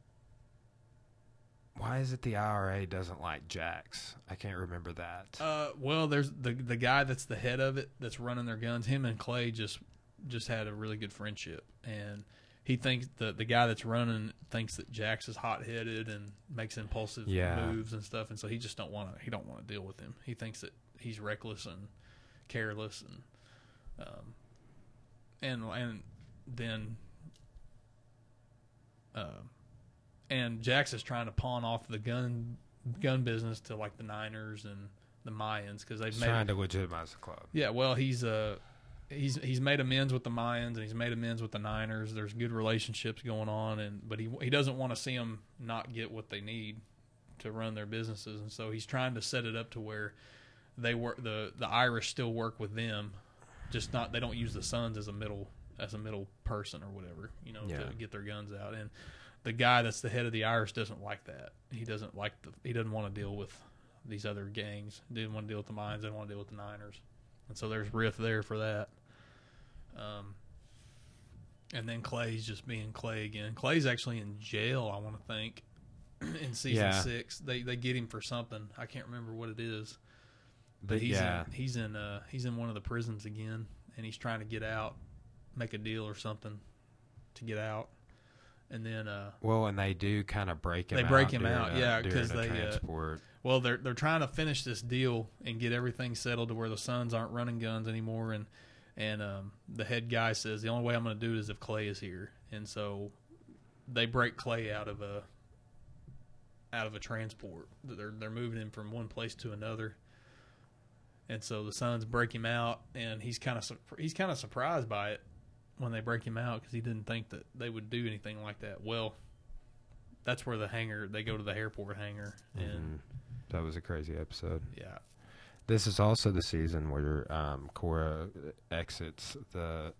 why is it the IRA doesn't like Jax? I can't remember that. Uh, well, there's the the guy that's the head of it that's running their guns. Him and Clay just just had a really good friendship, and he thinks the the guy that's running thinks that Jax is hot headed and makes impulsive Yeah. moves and stuff, and so he just don't want to he don't want to deal with him. He thinks that he's reckless and careless and um and and then uh, and Jax is trying to pawn off the gun gun business to like the Niners and the Mayans because they've He's made trying to legitimize the club. yeah. Well, he's uh he's he's made amends with the Mayans and he's made amends with the Niners. There's good relationships going on, and but he he doesn't want to see them not get what they need to run their businesses, and so he's trying to set it up to where they work the the Irish still work with them, just not they don't use the Sons as a middle as a middle person or whatever, you know, Yeah. to get their guns out. And the guy that's the head of the Irish doesn't like that. He doesn't like the he doesn't want to deal with these other gangs. Didn't want to deal with the Mayans. Didn't want to deal with the Niners. And so there's riff there for that. Um, and then Clay's just being Clay again. Clay's actually in jail, I want to think, in season Yeah. six. They they get him for something. I can't remember what it is. But But he's yeah, in, he's in uh he's in one of the prisons again, and he's trying to get out, make a deal or something, to get out. And then uh well, and they do kind of break him. They out break him out, a- yeah, because they, uh, transport. Well, they're they're trying to finish this deal and get everything settled to where the sons aren't running guns anymore, and and um, the head guy says the only way I'm going to do it is if Clay is here, and so they break Clay out of a out of a transport. They're they're moving him from one place to another, and so the Sons break him out, and he's kind of he's kind of surprised by it when they break him out because he didn't think that they would do anything like that. Well, that's where the hangar they go to the airport hangar, and Mhm. That was a crazy episode. yeah, This is also the season where um, Cora exits the,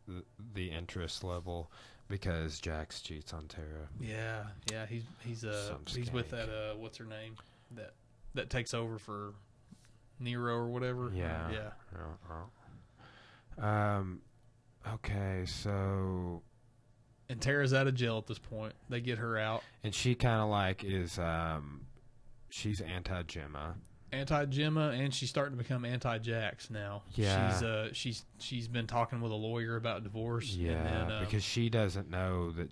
the interest level because Jax cheats on Tara. Yeah, yeah, he's he's uh Some he's with that uh what's her name that that takes over for Nero or whatever. Yeah. yeah. Oh, oh. Um. Okay, so And Tara's out of jail at this point. They get her out. and she kind of like is um, she's anti Gemma. Anti Gemma, and she's starting to become anti Jax now. Yeah. she's uh she's she's been talking with a lawyer about divorce. Yeah, and then, um, because she doesn't know that.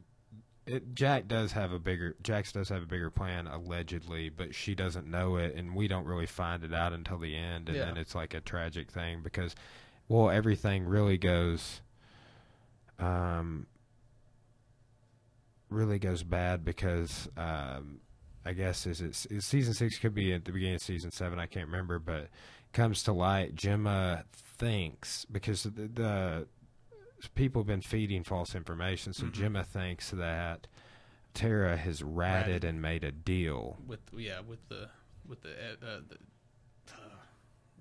It, Jack does have a bigger Jax does have a bigger plan allegedly, but she doesn't know it, and we don't really find it out until the end, and Yeah. then it's like a tragic thing because, well, everything really goes, um, really goes bad because, um, I guess is it is season six could be at the beginning of season seven, I can't remember, but comes to light. Gemma thinks because the, the people have been feeding false information, so Mhm. Gemma thinks that Tara has ratted, Ratted. and made a deal. with yeah with the with the uh, the uh,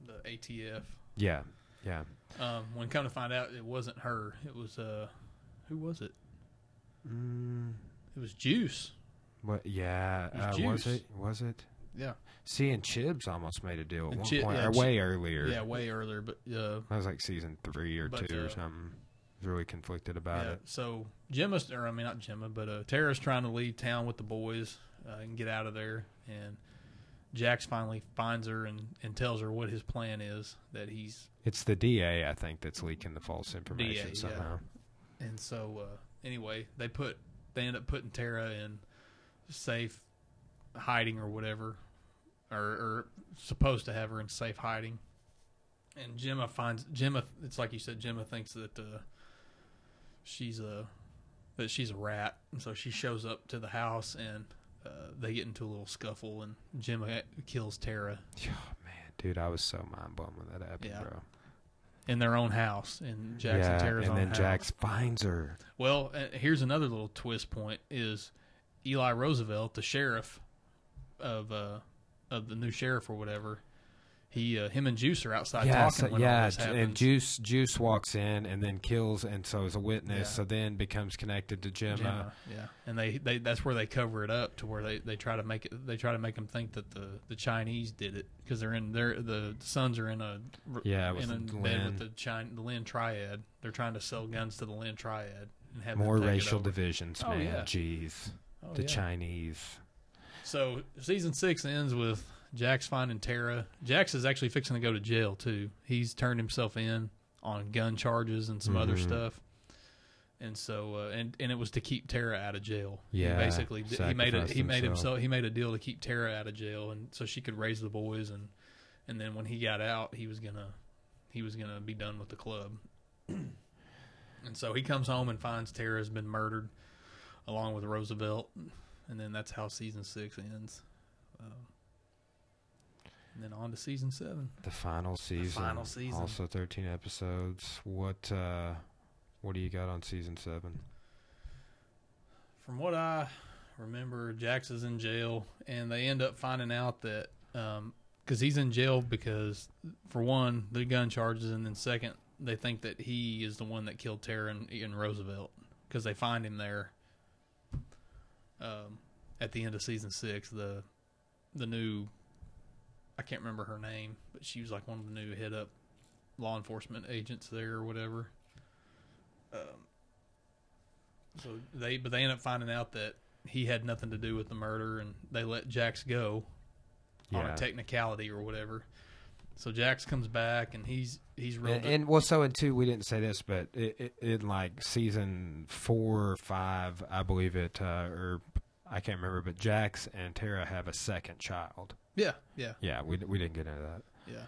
the ATF. Yeah, yeah. Um, when come to find out, it wasn't her. It was uh, who was it? Mm, It was Juice. What? Yeah, It was uh, was Juice. it? Was it? Yeah, See, and Chibs almost made a deal at And one Chi- point, yeah, or Chi- way earlier. yeah, way earlier, but uh, that was like season three or But, two or uh, something. I was really conflicted about yeah. it. So Gemma's, or I mean not Gemma, but uh, Tara's trying to leave town with the boys uh, and get out of there, and Jax finally finds her and, and tells her what his plan is. That he's It's the DA, I think, that's leaking the false information yeah. somehow. and so uh, anyway, they put they end up putting Tara in safe hiding or whatever, or, or supposed to have her in safe hiding. And Gemma finds Gemma. It's like you said. Gemma thinks that uh, she's a that she's a rat, and so she shows up to the house, and uh, they get into a little scuffle, and Gemma kills Tara Oh, man, dude, I was so mind blown when that happened, Yeah. bro. in their own house, in Jax yeah, and Tara's and own then house. Jax finds her. Well, uh, here's another little twist point: is Eli Roosevelt, the sheriff of uh, of the new sheriff or whatever, he uh, him and Juice are outside yeah, talking so- yeah, and Juice Juice walks in and then kills, and so is a witness. Yeah. So then becomes connected to Gemma. Gemma, yeah, and they, they that's where they cover it up to where they, they try to make it they try to make them think that the, the Chinese did it because they're in their the sons are in a Yeah, in a bed with the China the Lin Triad. They're trying to sell guns to the Lin Triad and have More racial divisions, Oh, man. yeah. Jeez, Oh, the yeah. Chinese. So season six ends with Jax finding Tara. Jax is actually fixing to go to jail too. He's turned himself in on gun charges and some other Mhm. stuff. And so, uh, and and it was to keep Tara out of jail. Yeah, he basically he made a he made himself. he made a deal to keep Tara out of jail, and so she could raise the boys, and and then when he got out, he was gonna he was gonna be done with the club. and so he comes home and finds Tara has been murdered, along with Roosevelt, and then that's how season six ends. Um, and then on to season seven. The final season. final season. Also 13 episodes. What uh what do you got on season 7? From what I remember, Jax is in jail, and they end up finding out that because he's in jail because, for one, the gun charges, and then second, they think that he is the one that killed Tara and, and Roosevelt because they find him there. Um, at the end of season six, the the new I can't remember her name, but she was like one of the new head up law enforcement agents there or whatever. Um, so they, but they end up finding out that he had nothing to do with the murder, and they let Jax go on a technicality or whatever. So Jax comes back, and he's he's real. And, and well, so in two, we didn't say this, but it, it, in like season four or five, I believe it, uh, or I can't remember, but Jax and Tara have a second child. yeah, yeah, Yeah, we we didn't get into that. yeah.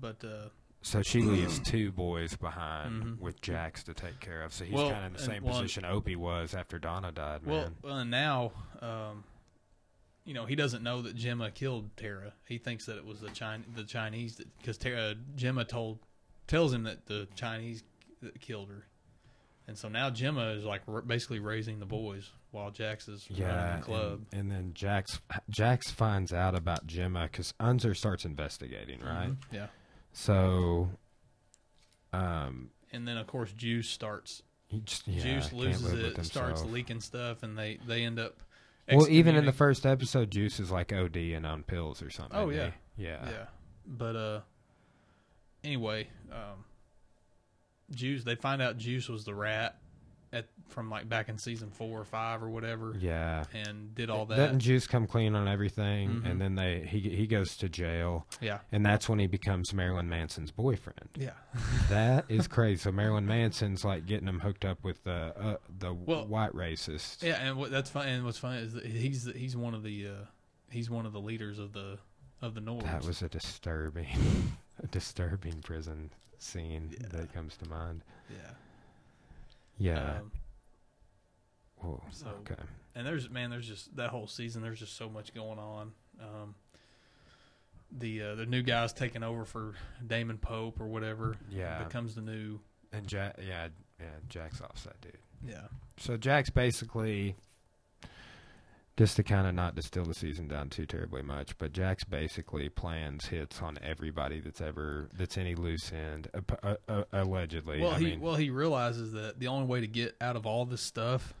But uh, So she leaves two boys behind Mhm. with Jax to take care of. So he's Well, kind of in the same well, position Opie was after Donna died, well, man. well, and now, um, you know, he doesn't know that Gemma killed Tara. He thinks that it was the Chin- the Chinese because Tara Gemma told tells him that the Chinese that killed her, and so now Gemma is like r- basically raising the boys while Jax is Yeah, running the club. And, and then Jax Jax finds out about Gemma because Unser starts investigating, right? Mhm, Yeah, So, um, and then of course Juice starts. he just yeah, Juice can't loses live with it, starts himself. leaking stuff, and they they end up. Well, even in the first episode, Juice is like OD and on pills or something. Oh, yeah. he? yeah, yeah, but uh, anyway, um, Juice. They find out Juice was the rat at from like back in season four or five or whatever, yeah. and did all that. Doesn't Juice come clean on everything, Mhm. and then they he he goes to jail, yeah, and that's when he becomes Marilyn Manson's boyfriend. yeah. That is crazy. So Marilyn Manson's like getting him hooked up with the uh, the Well- white racist. Yeah, and what that's fun. And what's funny is that he's he's one of the uh, he's one of the leaders of the of the Nords. That was a disturbing, a disturbing prison scene Yeah. that comes to mind. yeah. Yeah. Um, Whoa. so- okay. and there's man, there's just that whole season. There's just so much going on. Um, the uh, the new guy's taking over for Damon Pope or whatever. Yeah. becomes the new And Jack, yeah, yeah, Jax offside dude. yeah So Jax basically just to kind of not distill the season down too terribly much, but Jax basically plans hits on everybody that's ever that's any loose end, uh, uh, allegedly. Well, I he mean, well he realizes that the only way to get out of all this stuff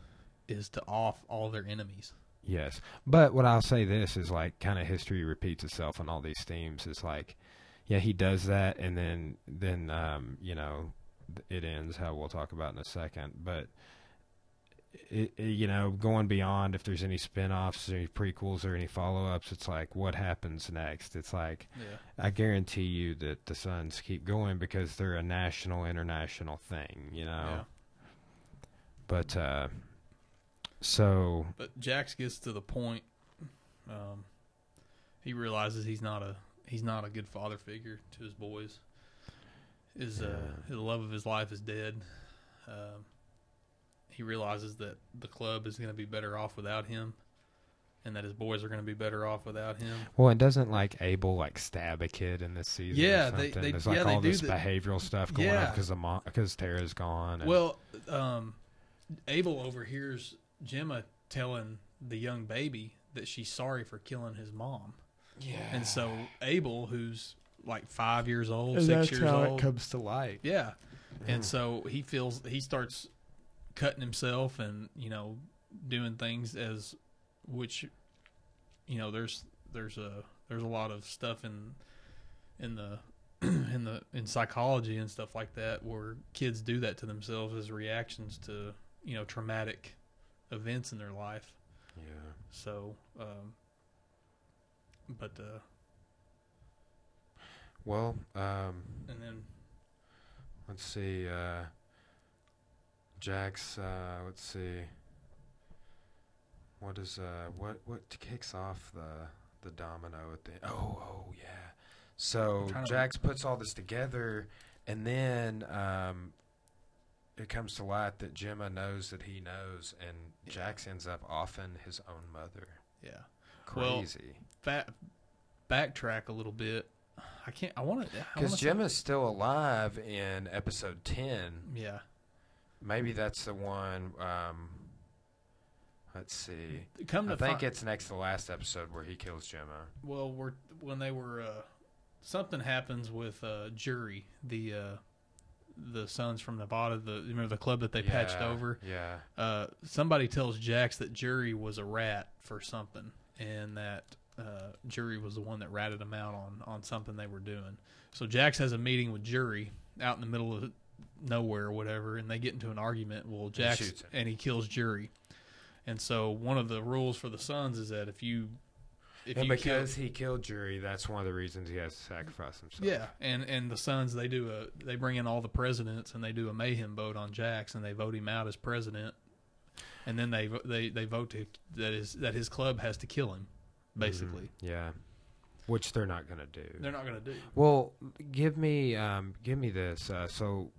is to off all their enemies. Yes, but what I'll say this is like kind of history repeats itself on all these themes. Is like, yeah, he does that, and then then um, you know it ends. How we'll talk about in a second, but. It, it- you know, going beyond if there's any spin-offs or any prequels or any follow-ups, it's like what happens next. It's like Yeah, I guarantee you that the Sons keep going because they're a national, international thing. You know, yeah. but uh, so But Jax gets to the point. Um, he realizes he's not a he's not a good father figure to his boys. His uh, Yeah. the love of his life is dead. Um, he realizes that the club is going to be better off without him, and that his boys are going to be better off without him. Well, and doesn't like Abel like stab a kid in this season? Yeah, or they- something? they- There's like yeah, they all do this the- behavioral stuff going Yeah. on because the mom because Tara's gone. And, Well, um, Abel overhears Gemma telling the young baby that she's sorry for killing his mom. Yeah. And so Abel, who's like five years old, And six that's years how old, it comes to light. yeah, and so he feels he starts cutting himself and you know doing things as which you know there's there's a there's a lot of stuff in in the in the in psychology and stuff like that where kids do that to themselves as reactions to you know traumatic events in their life Yeah. so um but uh Well, um, and then let's see. Uh, Jax. Uh, let's see. What is uh what what kicks off the the domino at the oh oh yeah. So Jax puts all this together, and then um, it comes to light that Gemma knows that he knows, and Yeah. Jax ends up offing his own mother. yeah Well, Crazy. fat backtrack a little bit i can't i want to Because Gemma's still alive in episode ten. yeah Maybe that's the one. Um, let's see. come to I think fi- it's next to the last episode where he kills Gemma. well we're when they were uh something happens with uh jury the uh the sons from Nevada, the remember the club that they patched over. Yeah. Uh, somebody tells Jax that Jury was a rat for something, and that uh, Jury was the one that ratted him out on on something they were doing. So Jax has a meeting with Jury out in the middle of nowhere or whatever, and they get into an argument. Well, Jax shoots him. and he kills Jury, and so one of the rules for the Sons is that if you if and you kill, because he killed Jury, that's one of the reasons he has to sacrifice himself. yeah, and and the Sons they do a they bring in all the presidents and they do a mayhem vote on Jax and they vote him out as president, and then they they they vote to that is that his club has to kill him, basically. Mhm. Yeah. Which they're not going to do. They're not going to do. Well, give me um, give me this. Uh, so,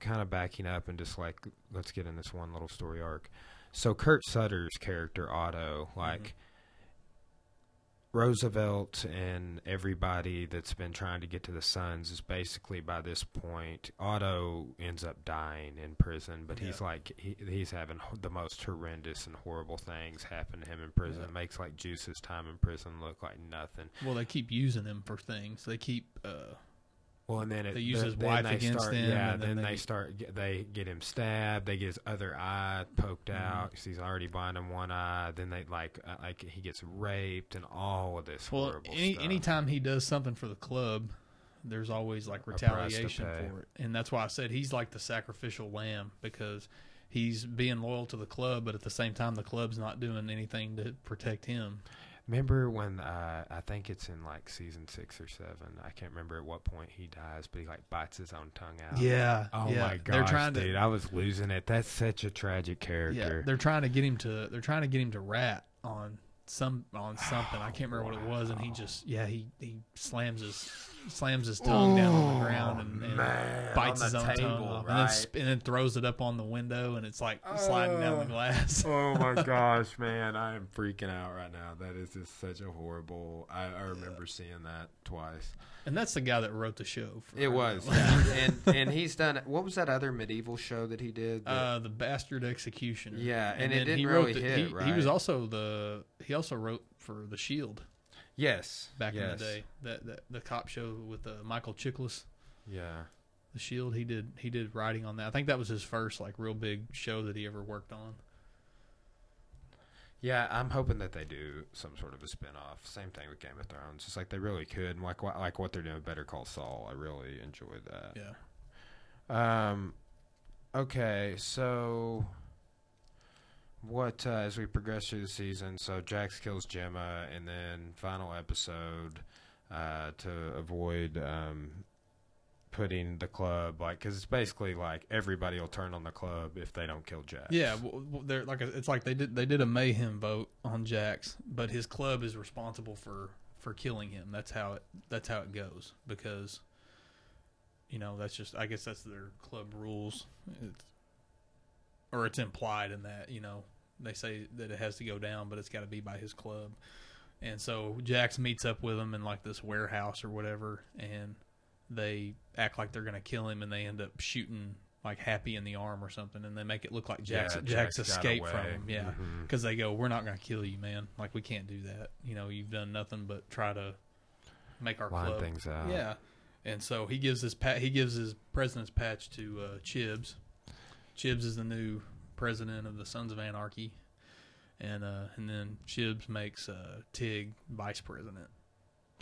kind of backing up and just like let's get in this one little story arc. So, Kurt Sutter's character Otto, like Roosevelt and everybody that's been trying to get to the Sons is basically by this point Otto ends up dying in prison, but he's like he, he's having the most horrendous and horrible things happen to him in prison. Yeah. It makes like Juice's time in prison look like nothing. Well, they keep using him for things. They keep. Uh, Well, and then it, They use the- his wife against start, him, Yeah, and then then, they- they start. They get him stabbed. They get his other eye poked Mhm. out 'cause he's already blind in one eye. Then they like uh, like he gets raped and all of this well, horrible any stuff. anytime he does something for the club, there's always like retaliation for it, and that's why I said he's like the sacrificial lamb because he's being loyal to the club, but at the same time, the club's not doing anything to protect him. Remember when uh, I think it's in like season six or seven. I can't remember at what point he dies, but he like bites his own tongue out. Yeah. Oh yeah. my gosh, They're trying to. dude! I was losing it. That's such a tragic character. Yeah, character. they're trying to get him to. They're trying to get him to rat on some on something. I can't remember what it was, and he just yeah he he slams his slams his tongue down on the ground and, and Oh, man, bites his own tongue table, off, and then and then throws it up on the window, and it's like sliding down the Oh. glass. oh my gosh, man! I am freaking out right now. That is just such a horrible. I, I remember seeing that twice. And that's the guy that wrote the show. for- It was, and and he's done. What was that other medieval show that he did? that- Uh, the Bastard Executioner. Yeah, and it didn't he really wrote the, hit, he, he was also the he also wrote for the Shield yes, back yes. in the day. That, that the cop show with uh, Michael Chiklis. Yeah, The Shield. He did he did writing on that. I think that was his first like real big show that he ever worked on. yeah. I'm hoping that they do some sort of a spin-off. Same thing with Game of Thrones. It's like they really could. And like what like what they're doing. Better Call Saul. I really enjoyed that. Yeah. Um, okay, so what uh, as we progress through the season? So Jax kills Gemma, and then final episode uh, to avoid um, putting the club like because it's basically like everybody will turn on the club if they don't kill Jax. Yeah, well, they're like it's like they did they did a mayhem vote on Jax, but his club is responsible for for killing him. That's how it that's how it goes because you know that's just I guess that's their club rules. It's, or it's implied in that you know they say that it has to go down, but it's got to be by his club. And so Jax meets up with him in like this warehouse or whatever, and they act like they're going to kill him, and they end up shooting like happy in the arm or something, and they make it look like Yeah, Jax Jax Jax escaped from him. Yeah, because they go, "We're not going to kill you, man. Like we can't do that. You know, you've done nothing but try to make our Line club things out. yeah, and so he gives his pat. He gives his president's patch to uh, Chibs. Chibs is the new president of the Sons of Anarchy, and uh, and then Chibs makes uh, Tig vice president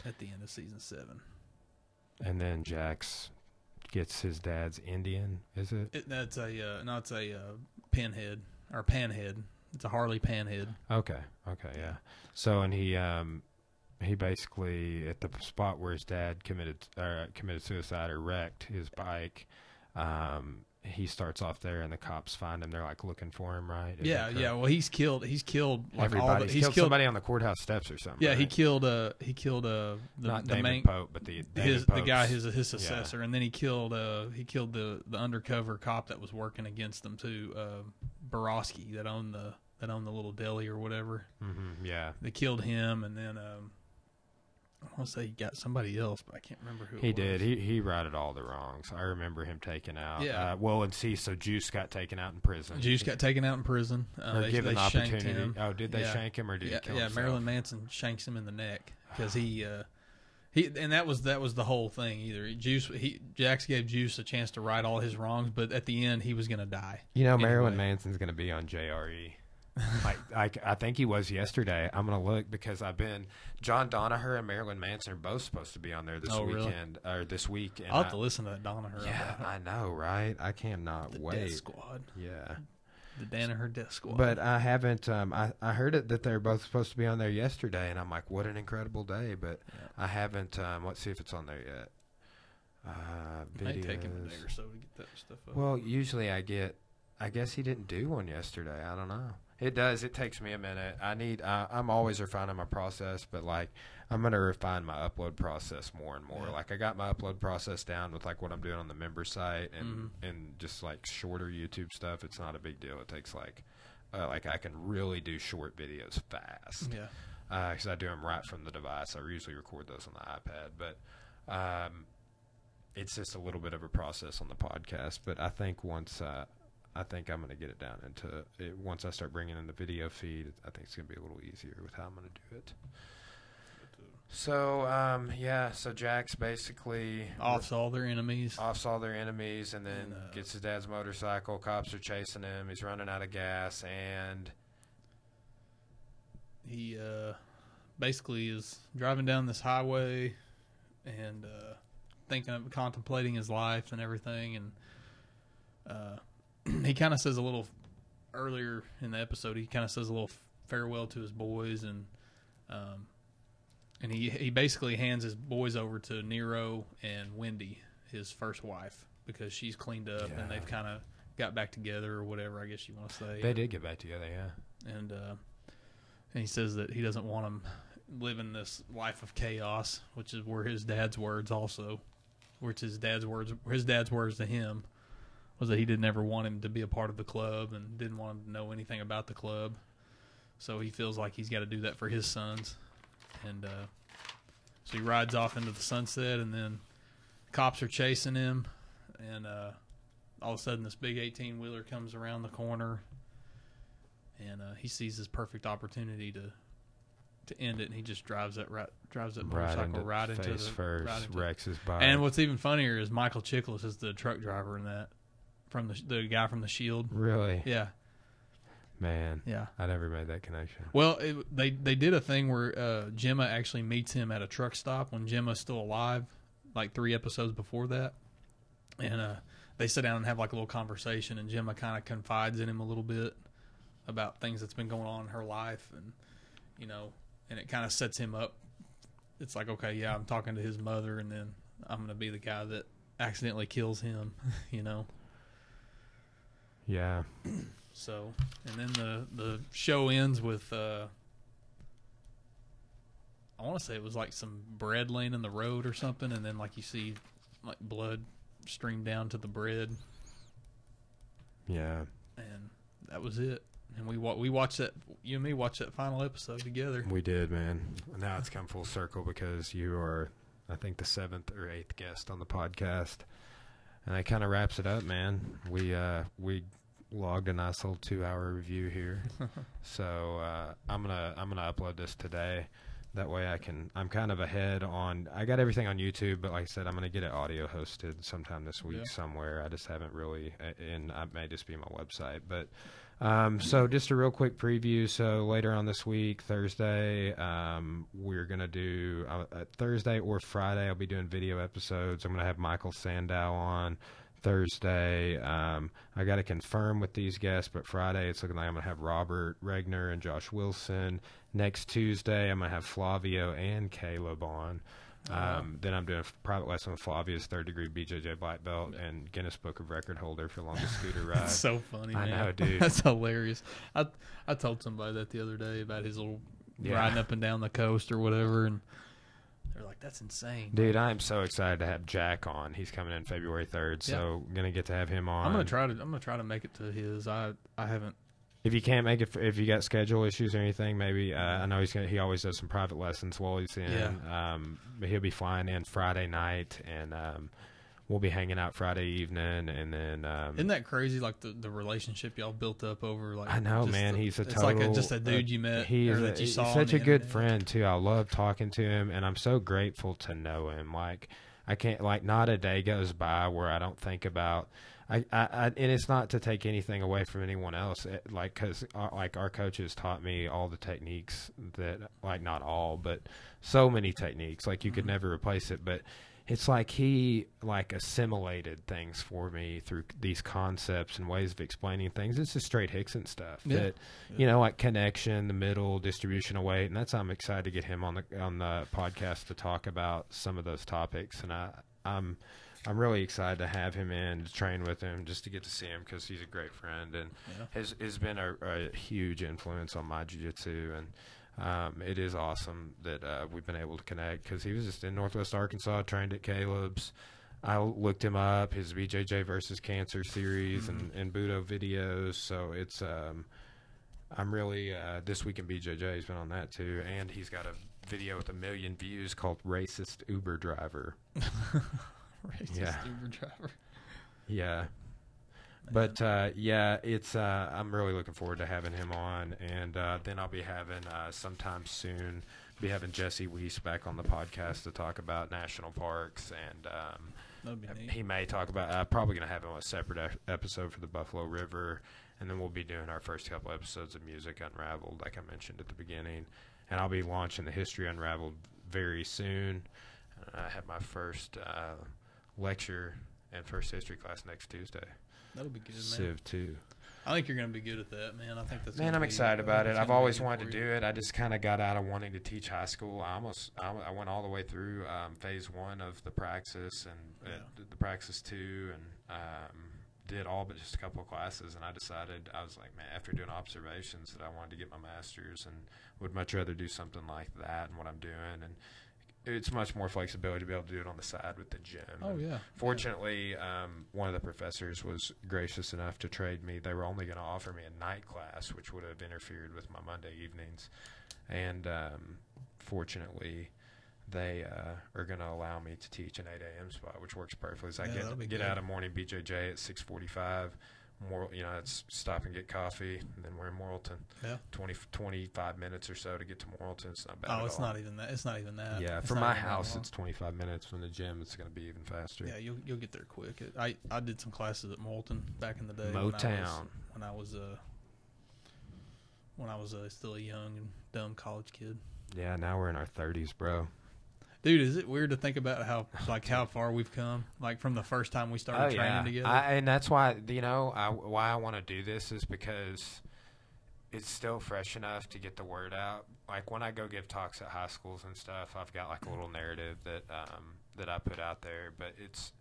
at the end of season seven. And then Jax gets his dad's Indian, is it? It, that's a uh, no, it's a uh, pinhead or panhead. It's a Harley panhead. Okay, okay, yeah. So and he um he basically at the spot where his dad committed uh, committed suicide or wrecked his bike, um he starts off there and the cops find him. They're like looking for him, right? Is yeah, yeah. Well, he's killed. He's killed like all Everybody. the. he's, He's killed, somebody on the courthouse steps or something. Yeah, he killed. Uh, he killed uh, the, not the Damon main Pope, but the his the guy his his successor, and then he killed uh he killed the the undercover cop that was working against them too, uh, Barosky that owned the that owned the little deli or whatever. Mhm, yeah. They killed him, and then um, I want to say he got somebody else, but I can't remember who. it He was. did. He he righted all the wrongs. I remember him taken out. Yeah. Uh, well, and see, so Juice got taken out in prison. Juice got taken out in prison. Uh, or they, given they opportunity. him. Oh, did they Yeah. shank him or did yeah, he kill yeah. himself? Marilyn Manson shanks him in the neck because he, uh, he, and that was that was the whole thing. Either Juice, he Jax gave Juice a chance to right all his wrongs, but at the end he was going to die. You know, Marilyn Manson's going to be on JRE. Like, like, I think he was yesterday. I'm going to look because I've been John Danaher and Marilyn Manson are both supposed to be on there this Oh, really? weekend or this week. And I'll have I- to listen to that Danaher. yeah, I know, right? I cannot the wait. Death Squad, Yeah, the Danaher Death Squad. but I haven't. Um, I I heard it that they're both supposed to be on there yesterday, and I'm like, what an incredible day! But Yeah. I haven't. Um, let's see if it's on there yet. Uh, it may take him a day or so to get that stuff up. Well, usually I get. I guess he didn't do one yesterday. I don't know. It does. It takes me a minute. I need. Uh, I'm always refining my process, but like I'm gonna refine my upload process more and more. Yeah. Like I got my upload process down with like what I'm doing on the member site and Mhm. and just like shorter YouTube stuff. It's not a big deal. It takes like. Uh, like I can really do short videos fast yeah, because I do them right from the device. I usually record those on the iPad, but um, it's just a little bit of a process on the podcast. But I think once uh, I think I'm going to get it down into it, once I start bringing in the video feed, I think it's going to be a little easier with how I'm going to do it. So um, yeah, so Jax basically offs all their enemies. offs all their enemies and then And, uh, gets his dad's motorcycle. Cops are chasing him. He's running out of gas and he uh, basically is driving down this highway and uh, thinking of contemplating his life and everything and uh, he kind of says a little earlier in the episode he kind of says a little farewell to his boys and um, and he he basically hands his boys over to Nero and Wendy his first wife because she's cleaned up Yeah. and they've kind of got back together or whatever I guess you want to say they did get back together. Yeah. and uh, and he says that he doesn't want him living this life of chaos, which is where his dad's words also, which his dad's words, his dad's words to him was that he didn't ever want him to be a part of the club and didn't want him to know anything about the club. So he feels like he's got to do that for his sons, and uh, so he rides off into the sunset, and then cops are chasing him, and uh, all of a sudden this big eighteen wheeler comes around the corner. And uh, he sees his perfect opportunity to to end it, and he just drives that right, drives that right motorcycle into right into face the first, right into- wrecks his bike. And what's even funnier is Michael Chiklis is the truck driver in that from the the guy from the Shield. really, Yeah, man, yeah. I never made that connection. Well, it, they they did a thing where uh, Gemma actually meets him at a truck stop when Gemma's still alive, like three episodes before that, and uh, they sit down and have like a little conversation, and Gemma kind of confides in him a little bit about things that's been going on in her life, and you know, and it kind of sets him up. It's like, okay, yeah, I'm talking to his mother, and then I'm gonna be the guy that accidentally kills him, you know. Yeah, So, and then the the show ends with uh I want to say it was like some bread laying in the road or something, and then like you see like blood stream down to the bread, yeah, and that was it. And we wa- we watched that. You and me watched that final episode together. we did, man. Now it's come full circle because you are, I think, the seventh or eighth guest on the podcast, and that kind of wraps it up, man. We uh, we logged a nice little two hour review here, so uh, I'm gonna I'm gonna upload this today. That way I can. I'm kind of ahead on. I got everything on YouTube, but like I said, I'm gonna get it audio hosted sometime this week Yeah. somewhere. I just haven't really, and it may just be my website, but. Um, so just a real quick preview. So later on this week, Thursday, um, we're gonna do uh, uh, Thursday or Friday. I'll be doing video episodes. I'm gonna have Michael Sandow on Thursday. Um, I got to confirm with these guests, but Friday it's looking like I'm gonna have Robert Regner and Josh Wilson. Next Tuesday, I'm gonna have Flavio and Caleb on. Um, then I'm doing a private lesson with Flavia's third degree BJJ black belt and Guinness Book of Record holder for longest scooter ride. That's so funny. I man. know, dude. That's hilarious. I I told somebody that the other day about his little Yeah. riding up and down the coast or whatever, and they're like, "That's insane." Dude, I am so excited to have Jack on. He's coming in February third, so gonna get to have him on. I'm gonna try to. I'm gonna try to make it to his. I I haven't. If you can't make it, if you got schedule issues or anything, maybe uh, I know he's gonna. He always does some private lessons while he's in. Yeah. Um, but he'll be flying in Friday night, and um, we'll be hanging out Friday evening, and then um, Isn't that crazy? Like the, the relationship y'all built up over like. I know, man. the- he's a total. it's like a, just a dude you met. He or is a, you he's such a good internet. friend too. I love talking to him, and I'm so grateful to know him. Like I can't, like not a day goes by where I don't think about. I, I, I and it's not to take anything away from anyone else. It, like because like our coaches taught me all the techniques that like not all, but so many techniques. Like you could Mm-hmm. never replace it, but it's like he like assimilated things for me through these concepts and ways of explaining things. It's just straight Rickson stuff Yeah. that you know, like connection, the middle, distribution of weight, and that's I'm excited to get him on the on the podcast to talk about some of those topics. And I I'm I'm really excited to have him in to train with him, just to get to see him because he's a great friend and Yeah. has has been a, a huge influence on my jiu-jitsu and. Um, it is awesome that uh, we've been able to connect because he was just in Northwest Arkansas, trained at Caleb's. I looked him up, his BJJ versus Cancer series and, and Budo videos. So it's um, I'm really uh, this week in BJJ. He's been on that too, and he's got a video with a million views called "Racist Uber Driver." Racist Yeah. Uber driver. Yeah, but uh, yeah, it's uh, I'm really looking forward to having him on, and uh, then I'll be having uh, sometime soon be having Jesse Weiss back on the podcast to talk about national parks and. Um. He may talk about. Uh, probably going to have him on a separate ep- episode for the Buffalo River, and then we'll be doing our first couple episodes of Music Unraveled, like I mentioned at the beginning. And I'll be launching the History Unraveled very soon. I have my first uh, lecture and first history class next Tuesday. That'll be good, man. Civ two. I think you're gonna be good at that, man. I think that's. Man, I'm be- excited about it. I've always wanted to do it. I just kind of got out of wanting to teach high school. I almost, I, I went all the way through um, phase one of the praxis and uh, Yeah. did the praxis two, and um, did all but just a couple of classes. And I decided I was like, man, after doing observations, that I wanted to get my master's and would much rather do something like that and what I'm doing. And it's much more flexibility to be able to do it on the side with the gym. Oh And yeah. Fortunately, um, one of the professors was gracious enough to trade me. They were only going to offer me a night class, which would have interfered with my Monday evenings. And um, fortunately, they uh, are going to allow me to teach an 8 a.m. spot, which works perfectly. So I Yeah, that'll get, get good. out of morning BJJ at 6:45. More, you know, it's stop and get coffee, and then we're in Morrilton. Yeah. 20, 25 minutes or so to get to Morrilton. It's not bad. Oh, at it's all. not even that. It's not even that. Yeah, It's from my house, it's 25 minutes. From the gym, it's going to be even faster. Yeah, you'll you'll get there quick. It- I I did some classes at Moulton back in the day. when I was- Motown. When I was uh when I was uh, still a young and dumb college kid. Yeah, now we're in our 30s, bro. Dude, is it weird to think about how like how far we've come? Like from the first time we started training together. Oh, I, and that's why you know I, why I want to do this is because it's still fresh enough to get the word out. Like when I go give talks at high schools and stuff, I've got like a little narrative that um, that I put out there, but it's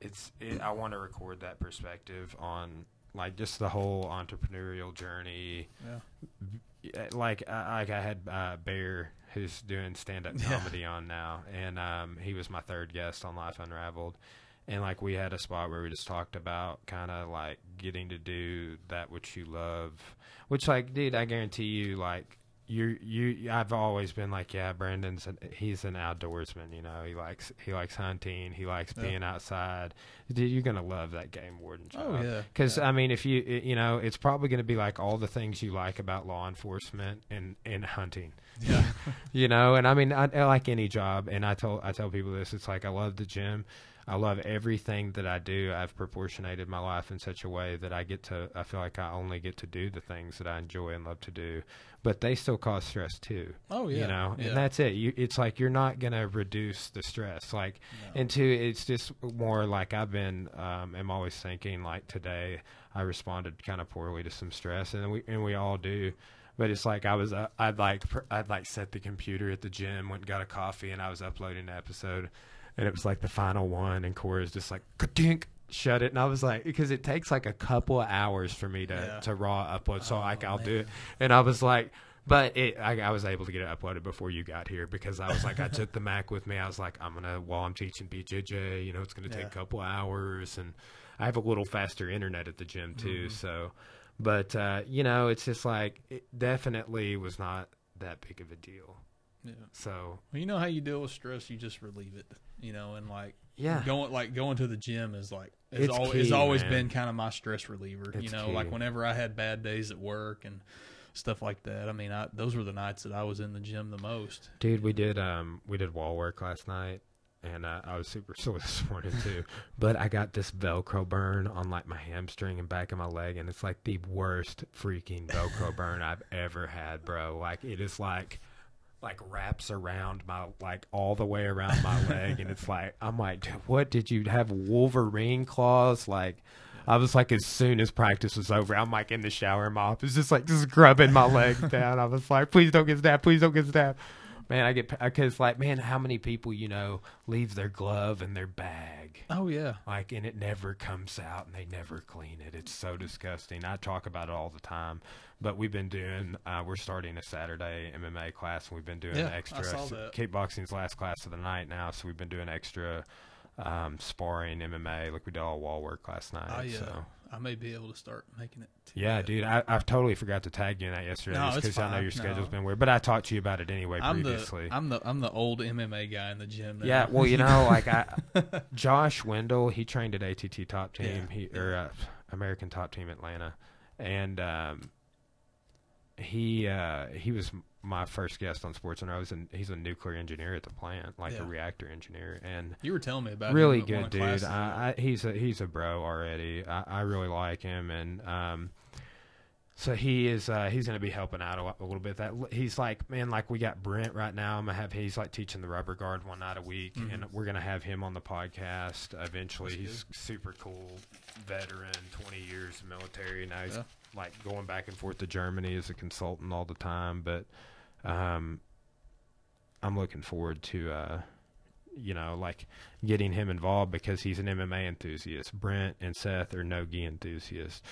it's it, I want to record that perspective on like just the whole entrepreneurial journey. yeah. Yeah, like I like I had uh, Bear who's doing stand up Yeah. comedy on now, and um, he was my third guest on Life Unraveled, and like we had a spot where we just talked about kind of like getting to do that which you love, which like dude, I guarantee you like you you I've always been like yeah Brandon's an, he's an outdoorsman you know he likes he likes hunting he likes Yeah. being outside. Dude, you're gonna love that game warden oh, job. Oh yeah, because yeah. I mean if you you know it's probably gonna be like all the things you like about law enforcement and and hunting. Yeah, you know and i mean I, I like any job and i tell i tell people this it's like i love the gym i love everything that i do i've proportionated my life in such a way that i get to i feel like i only get to do the things that i enjoy and love to do but they still cause stress too oh yeah, you know yeah. and that's it you, it's like you're not gonna reduce the stress like No. and two it's just more like i've been um am always thinking like today i responded kind of poorly to some stress and we and we all do but it's like I was, uh, I'd like, I'd like set the computer at the gym, went and got a coffee, and I was uploading an episode, and it was like the final one, and Cora's just like, ka-dink, shut it, and I was like, because it takes like a couple of hours for me to Yeah. to raw upload, so Oh, like I'll do it, and I was like. But it, I, I was able to get it uploaded before you got here because I was like, I took the Mac with me. I was like, I'm gonna while I'm teaching BJJ, you know, it's gonna take Yeah. a couple hours, and I have a little faster internet at the gym too. So, but uh, you know, it's just like it definitely was not that big of a deal. yeah. So Well, you know how you deal with stress, you just relieve it. You know, and like yeah, going like going to the gym is like has, It's al- key, always man. been kind of my stress reliever. you know, key. like whenever I had bad days at work and stuff like that. I mean, I, those were the nights that I was in the gym the most. dude, we did um we did wall work last night. And uh, I was super sore this morning too, but I got this Velcro burn on like my hamstring and back of my leg, and it's like the worst freaking Velcro burn I've ever had, bro. Like it is like like wraps around my like all the way around my leg and it's like I'm like what? Did you have wolverine claws? Like I was like as soon as practice was over I'm like in the shower my office just like just grubbing my leg down. I was like please don't get stabbed. Please don't get stabbed man I get because like man how many people you know leave their glove in their bag? Oh yeah, like and it never comes out and they never clean it. It's so disgusting. I talk about it all the time but we've been doing uh, we're starting a saturday mma class and we've been doing Yeah, I extra saw that. kickboxing's last class of the night now so we've been doing extra um, sparring mma like we did all wall work last night I uh, so I may be able to start making it. yeah dude I, I totally forgot to tag you in that yesterday No, because i know your schedule's No. been weird but i talked to you about it anyway I'm previously the I'm the I'm the old MMA guy in the gym. Now. Yeah, well, you know, like I, Josh Wendell, he trained at ATT Top Team, Yeah, he or uh, American Top Team Atlanta, and um, he uh, he was my first guest on Sports and Rose, and he's a nuclear engineer at the plant, like a reactor engineer, and you were telling me about really good dude. I, I, he's a he's a bro already. I, I really like him, and um, so he is uh, he's going to be helping out a, a little bit. That he's like man, like we got Brent right now. I'm gonna have he's like teaching the rubber guard one night a week, Mhm. and we're gonna have him on the podcast eventually. That's he's super cool, veteran, 20 years military. Now he's Yeah. like going back and forth to Germany as a consultant all the time, but um, I'm looking forward to uh, you know like getting him involved because he's an MMA enthusiast. Brent and Seth are no gi enthusiasts.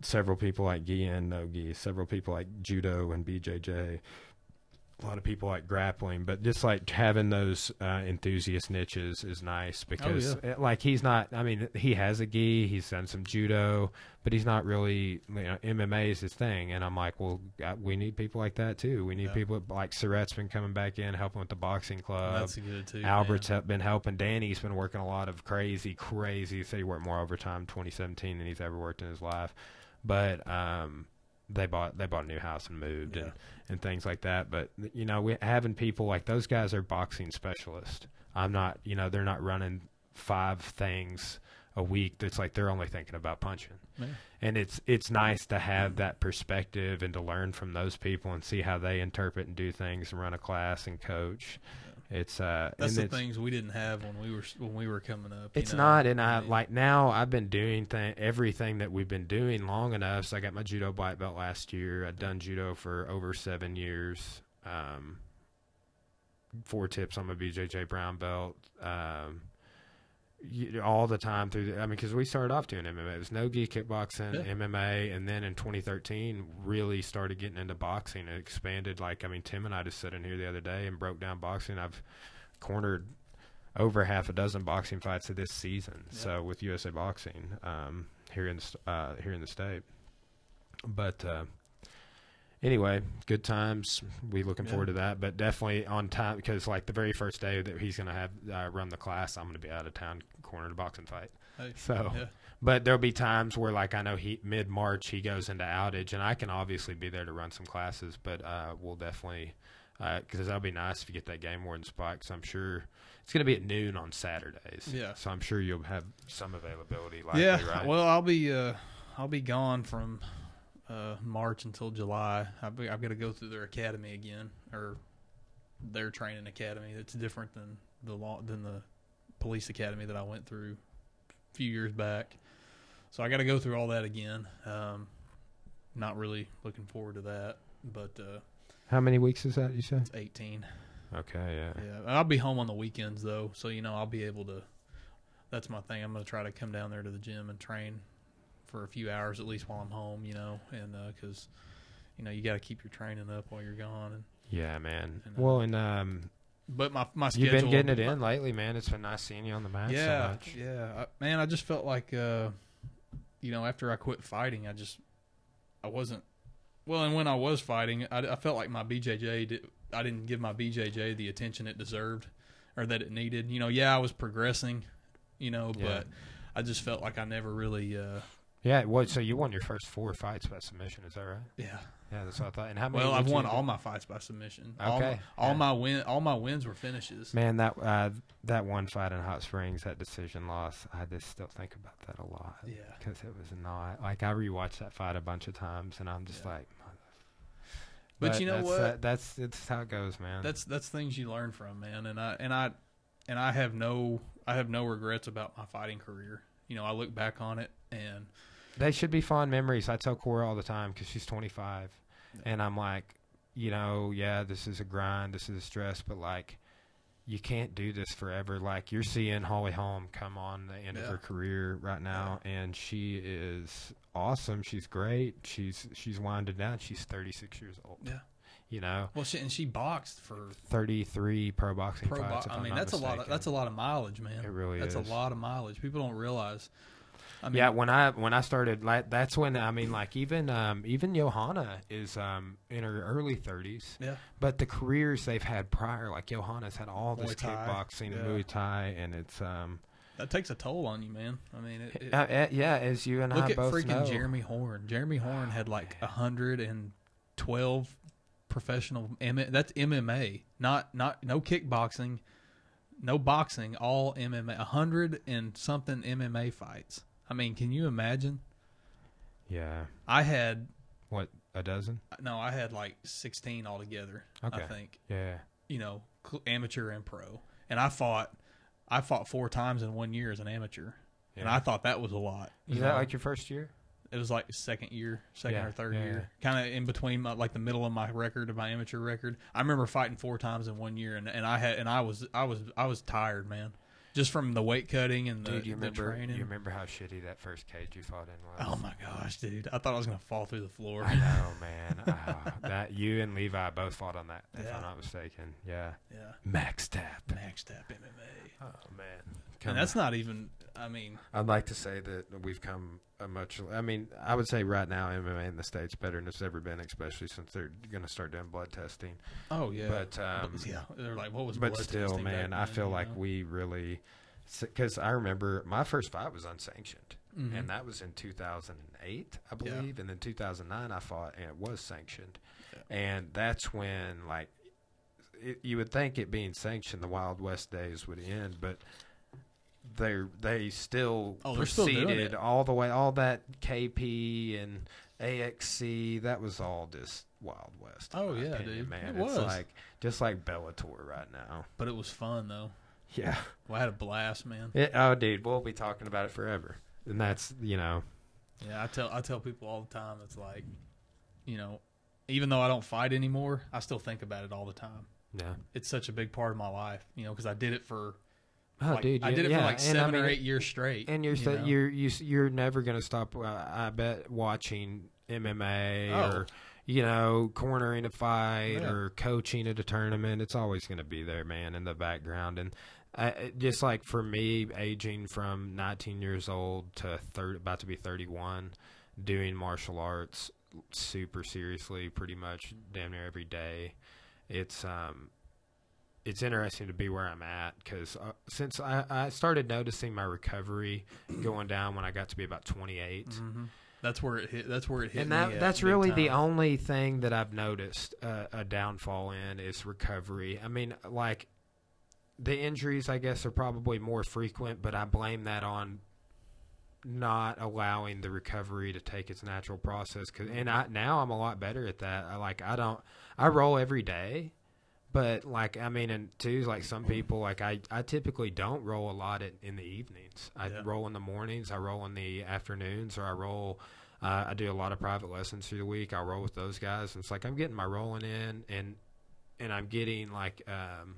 Several people like gi and no gi. Several people like judo and BJJ. A lot of people like grappling, but just like having those uh, enthusiast niches is nice because, yeah. uh, like, he's not. I mean, he has a gi. He's done some judo, but he's not really. You know, MMA is his thing, and I'm like, well, uh, we need people like that too. We need Yeah. people like Surratt's been coming back in, helping with the boxing club. That's good too. Albert's man. been helping. Danny's been working a lot of crazy, crazy. He said he worked more overtime 2017 than he's ever worked in his life. But um, they bought they bought a new house and moved Yeah. and and things like that. But you know, we having people like those guys are boxing specialists. I'm not. You know, they're not running five things a week. That's like they're only thinking about punching Yeah. and it's it's nice to have that perspective and to learn from those people and see how they interpret and do things and run a class and coach. It's uh, That's the it's, things we didn't have when we were when we were coming up. It's know? not, and I like now. I've been doing th- everything that we've been doing long enough. So I got my judo black belt last year. I've done judo for over seven years. Um, four tips on my BJJ brown belt. Um, all the time through. The, I mean, because we started off doing MMA. It was no gi kickboxing, Yeah. MMA, and then in 2013 really started getting into boxing. It expanded. Like I mean, Tim and I just sat in here the other day and broke down boxing. I've cornered over half a dozen boxing fights of this season. Yeah. So with USA Boxing um, here in the, uh, here in the state, but uh, anyway, good times. We looking Yeah. forward to that, but definitely on time because like the very first day that he's gonna have uh, run the class, I'm gonna be out of town, corner to boxing fight. Hey, So, yeah. but there'll be times where like I know he mid March he goes into outage, and I can obviously be there to run some classes, but uh, we'll definitely because that'll be nice if you get that game warden spot. Because I'm sure it's gonna be at noon on Saturdays. Yeah. So I'm sure you'll have some availability. Likely, yeah. Right? Well, I'll be uh, I'll be gone from uh, March until July. I've, I've got to go through their academy again, or their training academy. That's different than the law than the police academy that I went through a few years back. So I got to go through all that again. Um, not really looking forward to that, but uh, How many weeks is that? You said? it's 18. Okay. Yeah. Yeah, I'll be home on the weekends though, so you know I'll be able to. That's my thing. I'm going to try to come down there to the gym and train for a few hours at least while I'm home. You know, and because you know you got to keep your training up while you're gone. And Yeah, man. And, uh, well, and um, but my my schedule. you've been getting it in lately, man. It's been nice seeing you on the mat so Yeah, much. yeah, I, man. I just felt like, uh, you know, after I quit fighting, I just I wasn't. Well, and when I was fighting, I, I felt like my BJJ. Did, I didn't give my BJJ the attention it deserved, or that it needed. You know, yeah, I was progressing, you know, Yeah. but I just felt like I never really. Uh, Yeah. What? So you won your first four fights by submission? Is that right? yeah. Yeah, that's what I thought. And how many? Well, I've won all my fights by submission. All, Okay, my, all yeah. my win, all my wins were finishes. Man, that uh, that one fight in Hot Springs, that decision loss, I just still think about that a lot. Yeah. Because it was not like I rewatched that fight a bunch of times, and I'm just Yeah. like. But you know that's, what? that- that's it's how it goes, man. that's that's things you learn from man and i and i and i have no i have no regrets about my fighting career you know i look back on it and they should be fond memories. I tell Cora all the time because she's 25, and I'm like, you know, yeah, this is a grind, this is a stress, but like, you can't do this forever. Like you're seeing Holly Holm come on the end of her career right now, and she is awesome. She's great. She's she's winding down. She's 36 years old. Yeah. You know, well she, and she boxed for 33 pro boxing pro fights. bo- i mean that's a lot of that's a lot of mileage man. It really that's is. That's a lot of mileage. People don't realize. I mean yeah, when I when I started, like that's when I mean, like even um, even Joanna is um, in her early thirties, yeah. But the careers they've had prior, like Joanna's had all this kickboxing, yeah. Muay Thai, and it's um, that takes a toll on you man. I mean it, it, uh, uh, yeah, as you and look I at both freaking know. jeremy horn. Jeremy horn had like a hundred and twelve professional that's mma not not no kickboxing no boxing, all MMA, a hundred and something MMA fights. I mean, can you imagine? Yeah, I had what a dozen? no, I had like sixteen altogether. Okay. I think Yeah, you know, amateur and pro, and I fought, I fought four times in one year as an amateur, and I thought that was a lot. is that know? like your first year? It was like second year, second Yeah, or third yeah, year, kind of in between my, like the middle of my record of my amateur record. I remember fighting four times in one year, and, and I had and I was I was I was tired, man, just from the weight cutting and the, Dude, you the remember? training. You remember how shitty that first cage you fought in was? Oh my gosh, dude! I thought I was gonna fall through the floor. I know, man. Ah, that you and Levi both fought on that, if Yeah. I'm not mistaken. Yeah, yeah, Max Tap. Max Tap MMA, Oh man, and that's not even. I mean, I'd like to say that we've come a much. I mean, I would say right now MMA in the states better than it's ever been, especially since they're going to start doing blood testing. oh yeah, But um, yeah, they're like, what was? but still, man, I feel like know? we really because I remember my first fight was unsanctioned, Mhm. and that was in 2008, I Yeah. believe, and then 2009 I fought, and it was sanctioned, Yeah. and that's when like it, you would think it being sanctioned, the Wild West days would end, but they they still Oh, they're still proceeded all the way, all that KP and AXC, that was all just Wild West. Oh, yeah, opinion, dude. man, It it's was. like just like Bellator right now. but it was fun though. Yeah. Well, I had a blast, man. It, oh, dude, we'll be talking about it forever, and that's you know, Yeah, I tell I tell people all the time. It's like, you know, even though I don't fight anymore, I still think about it all the time. yeah. It's such a big part of my life, you know, because I did it for. Oh, like, dude, I did it yeah, for like seven I mean, or eight years straight. And you're you know? you're you, s- you're never gonna stop. Uh, I bet watching MMA Oh. or you know cornering a fight Yeah. or coaching at a tournament. It's always gonna be there, man, in the background. And I, just like for me, aging from 19 years old to 30, about to be 31, doing martial arts super seriously, pretty much damn near every day. It's um, it's interesting to be where I'm at because uh, since I, I started noticing my recovery going down when I got to be about 28. Mm-hmm. That's where it hit. That's where it hit. And me that at that's really the only thing that I've noticed uh, a downfall in is recovery. I mean, like the injuries, I guess, are probably more frequent, but I blame that on not allowing the recovery to take its natural process. Cause, and I now I'm a lot better at that. I like I don't I roll every day, but like I mean, and too like some people like I I typically don't roll a lot in, in the evenings. I Yeah. roll in the mornings. I roll in the afternoons, or I roll. Uh, I do a lot of private lessons through the week. I roll with those guys. And it's like I'm getting my rolling in, and and I'm getting like um,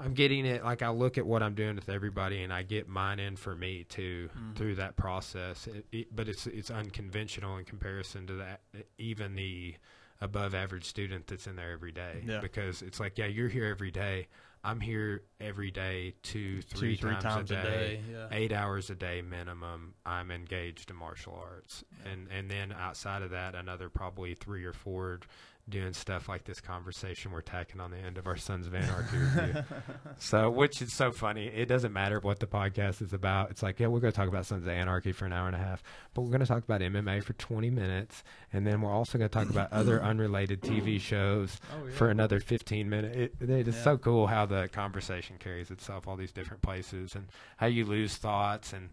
I'm getting it. Like I look at what I'm doing with everybody, and I get mine in for me too Mhm. through that process. It, it, but it's it's unconventional in comparison to that. Even the above average student that's in there every day, Yeah. because it's like yeah, you're here every day. I'm here every day, two, Two, three, three times, a day Yeah. eight hours a day minimum i'm engaged in martial arts and and then outside of that another probably three or four doing stuff like this conversation we're tacking on the end of our sons of anarchy review so which is so funny it doesn't matter what the podcast is about it's like yeah we're going to talk about sons of anarchy for an hour and a half but we're going to talk about mma for 20 minutes and then we're also going to talk about other unrelated tv shows Oh, yeah. for another 15 minutes. It, it is Yeah. so cool how the conversation carries itself all these different places and how you lose thoughts and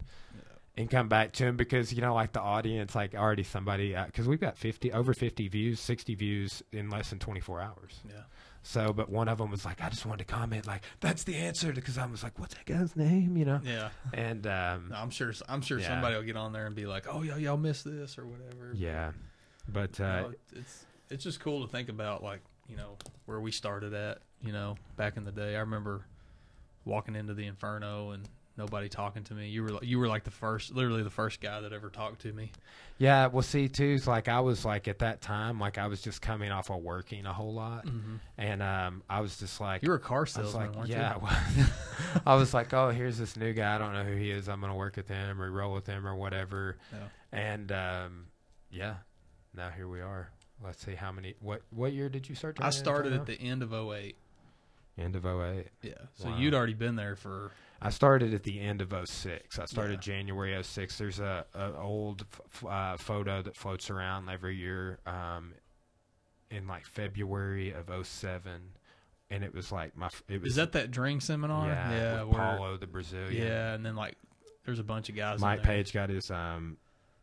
and come back to him because you know like the audience like already somebody because we've got 50 over 50 views 60 views in less than 24 hours yeah. so but one of them was like i just wanted to comment like that's the answer because i was like what's that guy's name you know Yeah. and um No, I'm sure. I'm sure Yeah. somebody will get on there and be like, "Oh, yeah, y'all missed this or whatever." yeah but You uh know, it's it's just cool to think about, like you know, where we started at. You know, back in the day, I remember walking into the Inferno and nobody talking to me. You were you were like the first, literally the first guy that ever talked to me. yeah well see too it's like i was like at that time like i was just coming off of working a whole lot Mm-hmm. and um i was just like You were a car I was salesman, like, weren't yeah. you? well, I was like, oh, here's this new guy. I don't know who he is. I'm going to work with him or roll with him or whatever. Yeah. And um, yeah, now here we are. Let's see how many. What what year did you start? I started at the end of 08. end of 08. Yeah. So Wow. you'd already been there for. I started at the end of 06. I started Yeah. January 06. There's a, a old f- uh, photo that floats around every year um, in like February of 07. And it was like my. It was Is that that Dring seminar? yeah, Yeah. with where- Paulo the Brazilian. yeah, and then like there's a bunch of guys. Mike. Page got his um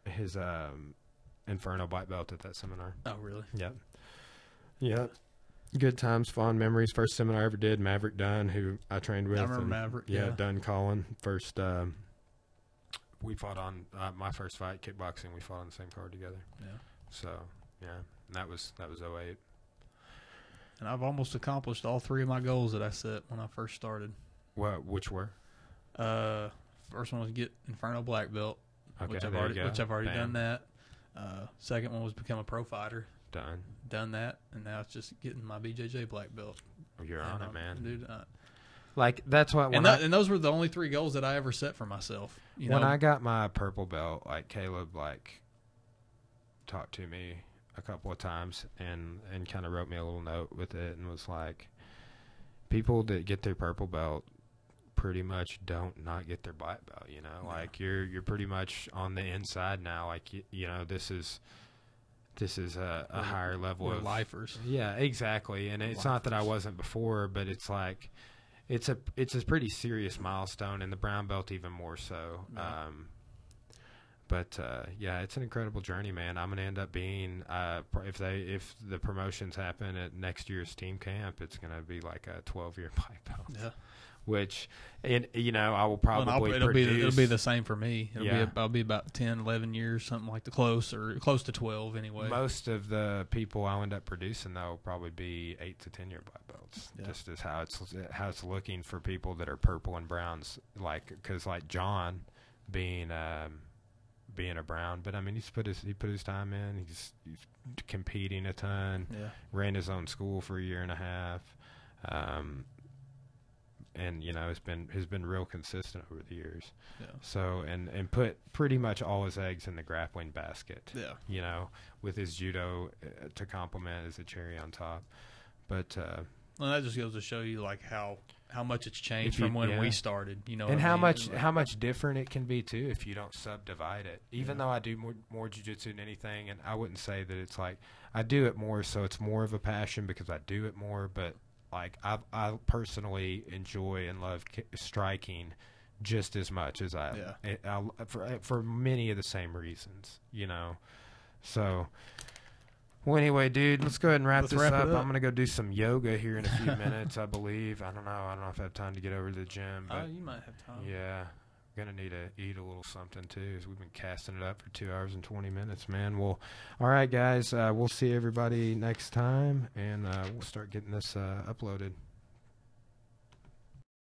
his um Inferno black belt at that seminar. Oh, really? Yep. Yep. Good times, fond memories. First seminar I ever did, Maverick Dunn, who I trained with. I remember and- Maverick. Yeah, Yeah. Dunn Collin. First um we fought on uh, my first fight, kickboxing, we fought on the same card together. Yeah. So yeah. And that was that was 08. And I've almost accomplished all three of my goals that I set when I first started. What which were? Uh, first one was get Inferno black belt, Okay, which I've already which I've already Bam. done that. Uh, second one was become a pro fighter, Done. done that, and now it's just getting my BJJ black belt. You're on And, it, uh, man. dude. Uh, Like that's what when and, I, and those were the only three goals that I ever set for myself. You when know, I got my purple belt, like Caleb, like talked to me a couple of times and and kind of wrote me a little note with it and was like, people that get their purple belt pretty much don't not get their black belt. You know, Yeah. like you're you're pretty much on the inside now. Like you, you know, this is this is a, a higher level we're of lifers. yeah, exactly. And it's not that I wasn't before, but it's like it's a it's a pretty serious milestone, and the brown belt even more so. Um, but uh, yeah, it's an incredible journey, man. I'm gonna end up being uh, if they if the promotions happen at next year's team camp, it's gonna be like a 12 year black belt. Yeah, Which, and you know, I will probably I'll, it'll be the, it'll be the same for me. It'll Yeah. be I'll be about 10, 11 years, something like the close or close to twelve anyway. Most of the people I'll end up producing though will probably be eight to ten year black belts. Yeah. Just as how it's how it's looking for people that are purple and browns, like because like John being um, being a brown, but I mean he's put his he put his time in. He's, he's competing a ton. yeah, Ran his own school for a year and a half. Um, and you know has been has been real consistent over the years. Yeah. So and and put pretty much all his eggs in the grappling basket. Yeah. You know, with his judo uh, to complement as a cherry on top. But uh, Well, that just goes to show you like how how much it's changed you- from when yeah. we started. You know, and what I how mean? much Like- how much different it can be too if you don't subdivide it. Even Yeah. though I do more more jujitsu than anything, and I wouldn't say that it's like I do it more, so it's more of a passion because I do it more. But like I I personally enjoy and love ki- striking just as much as I, Yeah. it, I for eh, for many of the same reasons, you know. So. Well, anyway, dude, let's go ahead and wrap Let's this wrap up. up. I'm gonna go do some yoga here in a few minutes, I believe. I don't know. I don't know if I have time to get over to the gym, Oh, but you might have time. yeah, gonna need to eat a little something too. As we've been casting it up for two hours and twenty minutes, man. Well, all right, guys. Uh, we'll see everybody next time, and uh, we'll start getting this uh, uploaded.